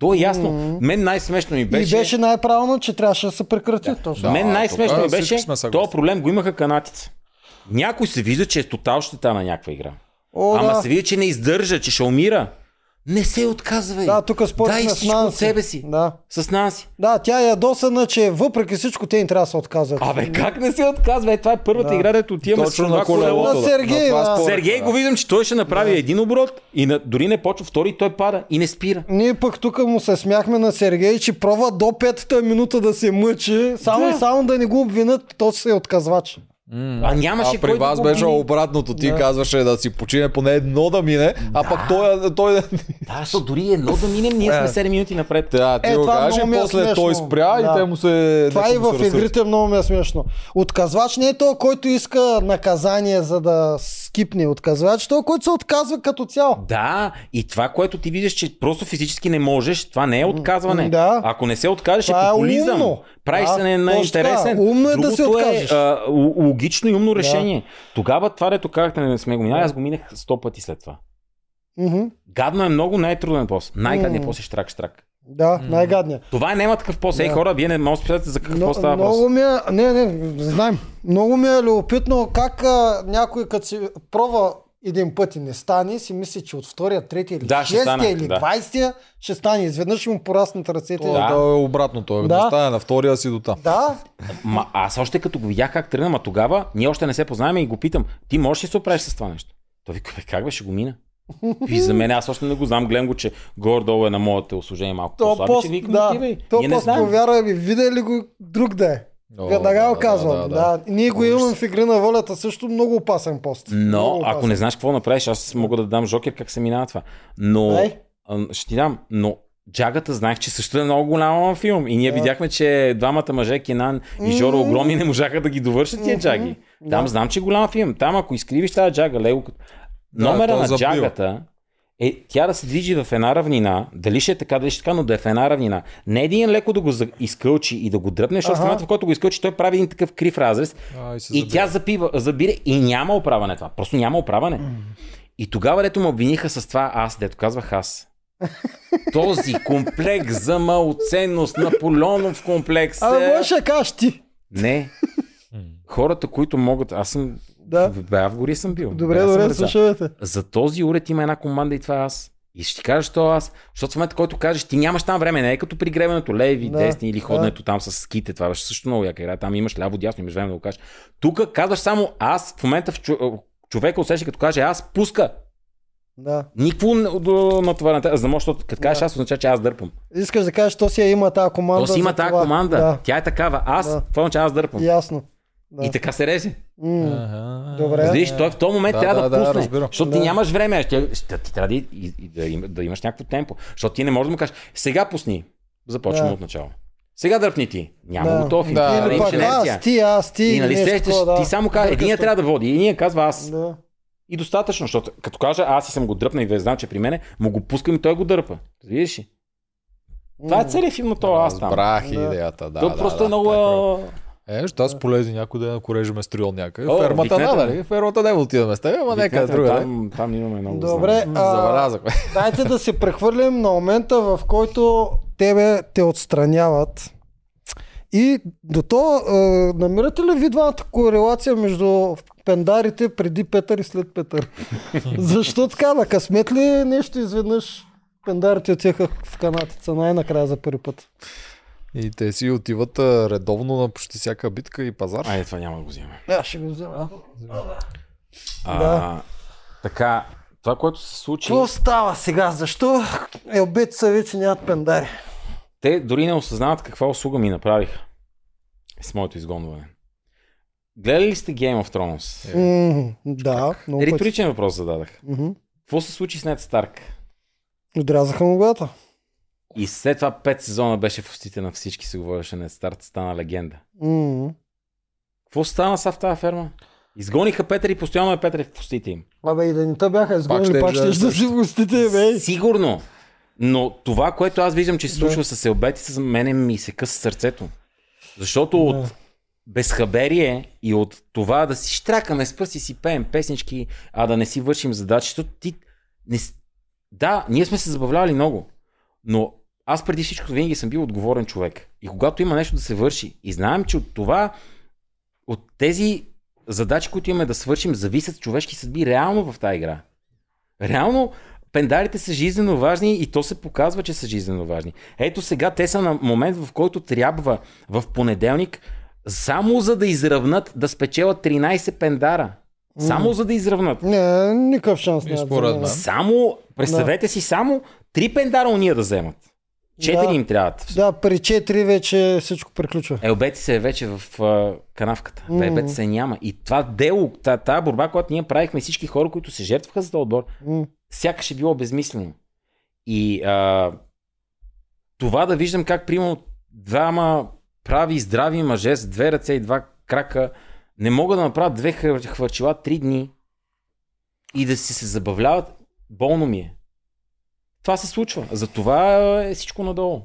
То е ясно. Мгм. Мен най-смешно ми беше... И беше най-правилно, че трябваше да се прекрати. Точно. Да, Мен най-смешно ми беше, този проблем го имаха канатица. Някой се вижда, че е тотал щета на някаква игра. О, Ама да. се вижда, че не издържа, че ще умира. Не се отказвай. Да, тук Дай спорихме с всичко от Нанси. себе си. Да. С Нанси. да, тя е ядосана, че въпреки всичко те им трябва да се отказват. Абе, как не се отказва? Е, това е първата Да. игра, дето отиваме Точно с това на колелото. На да. Сергей, това да. Сергей да. го виждам, че той ще направи един оборот и на, дори не почва втори, той пада и не спира. Ние пък тук му се смяхме на Сергей, че пробва до петата минута да се мъчи, само Да. и само да не го обвинат, то се е отказвач. А нямаше а при кой да вас го беше обратното. Ти Да. казваше да си почине поне едно да мине, а пък той, той Да, защото дори едно да минем, ние сме Е. 7 минути напред. Да, ти Е, го е после смешно. той спря Да. и те му се... Това и в игрите много ми е смешно. Отказвач не е то, който иска наказание, за да скипне. Отказвач е то, който се отказва като цяло. Да, и това, което ти виждаш, че просто физически не можеш, това не е отказване. Да. Ако не се откажеш, Това е е популизъм. умно. Правиш Да, се не на интересен. Умно е да се откажеш. Е, а, логично и умно решение. Тогава това, дето казахте, не сме го минали, аз го минах сто пъти след това. Мгм. Гадно е много, не е труден пост. Най-гадният М. пост е штрак, штрак. Да, най-гадният. Това е няма такъв пост. Ей, Да. хора, вие не можете да представите за какво Но, става въпрос. много ми е, не, не, знаем. Много ми е любопитно как а, някой като си пробва един път и не стане, си мисли, че от втория, третия или Да, шестия или да. двайстия ще стане. Изведнъж му пораснат ръцете. То, Да. да. е обратното. Да. Да. да стане на втория си до там. Да, Ма, аз още като го видях как тръгна, ма тогава ние още не се познаваме и го питам, ти можеш ли да се оправиш с това нещо? Той вика, как беше го мина? И за мен аз още не го знам, гледам го, че горе-долу е на моето услужение малко то по-слабо. пост, Ще викам, да, ти, бе, то пост, повярвай ми, видя ли го друг да е. О, Веднага го казвам. Да, да. Ние го имаме в игри на волята също много опасен пост. Но, много ако опасен. не знаеш какво направиш, аз мога да дам жокер как се минава това. Но, Дай. а, ще ти дам, но Джагата знаех, че също е много голям филм. И ние видяхме, че двамата мъже, Кенан и Жоро огромни, не можаха да ги довършат тия джаги. Там Да. знам, че е голям филм. Там, ако изкривиш тази джага, лего, номера то на джагата е тя да се движи в една равнина, дали ще е така, дали ще е така, но да е в една равнина. Не един леко да го изкълчи и да го дръпне, защото в момента, в който го изкълчи, той прави един такъв крив разрез А, и и забира. тя запива, забира и няма оправане това. Просто няма оправане. И тогава, дето ме обвиниха с това аз, дето казвах аз. (laughs) Този комплекс за малоценност, Наполеонов комплекс. Абе, е- можеш да кажеш ти. Не. (laughs) Хората, които могат... Аз съм... Да. В гори съм бил. Добре, съм добре, слушайте. За този уред има една команда и това е аз. И ще ти кажа, що аз. Защото в момента, който кажеш, ти нямаш там време, не е като при гребането, леви, Да, десни или да. ходенето там с ските. Това беше също много яка игра. Там имаш ляво, дясно, имаш време да го кажеш. Тук казваш само аз, в момента в човека усеща като каже аз, пуска. Да. Никво н- до- на това не за да може, като кажеш Да. аз, означава, че аз дърпам. Искаш да кажеш, то си я има тази команда. То си има тази команда. Да, Тя е такава. Аз, Да. това означава аз дърпам. ясно. Да. И така се реже. Ага. Добре. Виж, той в този момент Да, трябва да, да, да, пусне. разбирам. защото ти Да. нямаш време. Ще, ще, ти трябва да, и, и, да, им, да имаш някакво темпо. Защото ти не можеш да му кажеш, сега пусни. Започваме Да. от начало. Сега дръпни ти. Няма Да. готов. Да, Да, да, пък инерция. аз, ти, аз, ти. И нали нещо такова, да. ти само казва, един трябва да води, един казва аз. Да. И достатъчно, защото като кажа аз и съм го дръпна и да знам, че е при мене, му го пускам и той го дърпа. Видиш ли? Това е целият филм на това аз там. Разбрах идеята, да. То да, просто да, е много... Е, ще аз полезни някой ден, ако режеме стрил някъде. О, Фермата викнете да, ме. нали? Фермата не отиваме с теб, ама нека друга. не? Там, там имаме много Добре, а, Забелязахме. (laughs) дайте да се прехвърлим на момента, в който тебе те отстраняват. И до то, е, намирате ли ви двамата корелация между пендарите преди Петър и след Петър? (laughs) Защо така? На късмет ли нещо изведнъж пендарите отиха в канатица най-накрая за първи път? И те си отиват а, редовно на почти всяка битка и пазар. Айде, това няма да го вземем. Аз ще го взема. А, Да. Така, това, което се случи, Какво става сега? Защо елбеца вече нямат пендари? те дори не осъзнават каква услуга ми направиха с моето изгонване. Гледали ли сте Game of Thrones? М, Да, много пъти. Риторичен въпрос зададах. Какво се случи с Нед Старк? Отрязаха му главата. И след това пет сезона беше в устите на всички, се говореше Нед Старк, стана легенда. М. Какво стана са в тази ферма? Изгониха Петър и постоянно е Петър в устите им. Абе и да не те бяха изгонили, ще пак ще да- да си в устите, бе. Сигурно. Но това, което аз виждам, че се Да. случва с Елбети, с мене ми се къса сърцето. Защото Да. от безхаберие и от това да си штракаме с пръсти си пеем песнички, а да не си вършим задачи, защото ти не... Да, ние сме се забавлявали много, но аз преди всичко винаги съм бил отговорен човек. И когато има нещо да се върши и знаем, че от това, от тези задачи, които имаме да свършим, зависят човешки съдби реално в тази игра. Реално пендарите са жизненно важни и то се показва, че са жизненно важни. Ето сега те са на момент, в който трябва в понеделник само за да изравнат да спечелят 13 пендара. Само за да изравнат. Не, никакъв шанс И няма. според да мен. Само, представете си, само 3 пендара уния да вземат. 4 Да. им трябват. Да, при 4 вече всичко приключва. Елбети се е вече в а, канавката. Мгм. Елбети се няма. И това дело, та- тази борба, която ние правихме всички хора, които се жертваха за този отбор, М. сякаш е било безмислено. И а, това да виждам как, примерно, двама прави здрави мъже с две ръце и два крака не могат да направят две хвър- хвърчила три дни и да си се забавляват, болно ми е. Това се случва. Затова е всичко надолу.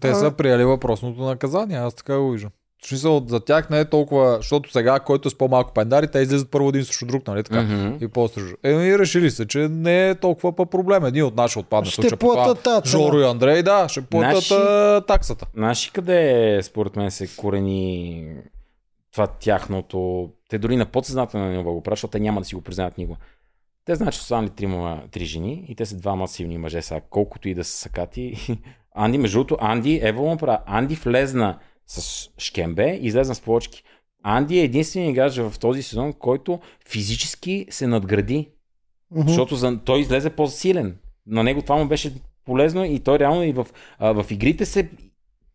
Те са приели въпросното наказание, аз така го виждам. В смисъл, за тях не е толкова, защото сега, който е с по-малко пендари, те излизат първо един срещу друг, нали така? Мгм. И после. Е, и решили се, че не е толкова па проблем. Един от наши отпадна Ще случая. платят цена. Жоро и Андрей, да, ще платят Наши- таксата. Знаеш ли къде е, според мен се корени това тяхното... Те дори на подсъзнателно ниво го правят, защото те няма да си го признаят никога. Те знаят, че са останали трима, три жени и те са двама силни мъже сега, колкото и да са сакати. (laughs) Анди, между другото, Анди, ево му правя. Анди влезна с шкембе и излезна с плочки. Анди е единственият играч в този сезон, който физически се надгради. Мгм. Защото за, той излезе по-силен. На него това му беше полезно и той реално и в, а, в игрите се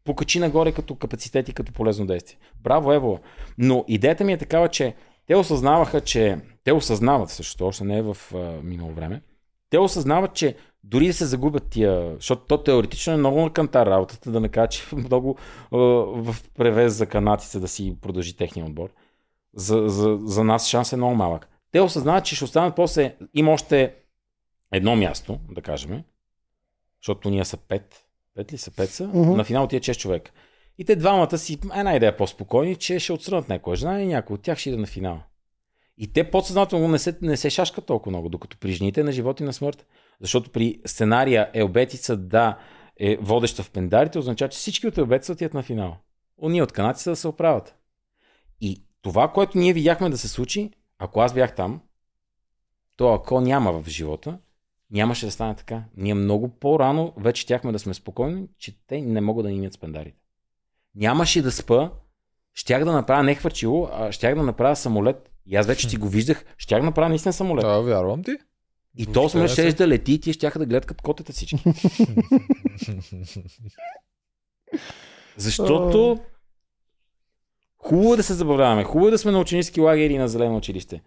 покачи нагоре като капацитет и като полезно действие. Браво, Ево! Но идеята ми е такава, че те осъзнаваха, че те осъзнават също, още не е в а, минало време, те осъзнават, че дори да се загубят тия, защото то теоретично е много на кантар работата, да не кажа, че е (laughs) много а, в превез за канатица да си продължи техния отбор. За, за, за нас шанс е много малък. Те осъзнават, че ще останат после, има още едно място, да кажем, защото ние са пет, пет ли са, пет са, Мгм. на финал тия 6 човека. И те двамата си, една идея по-спокойни, че ще отстрънат някоя жена и някой от тях ще иде на финал. И те подсъзнателно не се, не се шашкат толкова много, докато при жените на живот и на смърт. Защото при сценария Елбетица да е водеща в пендарите, означава, че всички от Елбетица отиват на финал. Уния от канадците да се оправят. И това, което ние видяхме да се случи, ако аз бях там, то ако няма в живота, нямаше да стане така. Ние много по-рано вече щяхме да сме спокойни, че те не могат да ни имат с. Нямаше да спа, щях да направя не хвърчило, а щях да направя самолет. И аз вече си го виждах, щях да направя наистина самолет. Да, вярвам ти. И то сме ще да лети и тия щяха да гледат като котета всички. (laughs) Защото хубаво е да се забавляваме. Хубаво е да сме на ученически лагери и на зелено училище.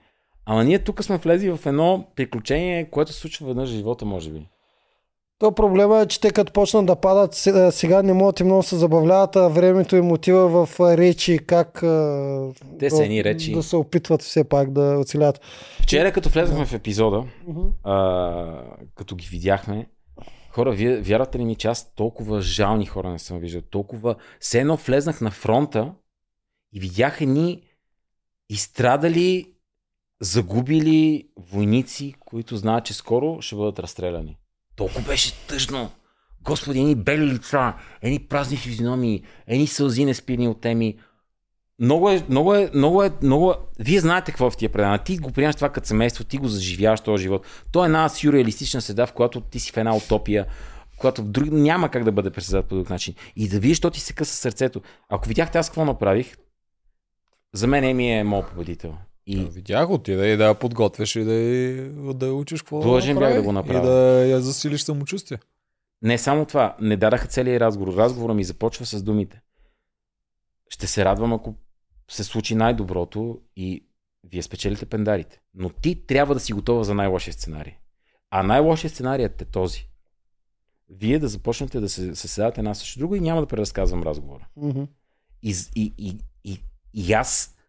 Ама ние тук сме влезли в едно приключение, което се случва веднъж в живота, може би. То проблема е, че те като почнат да падат, сега не могат и много се забавляват, а времето им отива в речи, как Те са да, едни речи. да се опитват все пак да оцелят. Вчера, като влезнахме в епизода, а, като ги видяхме, хора, вие вярвате ли ми, че аз толкова жални хора не съм виждал, толкова... Все едно влезнах на фронта и видях едни изстрадали, загубили войници, които знаят, че скоро ще бъдат разстреляни. Толкова беше тъжно. Господи, едни бели лица, едни празни физиономии, едни сълзи неспирни от теми. Много е, много е, много е, много е... Вие знаете какво е в тия предания. Ти го приемаш това като семейство, ти го заживяваш този живот. То е една сюрреалистична седа, в която ти си в една утопия, която в друг... няма как да бъде пресъздадена по друг начин. И да видиш, то ти се къса сърцето. Ако видяхте аз какво направих, за мен Еми е моят победител. И Да, Видях, отида и да я подготвяш и да, я- да я учиш какво Длъжен бях направи да го направя. И да я засилиш самочувствие. Не само това, не дадаха целият разговор. Разговора ми започва с думите. Ще се радвам, ако се случи най-доброто и вие спечелите пендарите. Но ти трябва да си готова за най-лошия сценарий. А най-лошия сценарият е този. Вие да започнете да се съседате една срещу друга и няма да преразказвам разговора. Мгм. И, и, и, и, и аз, и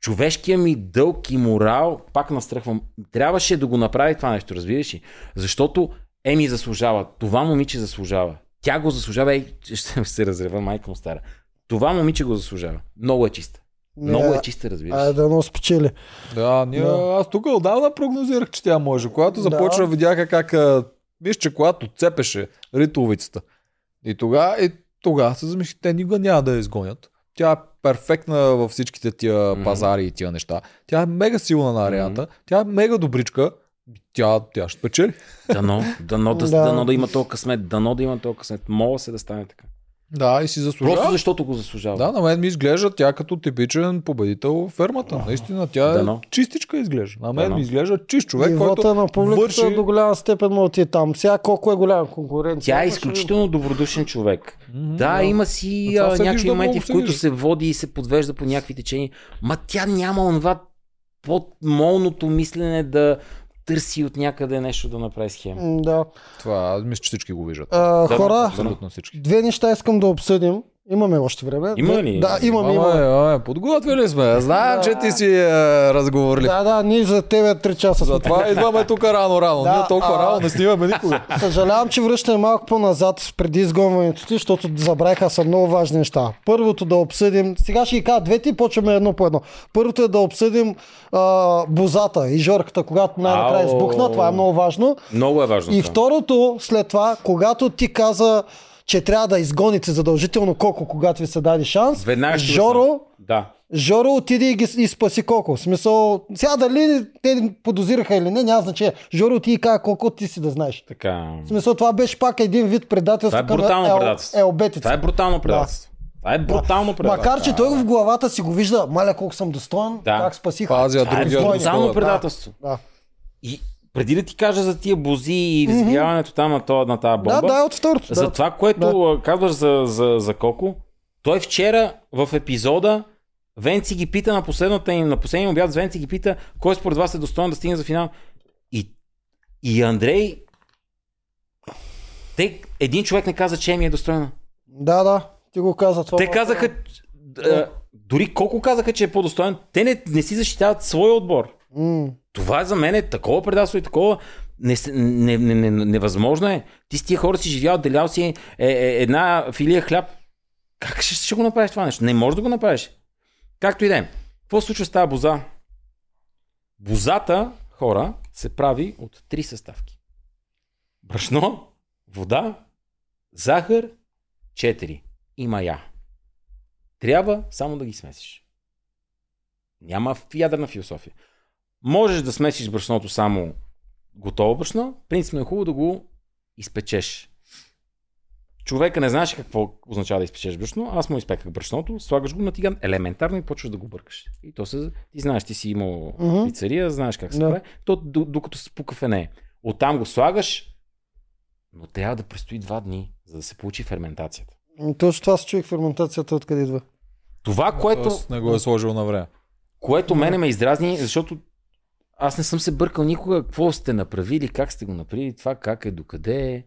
човешкия ми дълг и морал, пак настръхвам. Трябваше да го направи това нещо, разбираш ли? Защото Еми заслужава. Това момиче заслужава. Тя го заслужава. Ей, (laughs) ще се разрева, майка му стара. Това момиче го заслужава. Много е чиста. Много е чиста, разбираш. Айде да но спечели. Да, ние, Да. аз тук отдавна прогнозирах, че тя може. Когато започва, Да. видяха как, а, виж, че когато цепеше ритуловицата. И тогава, и тогава се замислих, те никога няма да я изгонят. Тя е перфектна във всичките тия Мгм. пазари и тия неща. Тя е мега силна на арената. Тя е мега добричка. Тя, тя ще печели. Дано, дано да, Да. дано да има толкова късмет, дано да има толкова късмет. Мога се да стане така. Да, и си заслужава. Просто защото го заслужава. Да, на мен ми изглежда тя като типичен победител в фермата. Наистина, тя Дано. е чистичка изглежда. На мен Дано. ми изглежда чист човек, и който на публиката върши... до голяма степен му отиде там. Сега колко е голяма конкуренция. Тя е Ама ще изключително добродушен човек. Мгм, Да, има си а, някакви моменти, в които се води и се подвежда по някакви течения. Ма тя няма онова подмолното мислене да търси от някъде нещо да направи схема. Да. Това, аз мисля, че всички го виждат. А, Да, хора. Абсолютно всички. две неща искам да обсъдим. Имаме още време. Има ли? Да, имаме, Имаме, имаме. Подготвили сме. Знаем, Да. че ти си е, разговорлив. Да, да, ние за тебе три часа сме. Затова идваме тук рано-рано. Да, Ние толкова а- рано не снимаме никога. Съжалявам, че връщаме малко по-назад преди изгонването ти, защото забравиха са много важни неща. Първото да обсъдим, сега ще ги кажа двете и почваме едно по едно. Първото е да обсъдим а, бозата и жорката, когато най-накрая избухна, това е много важно. Много е важно. И това. второто, след това, когато ти каза, че трябва да изгоните задължително Коко, когато ви се даде шанс, Веднага ще Жоро. Да. Жоро отиде и, ги, и спаси Коко. В смисъл, сега дали те подозираха или не, няма значение. Жоро отиде и каза Коко, ти си да знаеш. Така. В смисъл, това беше пак един вид предателство Това е брутално към предателство. Ел, елбетица. Това е брутално предателство. Това е брутално предателство. Макар, че той в главата си го вижда, маля колко съм достоен, Да. как спасих. Пазя Това е другия брутално предателство. Да. И преди да ти кажа за тия бузи и взривяването там на, то, на тази бомба, да, да, от второто. за да. това, което а, казваш за, за, за Коко, той вчера в епизода Венци ги пита на последната им, на последния обяд, Венци ги пита, кой според вас е достоен да стигне за финал. И, и Андрей, те, един човек не каза, че Еми е достойна. да, да, ти го каза това. Те казаха, а, дори колко казаха, че е по-достоен, те не, не си защитават своя отбор. М, Това за мен е такова предателство и такова не, не, не, не, не, невъзможно е. Ти с тия хора си живял, делял си е, е, една филия хляб. Как ще, ще го направиш това нещо? Не можеш да го направиш. Както и да е. Какво случва с тази боза? Бозата, хора, се прави от три съставки. Брашно, вода, захар, четири и мая. Трябва само да ги смесиш. Няма ядрена философия. Можеш да смесиш брашното само готово брашно. Принципно е хубаво да го изпечеш. Човека не знаеше какво означава да изпечеш брашно. Аз му изпеках брашното, слагаш го на тиган елементарно и почваш да го бъркаш. И то се, ти знаеш, ти си имал Мгм. пицария, знаеш как се прави. То д- докато се спука в нея. Оттам го слагаш, но трябва да престои два дни, за да се получи ферментацията. м, Точно това се чуих ферментацията откъде идва. Това, което, Тоест не го е сложил на време. което мене ме издразни, защото аз не съм се бъркал никога какво сте направили, как сте го направили, това как е, докъде е.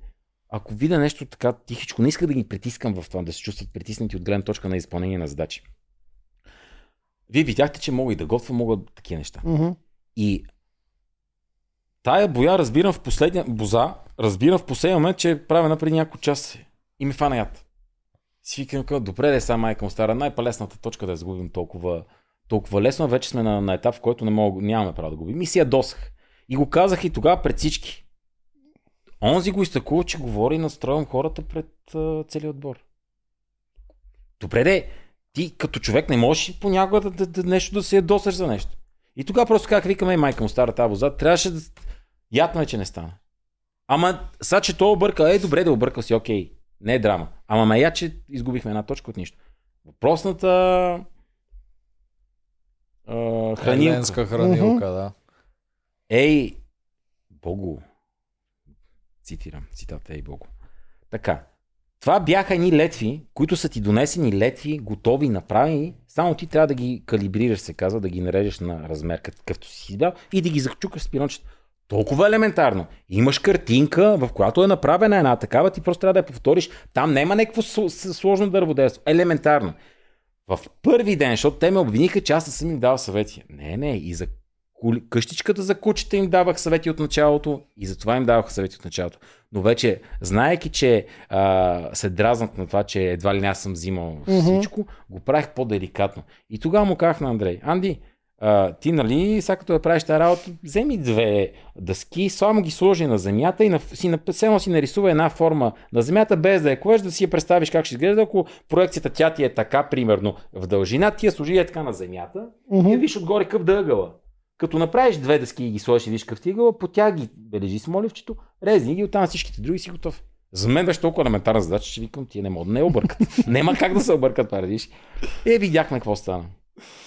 Ако видя нещо така тихичко, не иска да ги притискам в това, да се чувстват притиснати от гледна точка на изпълнение на задачи. Вие видяхте, че мога и да готвя, мога такива неща. Мгм. И тая боя разбирам в последния, боза, разбирам в последния момент, че е правена преди няколко часа и ми фана яд. Си викам, добре да е сега майка му стара, най-палесната точка да я загубим толкова, толкова лесно, вече сме на, на етап, в който не мога, нямаме право да губим. И си ядосах. И го казах и тогава пред всички. Онзи го изтъкува, че говори и настроям хората пред uh, целият отбор. Добре де, ти като човек не можеш понякога да, да, да, нещо да се ядосаш за нещо. И тогава просто как викаме, майка му стара тази воза, трябваше да... Ятно е, че не стана. Ама, сега, че той обърка, е добре да объркал си, окей, не е драма. Ама ме я, че изгубихме една точка от нищо. Въпросната а, хранилка. Хранилка. хранилка, да. Ей, Богу. Цитирам, цитата Ей Богу. Така. Това бяха едни летви, които са ти донесени летви, готови, направени. Само ти трябва да ги калибрираш, се казва, да ги нарежеш на размер, какъвто си избрал и да ги зачукаш с пирончета. Толкова елементарно. Имаш картинка, в която е направена една такава, ти просто трябва да я повториш. Там няма някакво сложно дърводелство. Елементарно. В първи ден, защото те ме обвиниха, че аз не съм им дал съвети. Не, не, и за къщичката за кучета им давах съвети от началото и за това им давах съвети от началото. Но вече, знаеки, че а, се дразнат на това, че едва ли не аз съм взимал Мгм. всичко, го правих по-деликатно. И тогава му казах на Андрей, Анди, а, ти нали, сега като да правиш тази работа, вземи две дъски, само ги сложи на земята и на, си, на, само си нарисува една форма на земята, без да я клеш, да си я представиш как ще изглежда, ако проекцията тя ти е така, примерно, в дължина, ти я сложи е така на земята и Мгм. я виж отгоре къв да ъгъла. Като направиш две дъски и ги сложиш и виж къв ти е ъгъла, по тях ги бележи с моливчето, резни ги, оттам всичките други си готов. За мен беше толкова елементарна задача, че викам, тия не могат да не объркат. (laughs) Няма как да се объркат, парадиш. Е, видяхме какво стана.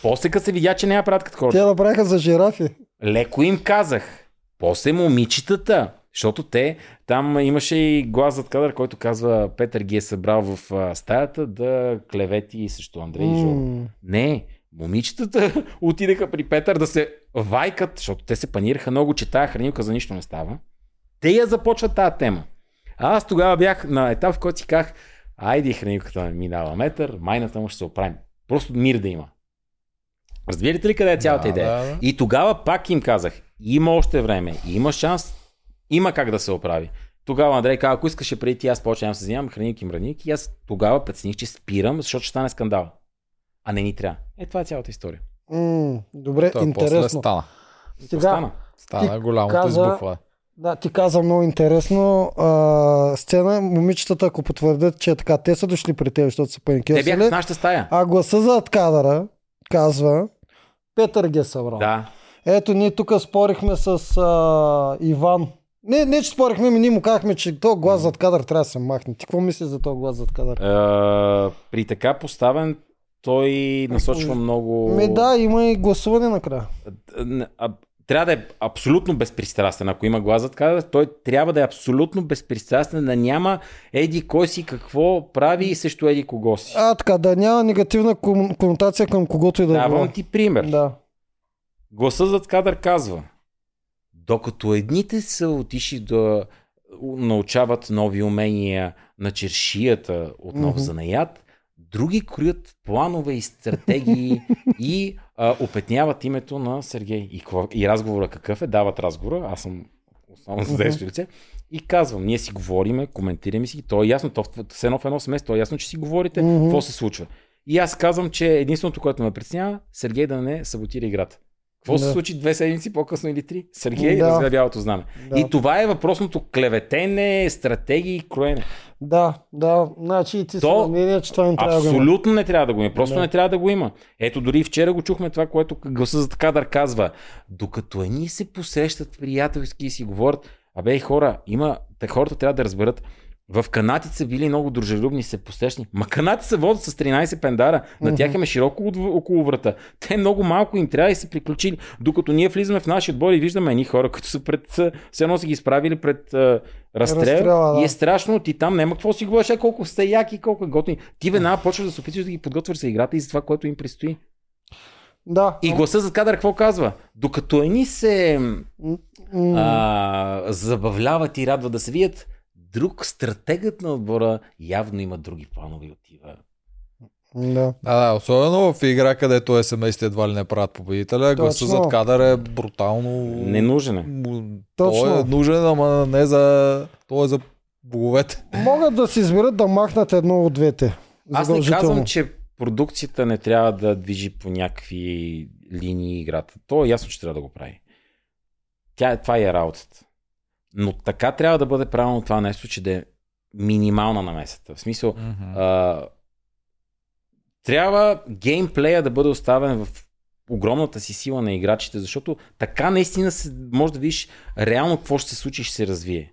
После като се видя, че я правят като хората. Те направиха за жирафи. Леко им казах. После момичетата, защото те, там имаше и глас зад кадър, който казва, Петър ги е събрал в а, стаята да клевети срещу Андрей и Жоро. Не, момичетата (laughs) отидаха при Петър да се вайкат, защото те се панираха много, че тая хранилка за нищо не става. Те я започват тази тема. А аз тогава бях на етап, в който си казах, айде хранилката минава метър, майната му ще се оправим. Просто мир да има. Разбирате ли къде е цялата Да, идея? да, да. И тогава пак им казах, има още време, има шанс, има как да се оправи. Тогава Андрей каза, ако искаше преди ти, аз почнем да се занимавам хранилки, мранилки, и аз тогава прецених, че спирам, защото ще стане скандал. А не ни трябва. Е, това е цялата история. М, Добре, Той после интересно. стана. Сега. Стана Ти голямото каза- избухване. Да, ти каза много интересно. А, сцена, момичетата, ако потвърдят, че е така, те са дошли при теб, защото са Те бяха в нашата стая. А гласа зад кадъра казва, Петър ги е събрал. Да. Ето, ние тук спорихме с а, Иван. Не, не, че спорихме, ми ние му казахме, че то глас зад кадър трябва да се махне. Ти какво мислиш за този глас зад кадър? Е, при така поставен, той насочва много. Ми да, има и гласуване накрая. А, Трябва да е абсолютно безпристрастен. Ако има глас зад кадър, той трябва да е абсолютно безпристрастен, да няма еди кой си какво прави и срещу еди кого си. А, така, да няма негативна кон- конотация към когото и да е. Давам ти пример. Да. Гласа зад кадър казва, докато едните са отишли да научават нови умения на чершията от нов Мгм. занаят, други кроят планове и стратегии и а, опетняват името на Сергей. И, и разговора какъв е? Дават разговора, аз съм основно за действие лице. И казвам, ние си говориме, коментираме си, то е ясно, то все едно в едно семейство, то е ясно, че си говорите, какво се случва. И аз казвам, че единственото, което ме притеснява, Сергей да не саботира играта. Какво се Да. случи две седмици по-късно или три? Сергей Да. да. развя бялото знаме. Да. И това е въпросното клеветене, стратегии и кроене. Да, да. Значи ти си То на мнение, че това не трябва да. Абсолютно не трябва да го има. Просто Да. не трябва да го има. Ето дори вчера го чухме това, което гласа за кадър казва. Докато едни се посрещат приятелски и си говорят, абе хора, има, хората трябва да разберат, в канатите са били много дружелюбни, се посрещни. Ма канати се водят с 13 пендара. На тях Мгм. е широко около врата. Те много малко им трябва и се приключили. Докато ние влизаме в нашия отбор и виждаме едни хора, които са пред... Все едно са ги изправили пред а, разстрел. Разстрела, да. И е страшно. Ти там няма какво си говориш, а колко сте яки, колко е готини. Ти веднага почваш да се опитваш да ги подготвяш за играта и за това, което им предстои. Да. И гласа за кадър какво казва? Докато едни се а, забавляват и радват да се вият, друг стратегът на отбора явно има други планове и отива. Да. Да, да, особено в игра, където СМС едва ли не правят победителя, гласа зад кадър е брутално... Ненужен е. Точно. Той е нужен, ама не за... Той е за боговете. Могат да си изберат да махнат едно от двете. Аз не казвам, че продукцията не трябва да движи по някакви линии играта. То е ясно, че трябва да го прави. Тя, това е работата. Но така трябва да бъде правилно това нещо, че да е минимална намесата. В смисъл, а, трябва геймплея да бъде оставен в огромната си сила на играчите, защото така наистина се, може да видиш реално какво ще се случи ще се развие.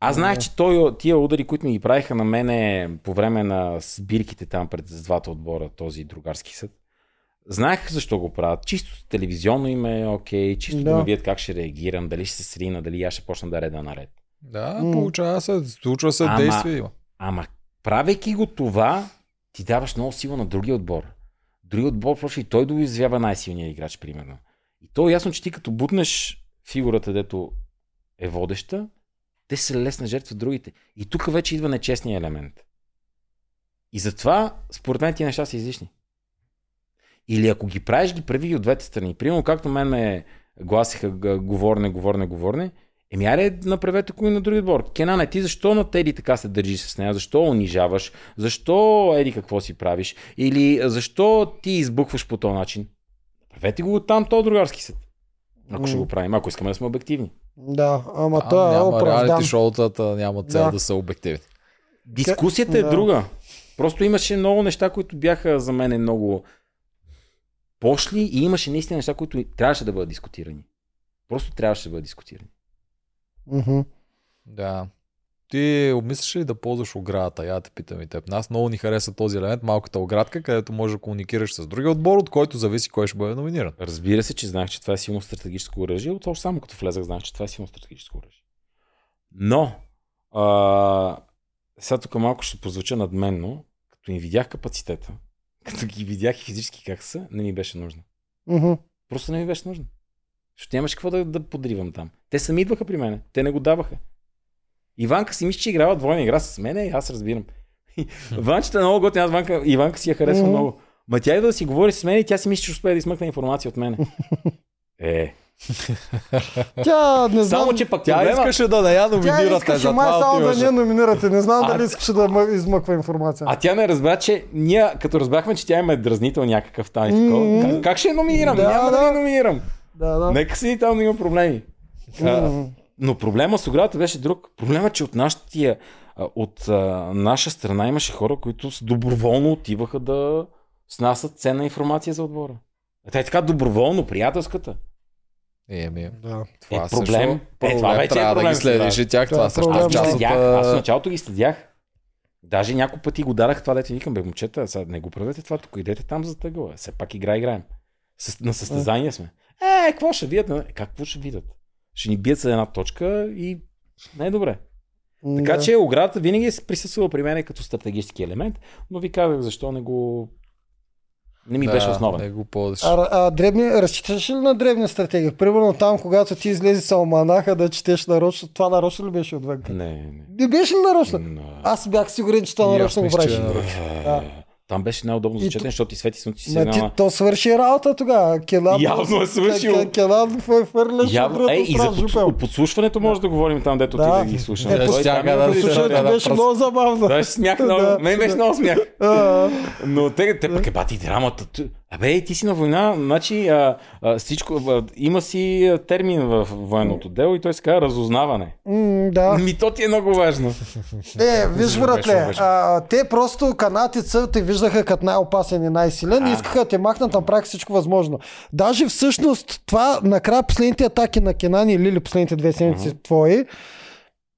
Аз знаех, че той, тия удари, които ми ги правиха на мене по време на сбирките там пред двата отбора, този другарски съд, знаех защо го правят. Чисто телевизионно им е окей, чисто да. Да. ме видят как ще реагирам, дали ще се срина, дали аз ще почна да реда наред. Да, М. получава се, случва се Ама- действие има. Ама, правейки го това, ти даваш много сила на другия отбор. Другия отбор почва и той да уязвява най-силния играч, примерно. И то е ясно, че ти като бутнеш фигурата, дето е водеща, те са лесна жертва другите. И тук вече идва нечестния елемент. И затова, според мен, тия неща са излишни. Или ако ги правиш, ги прави и от двете страни. Примерно, както мен ме гласиха г- говорене, говорене, говорене, еми аре, направете го и на други отбор. Кенане, ти защо на Теди така се държиш с нея? Защо унижаваш? Защо еди какво си правиш? Или защо ти избухваш по този начин? Направете го там, то другарски съд. Ако ще го правим, ако искаме да сме обективни. Да, ама А, той е няма оправдан. реалити шоутата, няма цел Да. да, са обективни. Дискусията е Да. друга. Просто имаше много неща, които бяха за мен много пошли и имаше наистина неща, които трябваше да бъдат дискутирани. Просто трябваше да бъдат дискутирани. Мгм. Да. Ти обмисляш ли да ползваш оградата? Я те питам и теб. Нас много ни хареса този елемент, малката оградка, където можеш да комуникираш с другия отбор, от който зависи кой ще бъде номиниран. Разбира се, че знаех, че това е силно стратегическо оръжие. От още само като влезах, знаех, че това е силно стратегическо оръжие. Но, а, сега тук малко ще прозвуча надменно, като им видях капацитета, като ги видях и физически как са, не ми беше нужно. Мгм. Просто не ми беше нужно. Защото нямаше какво да, да подривам там. Те сами идваха при мене. Те не го даваха. Иванка си мисли, че играва двойна игра с мене и аз разбирам. (laughs) Ванчета е много готина, аз Ванка, Иванка си я харесва Мгм. много. Ма тя идва да си говори с мен и тя си мисли, че успее да измъкне информация от мене. (laughs) Е, Тя не знам. само че пък Тя проблема... искаше да не я Тя номинирате, искаше май затова само да не номинирате. Не знам А- дали искаше да мъ- измъква информация. А тя не разбра, че ние, като разбрахме, че тя има дразнител някакъв там Мгм. как, как ще я номинирам? Да, Няма да, да. я номинирам. Да, да. Нека си там да има проблеми. А, Мгм. Но проблема с оградата беше друг. Проблема, че от, нашия, от а, наша страна имаше хора, които доброволно отиваха да снасят ценна информация за отбора. А Те е така доброволно, приятелската. Е, ми, Да. това Е, проблем. също, Е, това вече е трябва да проблем ги с следиш това. и тях. Това Това е също проблем, е ги да. част от... следях, аз в а, началото ги следях. Даже няколко пъти го дарах това, дете викам, бе, момчета, сега не го правете това, тук идете там за тъгъла. Все пак игра играем. С, на състезание сме. Е, какво ще видят? Е, Какво ще видят? Ще ни бият за една точка и не е добре. Така Да. че оградата винаги е присъствала при мен като стратегически елемент, но ви казах защо не го... Не ми да, беше основен. Не го ползваш. А, а дребни, разчиташ ли на древни стратегии? Примерно там, когато ти излезе с алманаха да четеш нарочно, това нарочно ли беше отвън? Не, не. Не беше ли нарочно? М, Аз бях сигурен, че това нарочно го правиш. Е, Да. Там беше най-удобно за И четене, то- защото ти свети слънце си Ма ти, то свърши работа тогава. Келан, Явно е свършил. Ке- Келан фър- фърляш Явно, другата е, и за страна, под, жупел. от подслушването може да говорим там, дето Да. ти да ги слушам. Е, Той тяга да се да- да беше пръс- много забавно. Се смях (laughs) много. Да. Мен беше много смях. Но те, те пък е бати драмата. Абе, ти си на война, значи а, а, всичко, а, има си термин в военното дело и той се казва разузнаване. м, да. Ми то ти е много важно. Е, виж, братле, а, те просто канатица те виждаха като най-опасен и най-силен и А. искаха да те махнат, направиха всичко възможно. Даже всъщност това, накрая последните атаки на Кенан и Лили, последните две седмици твои,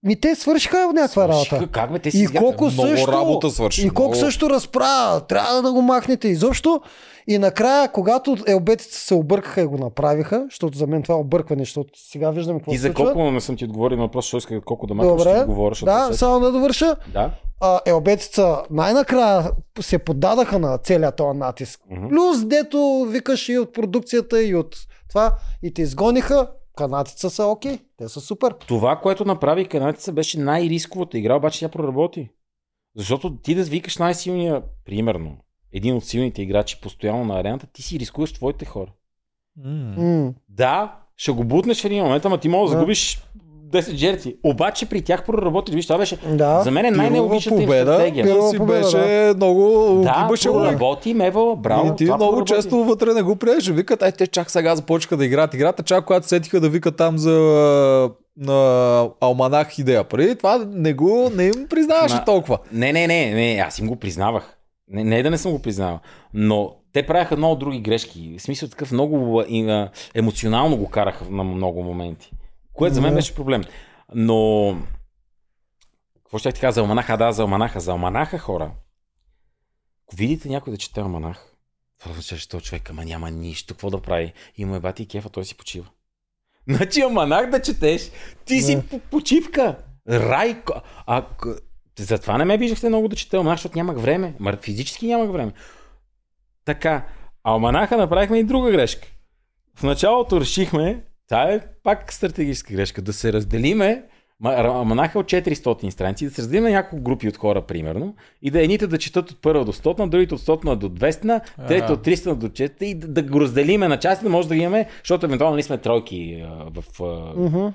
ми те свършиха някаква Свършиха, работа. Как бе, те си И колко Много също, работа свърши, и колко много. също разправя, трябва да го махнете изобщо. И накрая, когато елбетите се объркаха и го направиха, защото за мен това е объркване, защото сега виждам какво се за колко не съм ти отговорил на въпрос, защото исках колко да махаш, ще говоря, защото да, се- само да довърша. да. а, елбетица най-накрая се поддадаха на целия този натиск. Мгм. Плюс, дето викаш и от продукцията, и от това, и те изгониха, канатица са окей, те са супер. Това, което направи канадеца, беше най-рисковата игра, обаче тя проработи. Защото ти да викаш най-силния, примерно, един от силните играчи постоянно на арената, ти си рискуваш твоите хора. М. Да, ще го бутнеш в един момент, ама ти можеш да Да. загубиш 10 жертви. Обаче при тях проработи. Виж, това беше Да. за мен е най-нелогичната им победа, стратегия. Пирова си победа, беше много... Да, имаше проработи, Мево, браво. и ти много проработи. често вътре не го приеш. Викат, ай, те чак сега започнаха да играят играта, чак когато сетиха да викат там за на Алманах идея. Преди това не го, не им признаваше толкова. Не, не, не, не, аз им го признавах. Не, не да не съм го признавал. Но те правяха много други грешки. В смисъл такъв много и, а, емоционално го караха на много моменти. Което за мен беше проблем. Но... Какво ще ти кажа за Алманаха? Да, за Алманаха. За Алманаха, хора. Ако видите някой да чете Алманах, това означава, че този човек, ама няма нищо, какво да прави. Има е бати и кефа, той си почива. Значи Алманах да четеш, ти си по почивка. Рай. А Затова не ме виждахте много да чета Алманах, защото нямах време. Ма физически нямах време. Така, Алманаха направихме и друга грешка. В началото решихме, това е пак стратегическа грешка, да се разделиме Ма- Алманаха от 400 страници, да се разделим на няколко групи от хора, примерно, и да едните да четат от първа до 100, другите от 100 до 200, трети от 300 до 400 и да, да го разделиме на части, да може да ги имаме, защото евентуално ние сме тройки а, в, а, Мгм.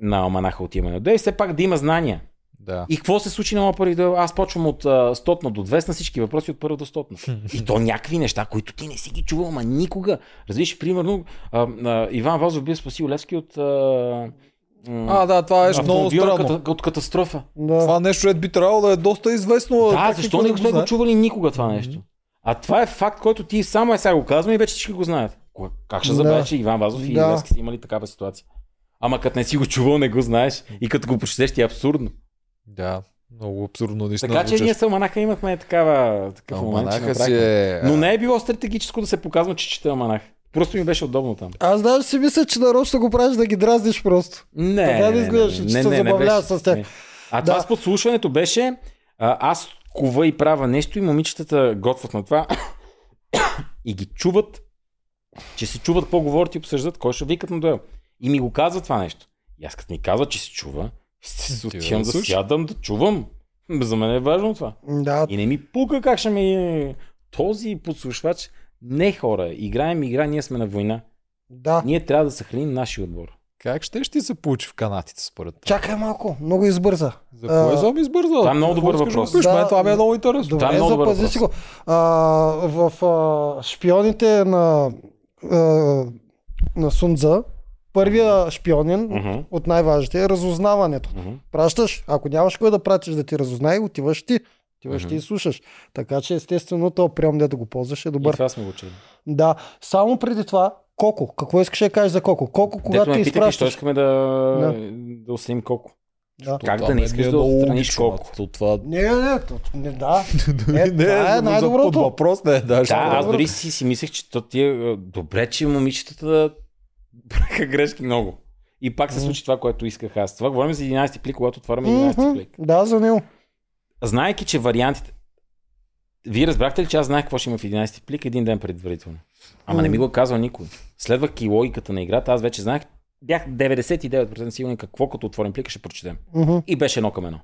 на Алманаха от имане до и все пак да има знания. Да. И какво се случи на моя първи дуел? Аз почвам от а, 100 до 200 на всички въпроси от първа до 100. (laughs) И то някакви неща, които ти не си ги чувал, ама никога. Разбираш, примерно, а, а, Иван Вазов бил спасил Левски от, а, А, да, това е много странно. ката- от катастрофа. Да. Това нещо е би трябвало да е доста известно. Да, защо не го сме го чували никога това нещо? А това е факт, който ти само е сега го казвам и вече всички го знаят. Как ще Да. забравиш, че Иван Вазов и Да. Левски са имали такава ситуация? Ама като не си го чувал, не го знаеш. И като го прочетеш, ти е абсурдно. Да, много абсурдно наистина. Така че ние с Алманаха имахме такава, такъв момент, че си е... Но не е било стратегическо да се показва, че чета Алманах. Просто ми беше удобно там. Аз даже си мисля, че нарочно го правиш да ги дразниш просто. Не, Така да изглеждаш, че не, се забавляваш с тях. Не. А Да. това с подслушването беше, а, аз кува и правя нещо и момичетата готвят на това (coughs) и ги чуват, че се чуват какво говорят и обсъждат, кой ще викат на дуел. И ми го казва това нещо. И аз като ми казва, че се чува, отивам да сядам, да чувам. За мен е важно това. Да, И не ми пука как ще ми... Този подслушвач не хора. Играем игра, ние сме на война. да. Ние трябва да съхраним нашия отбор. Как ще ще се получи в канатите според теб? Чакай малко, много избърза. За кое А, съм избързал? това е много добър въпрос. да? Да, това ми е много интересно. Това е Добре, много добър запази въпрос. си го. А, в а, шпионите на, а, на Сунза, първия шпионин Мгм, от най-важните е разузнаването. мгм. Пращаш, ако нямаш кой да пратиш да ти разузнае, отиваш ти. Отиваш Мгм. ти и слушаш. Така че естествено то прием да го ползваш е И добър. това сме го чели. Да, само преди това, Коко. Какво искаш да кажеш за Коко? Коко, когато ти изпращаш. искаме да, Да. да осъдим колко. Да. Как да не искаш да отстраниш колко? Това... Не, не, то- не, да. (laughs) Не, Е, това е най-доброто. Под въпрос не е, да. Да, аз дори си, си мислех, че то ти е добре, че момичетата (laughs) правиха грешки много. И пак се случи това, което исках аз. Това говорим за 11 плик, когато отваряме 11 Мгм, плик. Да, за него. Знаеки, че вариантите... Вие разбрахте ли, че аз знаех какво ще има в 11 плик един ден предварително? Ама не ми го казва никой. Следвайки логиката на играта, аз вече знаех, бях 99% сигурен какво като отворим плика ще прочетем. И беше едно към едно.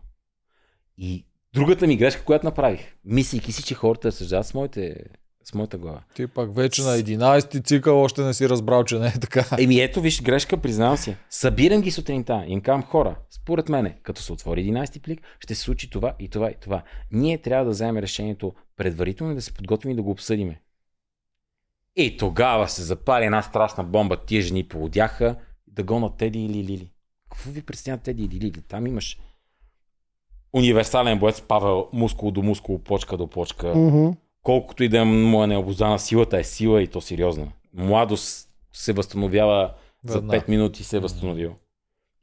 И другата ми грешка, която направих, мислейки си, че хората разсъждават с, моите, с моята глава. Ти пак вече на 11-ти цикъл още не си разбрал, че не е така. Еми ето, виж, грешка, признавам си. Събирам ги сутринта, им казвам хора, според мене, като се отвори 11 плик, ще се случи това и това и това. Ние трябва да вземем решението предварително да се подготвим и да го обсъдиме. И тогава се запали една страшна бомба, тия жени поводяха да гонат Теди или Лили. Какво ви представя Теди или Лили? Там имаш универсален боец Павел, мускул до мускул, почка до почка. Мгм. Колкото и да му е необозана, силата е сила и то сериозна. Младост се възстановява за Веднага. 5 минути се е възстановил.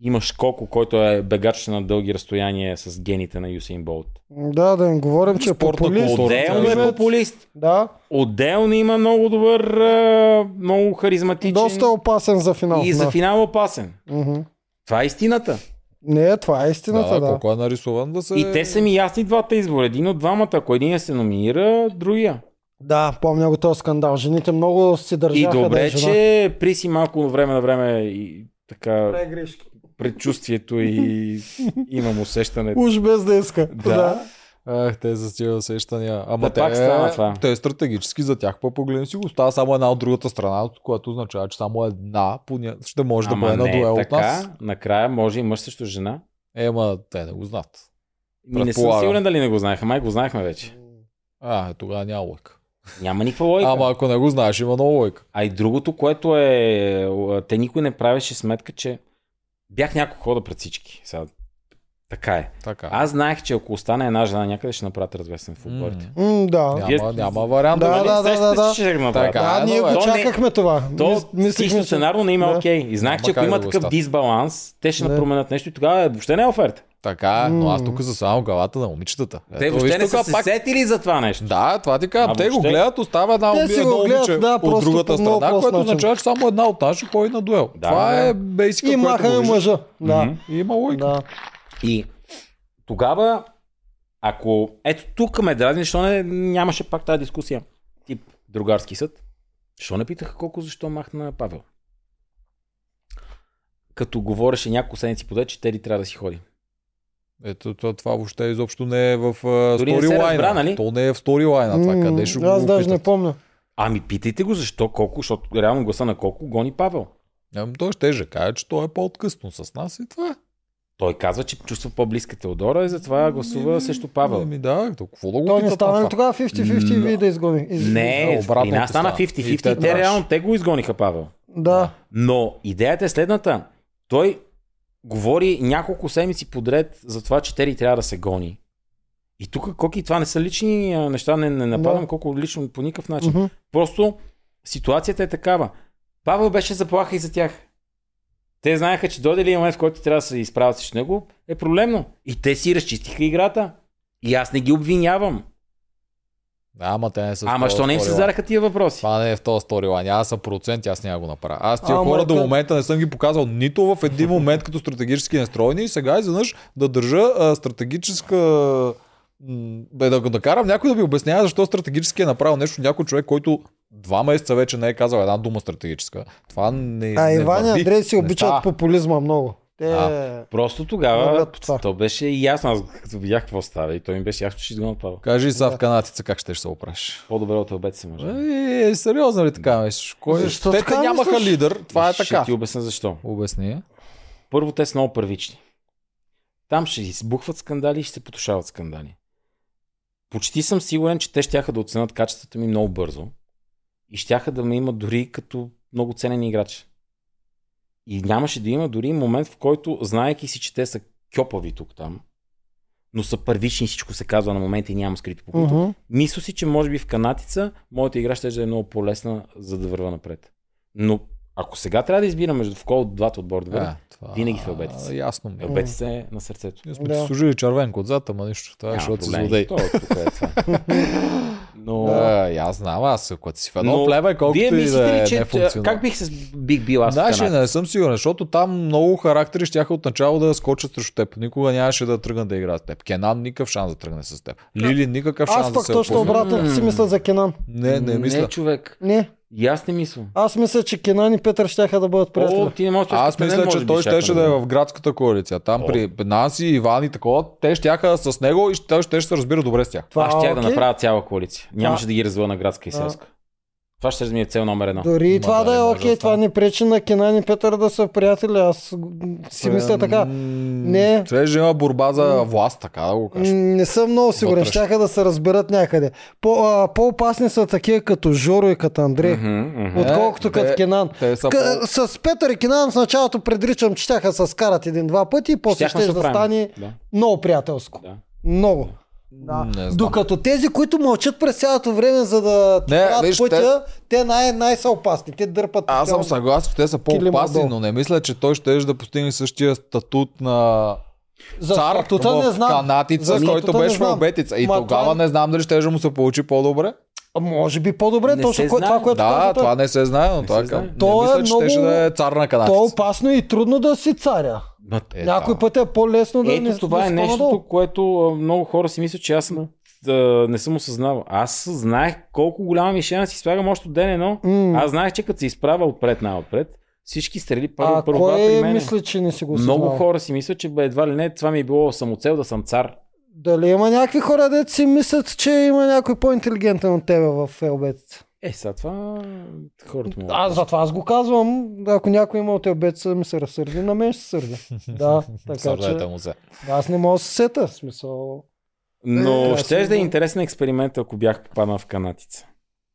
Имаш колко, който е бегач на дълги разстояния с гените на Юсейн Болт. Да, да не говорим, че е популист. Отделно е популист. Да, Отделно има много добър, много харизматичен доста опасен за финал. и за финал опасен. Мгм. Това е истината. Не, това е истината, Да, да. колко е нарисуван да се... И те са ми ясни двата избора. Един от двамата. Ако един се номинира, другия. Да, помня го този скандал. Жените много си И държаха да е добре, жена. че при си малко време на време и така Добре, грешки. предчувствието и (laughs) имам усещане. Уж без да иска. Да. Ах, те за тия усещания. Ама Да, те, пак стана това. те стратегически за тях, па погледни си го. Става само една от другата страна, което означава, че само една поня... ще може да Ама бъде на е дуел от нас. Накрая може и мъж срещу жена. Ема, те не го знаят. Ми не съм сигурен дали не го знаеха. Май го знаехме вече. А, е, тогава няма лойка. Няма никаква логика. Ама ако не го знаеш, има много лойка. А и другото, което е... Те никой не правеше сметка, че бях няколко хода пред всички. Сега, така е. Така. Аз знаех, че ако остане една жена някъде, ще направят развесен в отборите. М. М, да. Няма, Вие- няма вариант. Да, нали? да, да, да. че ще. Така, Да, е, ние е. го не- чакахме това. То Мис- мислихме, сценарно не има Да. окей. И знаех, че ако има да такъв дисбаланс, те ще променят нещо и тогава въобще не е оферта. Така е, но аз тук съм само главата на момичетата. Те Ето, въобще не са се пак- сетили за това нещо. Да, това ти казвам. А Те го гледат, остава една Те уби, си едно го гледат, момиче да, от другата страна, което означава, че само една от нас ще ходи на дуел. Да, това да. е бейсика, И махаме мъжа. Да. Има лойка. И тогава ако ето тук ме дразни, защо не, нямаше пак тази дискусия? Тип другарски съд. Защо не питаха колко защо махна Павел? Като говореше няколко седмици подред, че Теди трябва да си ходи. Ето, това, това въобще изобщо не е в uh, нали? То не е в сторилайна. Това къде ще го Аз даже не помня. Ами питайте го защо, колко, защото реално гласа на колко гони Павел. Ами, той ще же каже, че той е по-откъсно с нас и това. Той казва, че чувства по-близка Теодора и затова гласува срещу Павел. Ами да, то какво да го Той не стана тогава 50-50 и вие да изгони? Из... Не, обратното при нас стана стана. 50-50. И те Те, трябваше. реално те го изгониха Павел. Да. Но идеята е следната. Той говори няколко седмици подред за това, че Тери трябва да се гони. И тук, Коки, това не са лични неща, не, не нападам Да. колко лично по никакъв начин. Мгм. Просто ситуацията е такава. Павел беше заплаха и за тях. Те знаеха, че дойде ли момент, в който трябва да се изправят срещу него, е проблемно. И те си разчистиха играта. И аз не ги обвинявам. Да, ама те не са Ама що не им се задаха тия въпроси? Това не е в този сторилайн. Аз съм процент, аз няма го направя. Аз тия Ама хора до момента не съм ги показал нито в един момент като стратегически настроени и сега изведнъж да държа а, стратегическа Бе, да, да карам някой да ми обяснява защо стратегически е направил нещо някой човек, който два месеца вече не е казал една дума стратегическа. Това не А не Иван и. Андрей си обичат става. популизма много. Те... А. Просто тогава то беше ясно. Аз като видях какво става и той ми беше ясно, че ще Павел. Кажи и сега Да. в канатица как ще, ще се оправиш. По-добре от обед се може. Е, сериозно ли така мислиш? Кой? Защо Те, така те нямаха мислиш? лидер, това е Ще така. ти обясня защо. Обясни. Първо, те са много първични. Там ще избухват скандали и ще се потушават скандали. Почти съм сигурен, че те щяха да оценят качествата ми много бързо и щяха да ме имат дори като много ценен играч. И нямаше да има дори момент, в който, знаеки си, че те са кьопави тук там, но са първични, всичко се казва на момента и няма скрито покрито. Мгм. Мисля си, че може би в канатица моята игра ще е много по-лесна, за да върва напред. Но ако сега трябва да избирам между в кол от двата отбора, да това... Винаги в Елбетица. Ясно ми. е. Елбетица е на сърцето. Ние сме Да. служили червенко отзад, ама нищо. Това е, защото си злодей. То, тук е това. (laughs) Но, Да, и аз знам, аз ако си в едно но племе, колкото вие и мислите да е ли, че нефункционално. как бих, се, бих бил аз в Значи каната? не съм сигурен, защото там много характери щяха от начало да скочат срещу теб. Никога нямаше да тръгнат да играят с теб. Кенан никакъв шанс да тръгне с теб. Лили никакъв шанс Аз да пък се точно отпусне. обратното си мисля за Кенан. Не, не мисля. Не, човек. Не. И аз не мисля. Аз мисля, че Кенан и Петър щяха да бъдат О, приятели. ти не можеш да Аз мисля, може че той щеше да е в градската коалиция. Там О. при Наси, Иван и такова, те щяха с него и той ще се разбира добре с тях. Това Аз щях да окей. направя цяла коалиция. Нямаше да ги развива на градска и селска. Това ще ми е цел номер едно. Дори и това да, да е може окей, да това не пречи на Кенан и Петър да са приятели. Аз си мисля така. Не. Трябва да има борба за власт, така да го кажа. Не съм много сигурен. Щяха да се разберат някъде. По, а, по-опасни са такива като Жоро и като Андрей. Мгм, мгм. Отколкото Е, като Кенан. К- с Петър и Кенан в началото предричам, че щяха се скарат един-два пъти и после Щяхме ще се да Да, много приятелско. да. Много. по... Да. Не знам. Докато тези, които мълчат през цялото време, за да Не, правят виж, пътя, те, най- най-са опасни. Те дърпат. Аз съм съгласен, че те са по-опасни, но не мисля, че той ще да постигне същия статут на За цар статута в не знам. канатица, За който не беше в обетица. И Ма тогава това- не знам дали ще да му се получи по-добре. А, Може би по-добре, Не точно се кое- това, което Да, каза той. това не се знае, но Не това е. То Не е мисля, че ще много- да е цар на То е канатица. опасно и трудно да си царя. Е, Някой да. път е по-лесно да Ето не това да е си нещото, по-надолу. което много хора си мислят, че аз съм, да, не съм осъзнавал. Аз знаех колко голяма мишена си слагам още от ден едно. М. Аз знаех, че като се изправя отпред на-отпред, всички стрели първо, А първо при кой мен. мисли, че не си го Много осъзнава? хора си мислят, че бе, едва ли не, това ми е било самоцел да съм цар. Дали има някакви хора, дето си мислят, че има някой по-интелигентен от тебе в Елбец? Е, сега това хората му. Аз затова аз го казвам. Ако някой има от Елбец, ми се разсърди, на мен ще се сърди. да, (laughs) така че... му се. Аз не мога да се сета. Смисъл... Но Е, ще да е интересен експеримент, ако бях попаднал в канатица.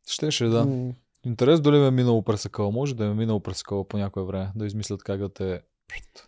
Щеше да. Интерес дали ме е минало през акъла. Може да ме е минало през акъла по някое време. Да измислят как да те...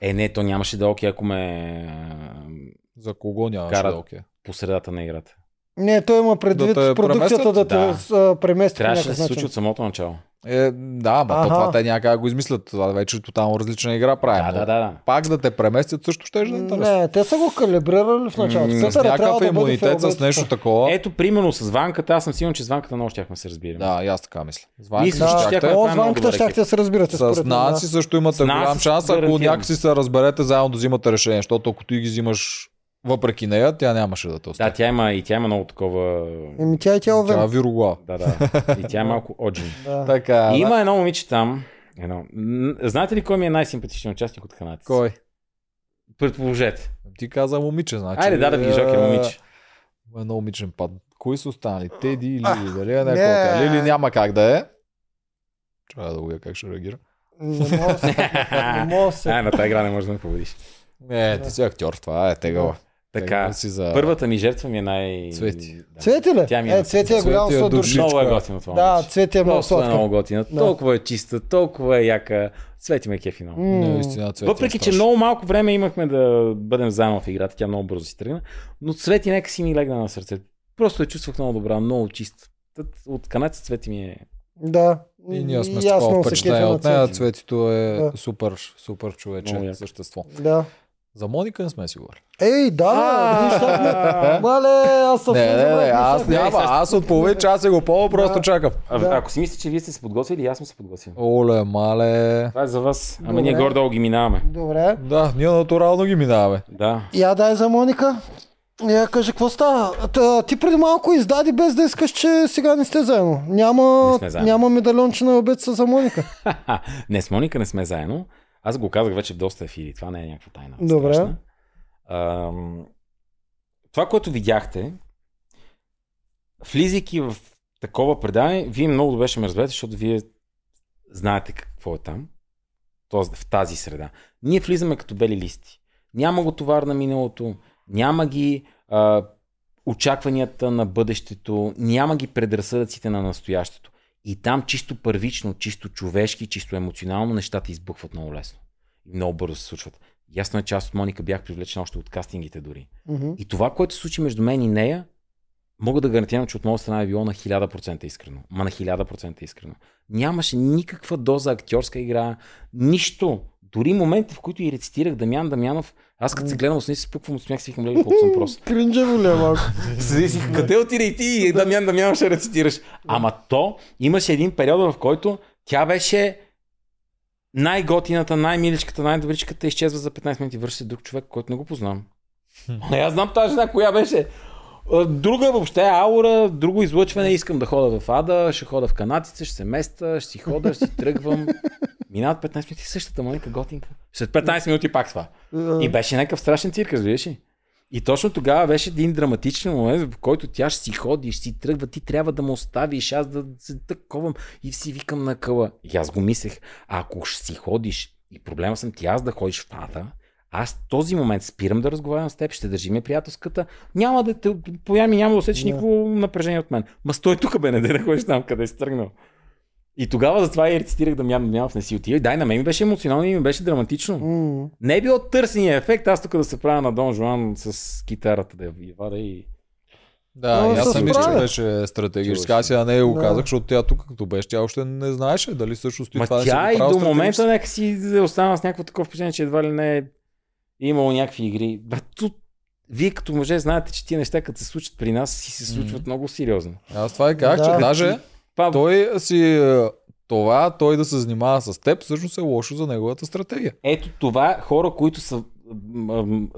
Е, не, то нямаше да е окей, ако ме За кого нямаше да е окей. по средата на играта. Не, той има предвид Да те продукцията да те да. премести по Трябваше да се случи от самото начало. Е, да, ма то това те някак да го измислят. Това вече е тотално различна игра правим. Да, да, да, да. Пак да те преместят също ще е интересно. Не, те са го калибрирали в началото. М, С е някакъв да имунитет, с нещо такова. Ето, примерно с Ванката, аз съм сигурен, че с Ванката много щяхме се разбираме. Да, и аз така мисля. С Мисля, Ванка че щяхте. щяхме- О, Това е с ванката щяхте да се разбирате. С да. Нанси също имате голям шанс, ако някакси се разберете заедно да взимате решение, защото ако ти ги взимаш въпреки нея, тя нямаше да те Да, остави. тя има и тя има много такова... Еми тя е Тя е тяловен. вироглава. Да, да. И тя е малко оджин. Да. Така, И да. има едно момиче там. Едно. Знаете ли кой ми е най-симпатичният участник от канадците? Кой? Предположете. Ти каза момиче, значи. Айде, да, да ви жокер, момиче. Е, Едно момичен пад. Кои са останали? Теди или Лили? Дали е някой? Лили няма как да е. Трябва да го видя как ще реагира. Не мога да се. Не мога да се. (laughs) А, на тази игра не можеш да ме победиш. Не, ти си актьор, това е тегава. Така, си за... първата ми жертва ми е най... Цвети. Да. Цвети ли? Тя ми Е, е Цвети е голям е сладур. Много е готино това Да. Цвети е много е сладка. много готина, Да. толкова е чиста, толкова е яка. Цвети ме кефи много. М, Наистина, Цвети е Въпреки, че много малко време имахме да бъдем заедно в играта, тя много бързо си тръгна, но Цвети нека си ми легна на сърцето. Просто я чувствах много добра, много чиста. От канеца Цвети ми е... Да. И ние сме с такова впечатление от нея. Цвети. Цветито е Да. супер, супер човече яко. същество. Да. За Моника не сме си говорили. Ей, да, бе, Мале, аз съм Не, не, не, аз няма, аз от половин час се го пълва, просто чакам. Ако си мислите, че вие сте се подготвили, аз съм се подготвил. Оле, мале. Това е за вас. Ама ние горе-долу ги минаваме. Добре. Да, ние натурално ги минаваме. Да. Я дай за Моника. Я кажи, какво става? Та, ти преди малко издади без да искаш, че сега не сте заедно. Няма, Не сме заедно. няма медальонче на обеца за Моника. (laughs) Не, с Моника не сме заедно. Аз го казах вече в доста ефири. Това не е някаква тайна. Добре. страшна. Това, което видяхте, влизайки в такова предаване, вие много добре ще ме разберете, защото вие знаете какво е там. Тоест в тази среда. Ние влизаме като бели листи. Няма го товар на миналото, няма ги а, очакванията на бъдещето, няма ги предразсъдъците на настоящето. И там чисто първично, чисто човешки, чисто емоционално нещата избухват много лесно. И много бързо се случват. Ясно е, че аз от Моника бях привлечен още от кастингите дори. Мгм. И това, което се случи между мен и нея, мога да гарантирам, че от моя страна е било на 1000% искрено. Ма на 1000% искрено. Нямаше никаква доза актьорска игра, нищо. Дори моменти, в които и рецитирах Дамян Дамянов, аз като се гледам, с се спуквам от смях, си викам, леле, колко съм прост. (laughs) Кринджево ли е малко? Седи си, къде отиде и ти, Дамян Дамянов ще рецитираш. Ама то имаше един период, в който тя беше най-готината, най-миличката, най-добричката, изчезва за 15 минути, върши се друг човек, който не го познавам. Не, аз знам тази жена, коя беше. А, Друга въобще аура, друго излъчване, искам да хода в Ада, ще хода в канатица, ще се места, ще си хода, ще си тръгвам. (laughs) Минават 15 минути, същата Моника Готинка. След 15 минути пак това. И беше някакъв страшен цирк, разбираш ли? И точно тогава беше един драматичен момент, в който тя ще си ходи, ще си тръгва, ти трябва да му оставиш, аз да се таковам и си викам на къла. И аз го мислех, ако ще си ходиш и проблема съм ти аз да ходиш в ада, аз този момент спирам да разговарям с теб, ще държиме приятелската, няма да те, повярвай ми, няма да усетиш никакво напрежение от мен. Ма стой тук, бе, не да ходиш там, къде си тръгнал. И тогава затова и рецитирах Дамян Дамянов не си отива. И дай, на мен ми беше емоционално и ми беше драматично. М. Не е било търсения ефект, аз тук да се правя на Дон Жуан с китарата да я вада и... Да, Но и аз съм мисля, че беше стратегически. Чуваш. Аз я не го Да. казах, защото тя тук като беше, тя още не знаеше дали също стои Ма това тя и до момента нека си останала с някакво такова впечатление, че едва ли не е имало някакви игри. Ба, тут, вие като мъже знаете, че тия неща, като се случат при нас, си се случват много сериозно. Аз това и казах, Да. че даже Това, той си е, това, той да се занимава с теб, всъщност е лошо за неговата стратегия. Ето това хора, които са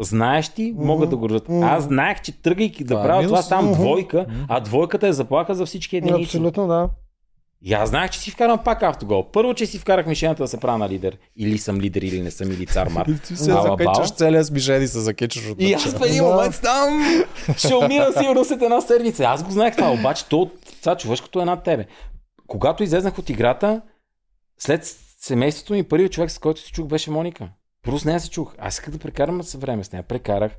знаещи, могат да го. Мгм. Аз знаех, че тръгайки да Това е правя минус. това, ставам Мгм. двойка, а двойката е заплаха за всички единици. Абсолютно, да. И аз знаех, че си вкарам пак автогол. Първо, че си вкарах мишената да се правя на лидер. Или съм лидер, или не съм, или цар Мар. (laughs) Ти се бал. целия смишен и се закачаш от И аз в един момент там ще умирам сигурно след една седмица. Аз го знаех това, обаче то, това човешкото е над тебе. Когато излезнах от играта, след семейството ми, първият човек, с който се чух, беше Моника. Първо с нея се чух. Аз исках да прекарам време с нея. Прекарах,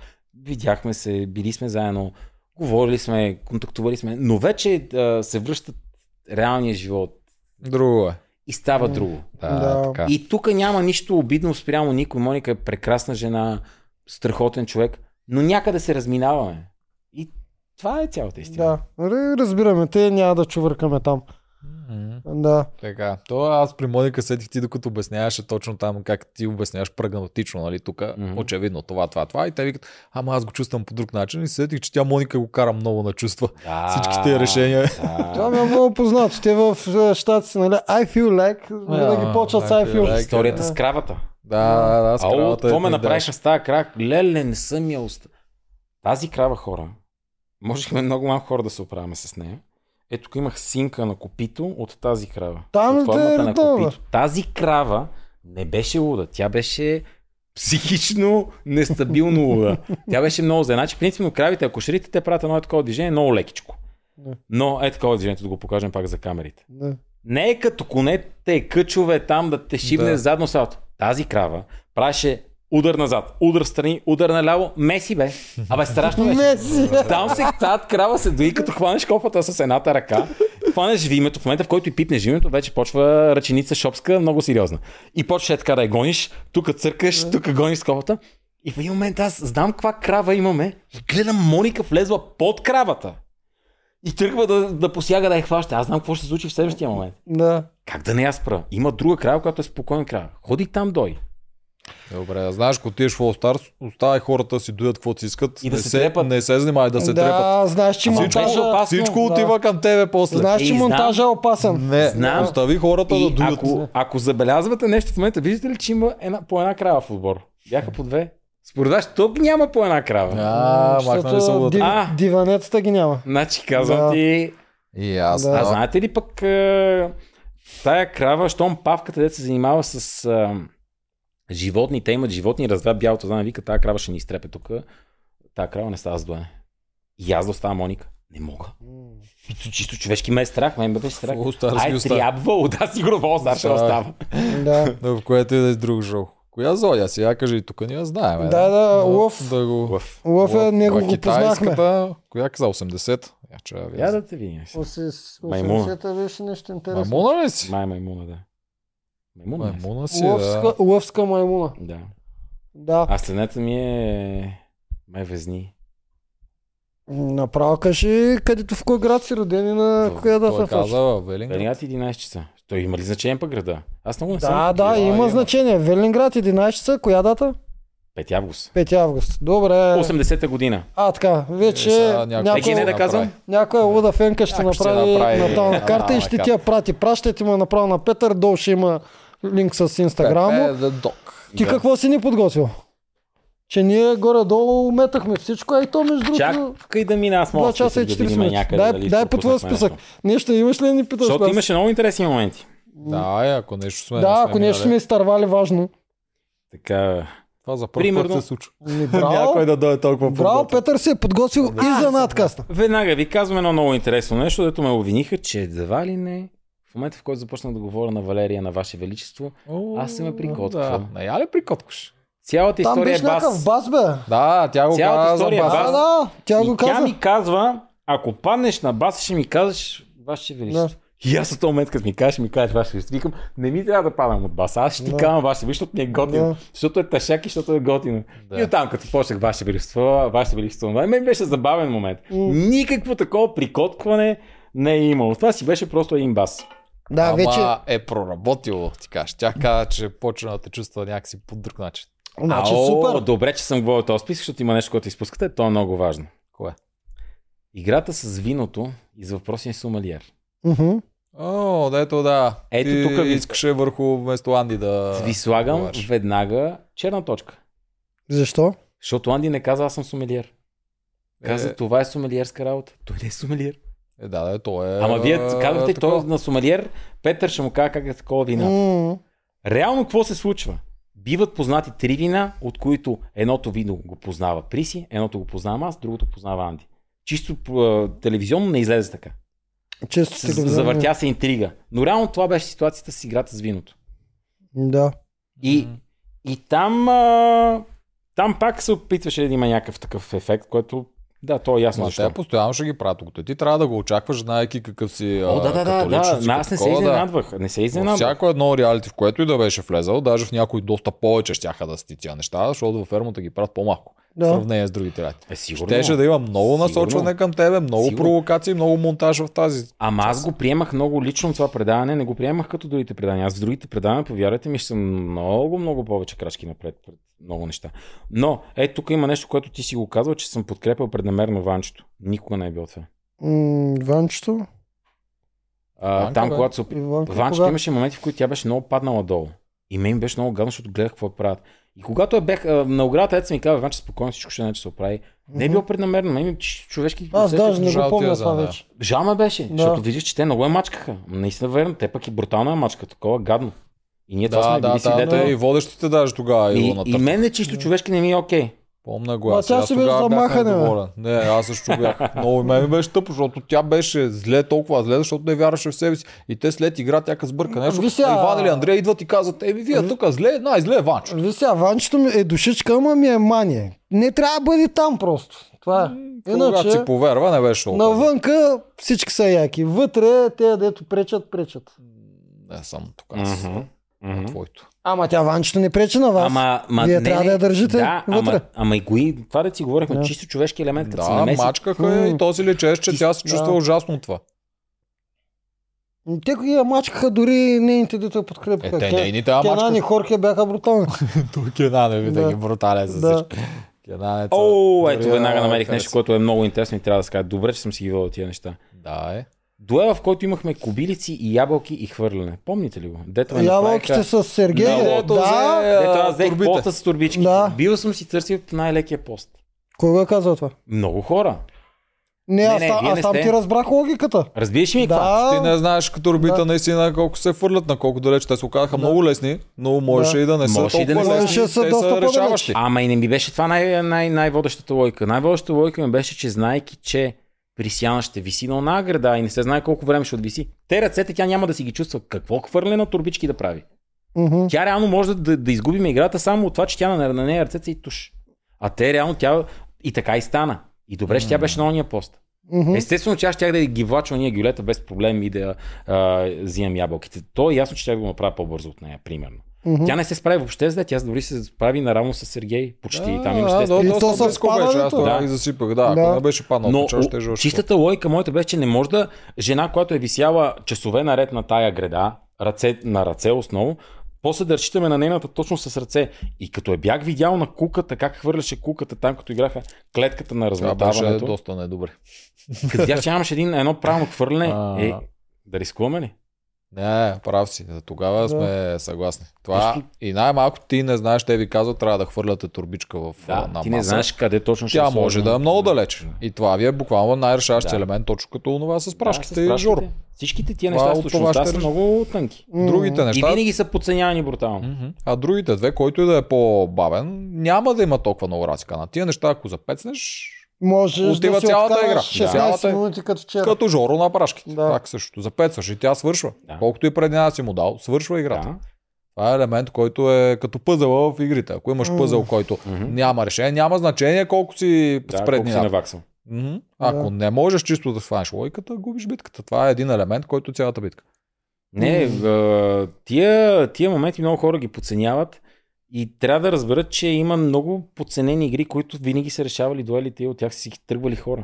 видяхме се, били сме заедно, говорили сме, контактували сме, но вече а, се връщат реалния живот Друго е. и става М. друго. Да, Да. така. И тук няма нищо обидно спрямо никой. Моника е прекрасна жена, страхотен човек, но някъде се разминаваме. И това е цялата истина. Да. Р- Разбираме, те няма да чувъркаме там. М. Да. Така, то аз при Моника сетих ти, докато обясняваше точно там как ти обясняваш прагматично, нали, тук Мгм. очевидно това, това, това и те викат, ама аз го чувствам по друг начин и се сетих, че тя Моника го кара много на чувства. Да, Всички тези решения. Това Да. ми е много познато. Те в е, щатите, нали, I feel like, винаги А, почват с I feel like. Историята Да. с кравата. Да, да, да, с кравата какво е ме един направиха с тази крак? Леле, не съм я уста. Тази крава хора, можехме много малко хора да се оправяме с нея. Ето тук имах синка на копито от тази крава. Там от е формата на копито. Тази крава не беше луда, тя беше психично нестабилно луда. Тя беше много зле. Значи, принципно кравите, ако шрите, те правят едно такова движение много лекичко. Да. Но е такова движението да го покажем пак за камерите. Да. Не е като конете, къчове там да те шибне Да. задно салто. Тази крава правеше удар назад, удар страни, удар наляво. Меси бе. Абе, страшно беше. Меси. Там се тази крава се дои, като хванеш копата с едната ръка, хванеш вимето, в момента в който и пипнеш вимето, вече почва ръченица шопска, много сериозна. И почваш така да я гониш, тук църкаш, тук гониш с копата. И в един момент аз знам каква крава имаме и гледам Моника влезла под кравата. И тръгва да, да посяга да я хваща. Аз знам какво ще се случи в следващия момент. Да. Как да не я спра? Има друга крава, която е спокойна крава. Ходи там дой. Добре, знаеш, ако отидеш в All Stars, оставай хората да си доят каквото си искат. И да не се се, трепат. не се занимай да се трепат. да, знаеш, че Всичко- монтажа... опасно. Всичко да. отива към тебе после. Знаеш, че Ей, знам. монтажа е опасен. Не, Знам. остави хората да И доят. ако, ако забелязвате нещо в момента, виждате ли, че има една, по една крава в отбор? Бяха по две. Според вас, тук няма по една крава. А, махнали са див, А. диванецата ги няма. Значи казвам Да. ти, И аз. Да. А Да. знаете ли пък е, тая крава, щом павката, дето се занимава с е, животни, те имат животни, развят бялото, знам, вика, тая крава ще ни изтрепе тук. Тая крава не става с доене. И аз да остава Моника. Не мога. Чисто, чисто човешки ме е страх, ме беше страх. Ги Ай, трябвало, да, сигурно Stars ще Да. остава. Да. В което и да е друг шоу. Коя зоя? Сега кажи и тук ние знаем. бе. Да, да, лъв. Да го... Лъв. Лъв е, него А го познахме. китайската, Коя каза? 80? Я че я да те видим. Маймуна. 80-та беше нещо интересно. Маймуна ли си? Май маймуна, да. Маймуна е. Маймуна си, да. Лъвска, лъвска маймуна. Да. Да. А стенета ми е май везни. Направо кажи където в кой град си роден и на коя Той дата каза Велинград. Велинград 11 часа. Той има ли значение пък града? Аз много не съм. Да, да, има има. значение. Велинград 11 часа, коя дата? 5 август. 5 август. Добре. 80-та година. А, така, вече Е, сега някой- не да казвам. някоя луда фенка ще Някой ще направи, направи натална карта и ще ти я прати. Пращайте му направо на Петър, долу ще има линк с инстаграм. Ти Да. какво си ни подготвил? Че ние горе-долу метахме всичко, а и то между другото... Чакай да мина, аз мога Два часа и 40 минути. Дай, дай по твоя списък. Нещо имаш ли да ни питаш? Защото аз? имаше много интересни моменти. Да, е, ако нещо сме. Да, ако нещо сме изтървали важно. Така, Това за първ Примерно- път се случва. Браво, Някой да дойде толкова браво, подготвен. Петър се е подготвил и за надкаста. веднага ви казвам едно много интересно нещо, дето ме обвиниха, че едва ли не, в момента в който започнах да говоря на Валерия на Ваше Величество, О, Аз съм я прикотквал. Да. Не я ли прикоткаш? цялата Там история е бас. бас, бе. Да, тя го Цялата каза история е бас. Да, да, тя го И тя каза. ми казва, ако паднеш на бас, ще ми кажеш Ваше Величество. И аз в този момент, като ми кажеш, ми кажеш Ваше Величество, викам, не ми трябва да падам от бас, аз ще ти Да. казвам Ваше Величество, защото ми е готино. Да. Защото е тъшак и защото е готино. Да. И оттам, като почнах Ваше Величество, Ваше Величество, мен беше забавен момент. Никакво такова прикоткване не е имало. Това си беше просто един бас. Да, Ама вече. е проработило, ти кажеш. Тя каза, че почна да те чувства някакси по друг начин. Значи Ао, супер. Добре, че съм говорил този списък, защото има нещо, което изпускате. То е много важно. Кое? Играта с виното и за въпросния сумалиер. Мгм. О, да, ето да. Ето Ти тук ви- искаше върху вместо Анди да... Ви слагам говориш. веднага черна точка. Защо? Защото Анди не каза, аз съм сумелиер. Каза, Е. това е сумелиерска работа. Той не е сумелиер. Е, да, да, то е... Ама вие а, казвате, той на сумелиер, Петър ще му каже как е такова вина. М, Реално какво се случва? Биват познати три вина, от които едното вино го познава Приси, едното го познавам аз, другото познава Анди. Чисто а, телевизионно не излезе така. Често С- телевизионно. Завъртя се интрига. Но реално това беше ситуацията с играта с виното. Да. И, М. и там, а, там пак се опитваше да има някакъв такъв ефект, който да, то е ясно Ма защо. те постоянно ще ги правят. Докато ти трябва да го очакваш, знаеки какъв си О, да, да, да, да. Но аз не се изненадвах. Не се изненадвах. всяко едно реалити, в което и да беше влезал, даже в някои доста повече щяха да сти тия неща, защото във фермата ги правят по-малко. В Да. сравнение с другите реалити. Е, сигурно. Щеше да има много Сигурно. насочване към тебе, много Сигурно. провокации, много монтаж в тази. Ама аз го приемах много лично това предаване, не го приемах като другите предания. Аз в другите предавания, повярвайте ми, ще съм много, много повече крачки напред пред много неща. Но, ето тук има нещо, което ти си го казал, че съм подкрепил преднамерено Ванчето. Никога не е било това. М, Ванчето. А, Ванка, там, бе. когато се Ванчето кога? имаше моменти, в които тя беше много паднала долу. И мен ми беше много гадно, защото гледах какво правят. И когато бях а, на оградата, ето ми казва, вече спокойно всичко ще, ще се оправи. Не е било преднамерено, мен ми ч- човешки. Аз даже не го помня е това вече. Жал ме беше, Да. защото виждаш, че те много я мачкаха. Наистина верно, те пък и брутална я мачка, такова гадно. И ние това Да, сме да, били да, свидетели. да, и водещите даже тогава и, И, и мен е чисто човешки не ми е окей. Помна го. Ма Аз, тя аз беше замахане, бе. Не, аз също бях. Много и мен ми беше тъпо, защото тя беше зле, толкова зле, защото не вярваше в себе си. И те след игра тя сбърка нещо. Ви сега- Иван или Андрей идват и казват, еми вие тук зле, най-зле е Ванчо. Ви сега, Ванчето ми е душичка, ама ми е мание. Не трябва да бъде там просто. Това е. Когато си Иначе, повярва, не беше толкова. навънка всички са яки. Вътре, те дето пречат, пречат. Не съм тук. Аз Мгм. Мгм. твоето. Ама тя Ванчето не пречи на вас. Ама, ма, Вие не, трябва не, да я държите да, вътре. Ама, ама и гои, това да си говорихме, Да. чисто човешки елемент, като се Да, намеси. мачкаха я и М. то си лечеше, че Ти- тя се чувства да. ужасно от това. Те ги я мачкаха дори нейните дете я подкрепиха. Е, те нейните я Кенан и. Хорхе бяха брутални. (laughs) Тук Кенан е Да. винаги брутален за Да. всички. Кенан е О, ето веднага намерих нещо, което е много интересно и трябва да се кажа. Добре, че съм си ги водил тия неща. Да, е. Дуела, в който имахме кобилици и ябълки и хвърляне. Помните ли го? Дето ме Ябълките направиха- с Сергей. Да, Да, да. Дето аз взех турбите. поста с турбички. Да. Бил съм си търсил най-лекия пост. Кой го е казал това? Много хора. Не, Не, аз, не, аз там сте. ти разбрах логиката. Разбираш ли ми какво? Да. Ти не знаеш като орбита Да. наистина колко се фърлят, на колко далеч. Те се оказаха много лесни, но можеше Да. и да не са Можеше и да толкова не лесни. Да са Те доста са по-далеч. решаващи. Ама и не ми беше това най- най- най-водещата лойка. Най-водещата лойка ми беше, че знайки, че Присяна ще виси на една града и не се знае колко време ще отвиси. Те ръцете тя няма да си ги чувства. Какво хвърляне на турбички да прави? Мгм. Тя реално може да, да изгубим играта само от това, че тя на, на нея ръцете и туш. А те реално тя и така и стана. И добре, че тя беше на ония пост. Мгм. Естествено, че аз щях да ги влача ония гюлета без проблем и да а, взимам ябълките. То е ясно, че тя го направя по-бързо от нея, примерно. Мгм. Тя не се справи въобще зле, тя дори се справи наравно с Сергей. Почти. Да, Там имаше да, да, И доста то с беше, аз Да. ги засипах. Да, ако Да. не беше паднал, Но но, ще е чистата логика моята беше, че не може да жена, която е висяла часове наред на тая града, ръце, на ръце основно, после да разчитаме на нейната точно с ръце. И като я бях видял на куката, как хвърляше куката там, като играха клетката на Това беше размотаването, доста недобре. като видях, че нямаше един, едно правилно хвърляне, е, да рискуваме ли? Не, прав си. За тогава Да. сме съгласни. Това Просто- и най-малко ти не знаеш, те ви казват, трябва да хвърляте турбичка в Да, на ти не маса. знаеш къде точно ще Тя е може да е много далеч. И това ви е буквално най-решаващия Да. елемент, точно като това с Да, прашките с и прашките. Жоро. Всичките тия неща с това точността ще са много тънки. Другите И неща. винаги са подценявани брутално. А другите две, който и да е по-бавен, няма да има толкова много разлика. На тия неща, ако запецнеш, Можеш Отива да си цялата игра. 16 Цялата минути като вчера. като Жоро на прашките. Да. Так също. Запецваш и тя свършва. Да. Колкото и преди една си му дал, свършва играта. Да. Това е елемент, който е като пъзъла в игрите. Ако имаш М. пъзъл, който Мгм. няма решение, няма значение колко си Да, с колко си. Мгм. Ако не можеш чисто да сванеш логиката, губиш битката. Това е един елемент, който е цялата битка. Не, тия, тия моменти много хора ги подценяват и трябва да разберат, че има много подценени игри, които винаги са решавали дуелите и от тях са си тръгвали хора.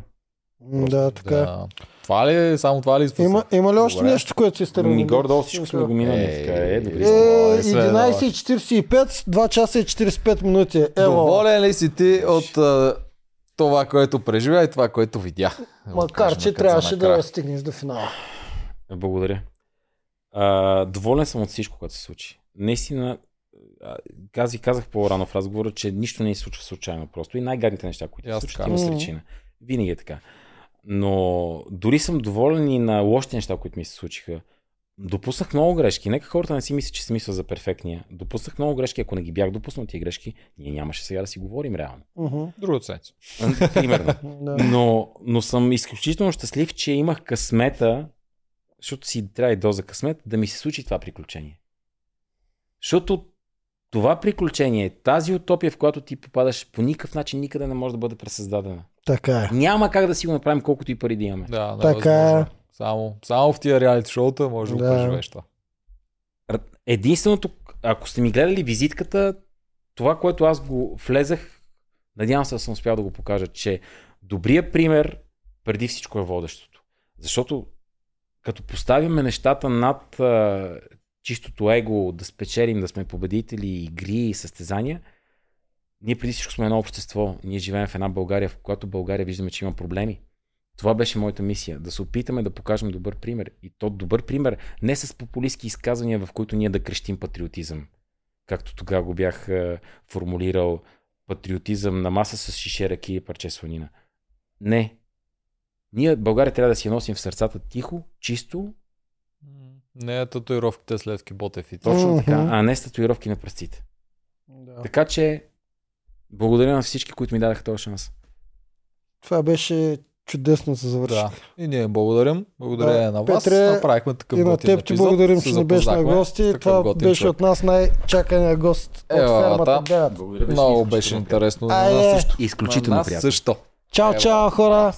М, Да, така. е. Да. Това ли, само това ли изпусна? Има, има ли още Добре. нещо, което си стерил? Ми горе-долу всичко сме го минали. Е, така е, добре. Е, Е, след 11.45, 2 часа и 45 минути. Ево. Доволен ли си ти от а, това, което преживя и това, което видя? Макар, че трябваше да стигнеш до финала. Благодаря. А, доволен съм от всичко, което се случи. Наистина, аз ви казах по-рано в разговора, че нищо не се случва случайно просто. И най-гадните неща, които се случват, има причина. Винаги е така. Но дори съм доволен и на лошите неща, които ми се случиха. Допуснах много грешки. Нека хората не си мислят, че се мисля за перфектния. Допуснах много грешки. Ако не ги бях допуснал тия грешки, ние нямаше сега да си говорим реално. Мгм. Другата седмица. (laughs) Примерно. (laughs) Но, но съм изключително щастлив, че имах късмета, защото си трябва и доза късмет, да ми се случи това приключение. Защото това приключение, тази утопия, в която ти попадаш, по никакъв начин никъде не може да бъде пресъздадена. Така е. Няма как да си го направим колкото и пари да имаме. Да, Така е. Само, само в тия реалити шоута може да, Да. го преживееш това. Единственото, ако сте ми гледали визитката, това, което аз го влезах, надявам се да съм успял да го покажа, че добрият пример преди всичко е водещото. Защото като поставяме нещата над а, чистото его, да спечелим, да сме победители, игри и състезания, ние преди всичко сме едно общество. Ние живеем в една България, в която България виждаме, че има проблеми. Това беше моята мисия. Да се опитаме да покажем добър пример. И то добър пример не с популистски изказвания, в които ние да крещим патриотизъм. както тогава го бях е, формулирал, патриотизъм на маса с шише ръки и парче сланина. Не. Ние, България, трябва да си носим в сърцата тихо, чисто, Не е татуировките с Левски Ботев и точно така, а не с татуировки на пръстите. Да. Така че, благодаря на всички, които ми дадаха този шанс. Това беше чудесно за завърши. Да. И ние благодарим. Благодаря Да, на вас. Петре, Направихме такъв И на теб ти благодарим, Се че не беше на гости. Това беше човек. от нас най-чакания гост от Елата. фермата 9. Благодаря, Много беше интересно. Айде. На нас също. Изключително На нас приятно. също. Чао, чао, хора!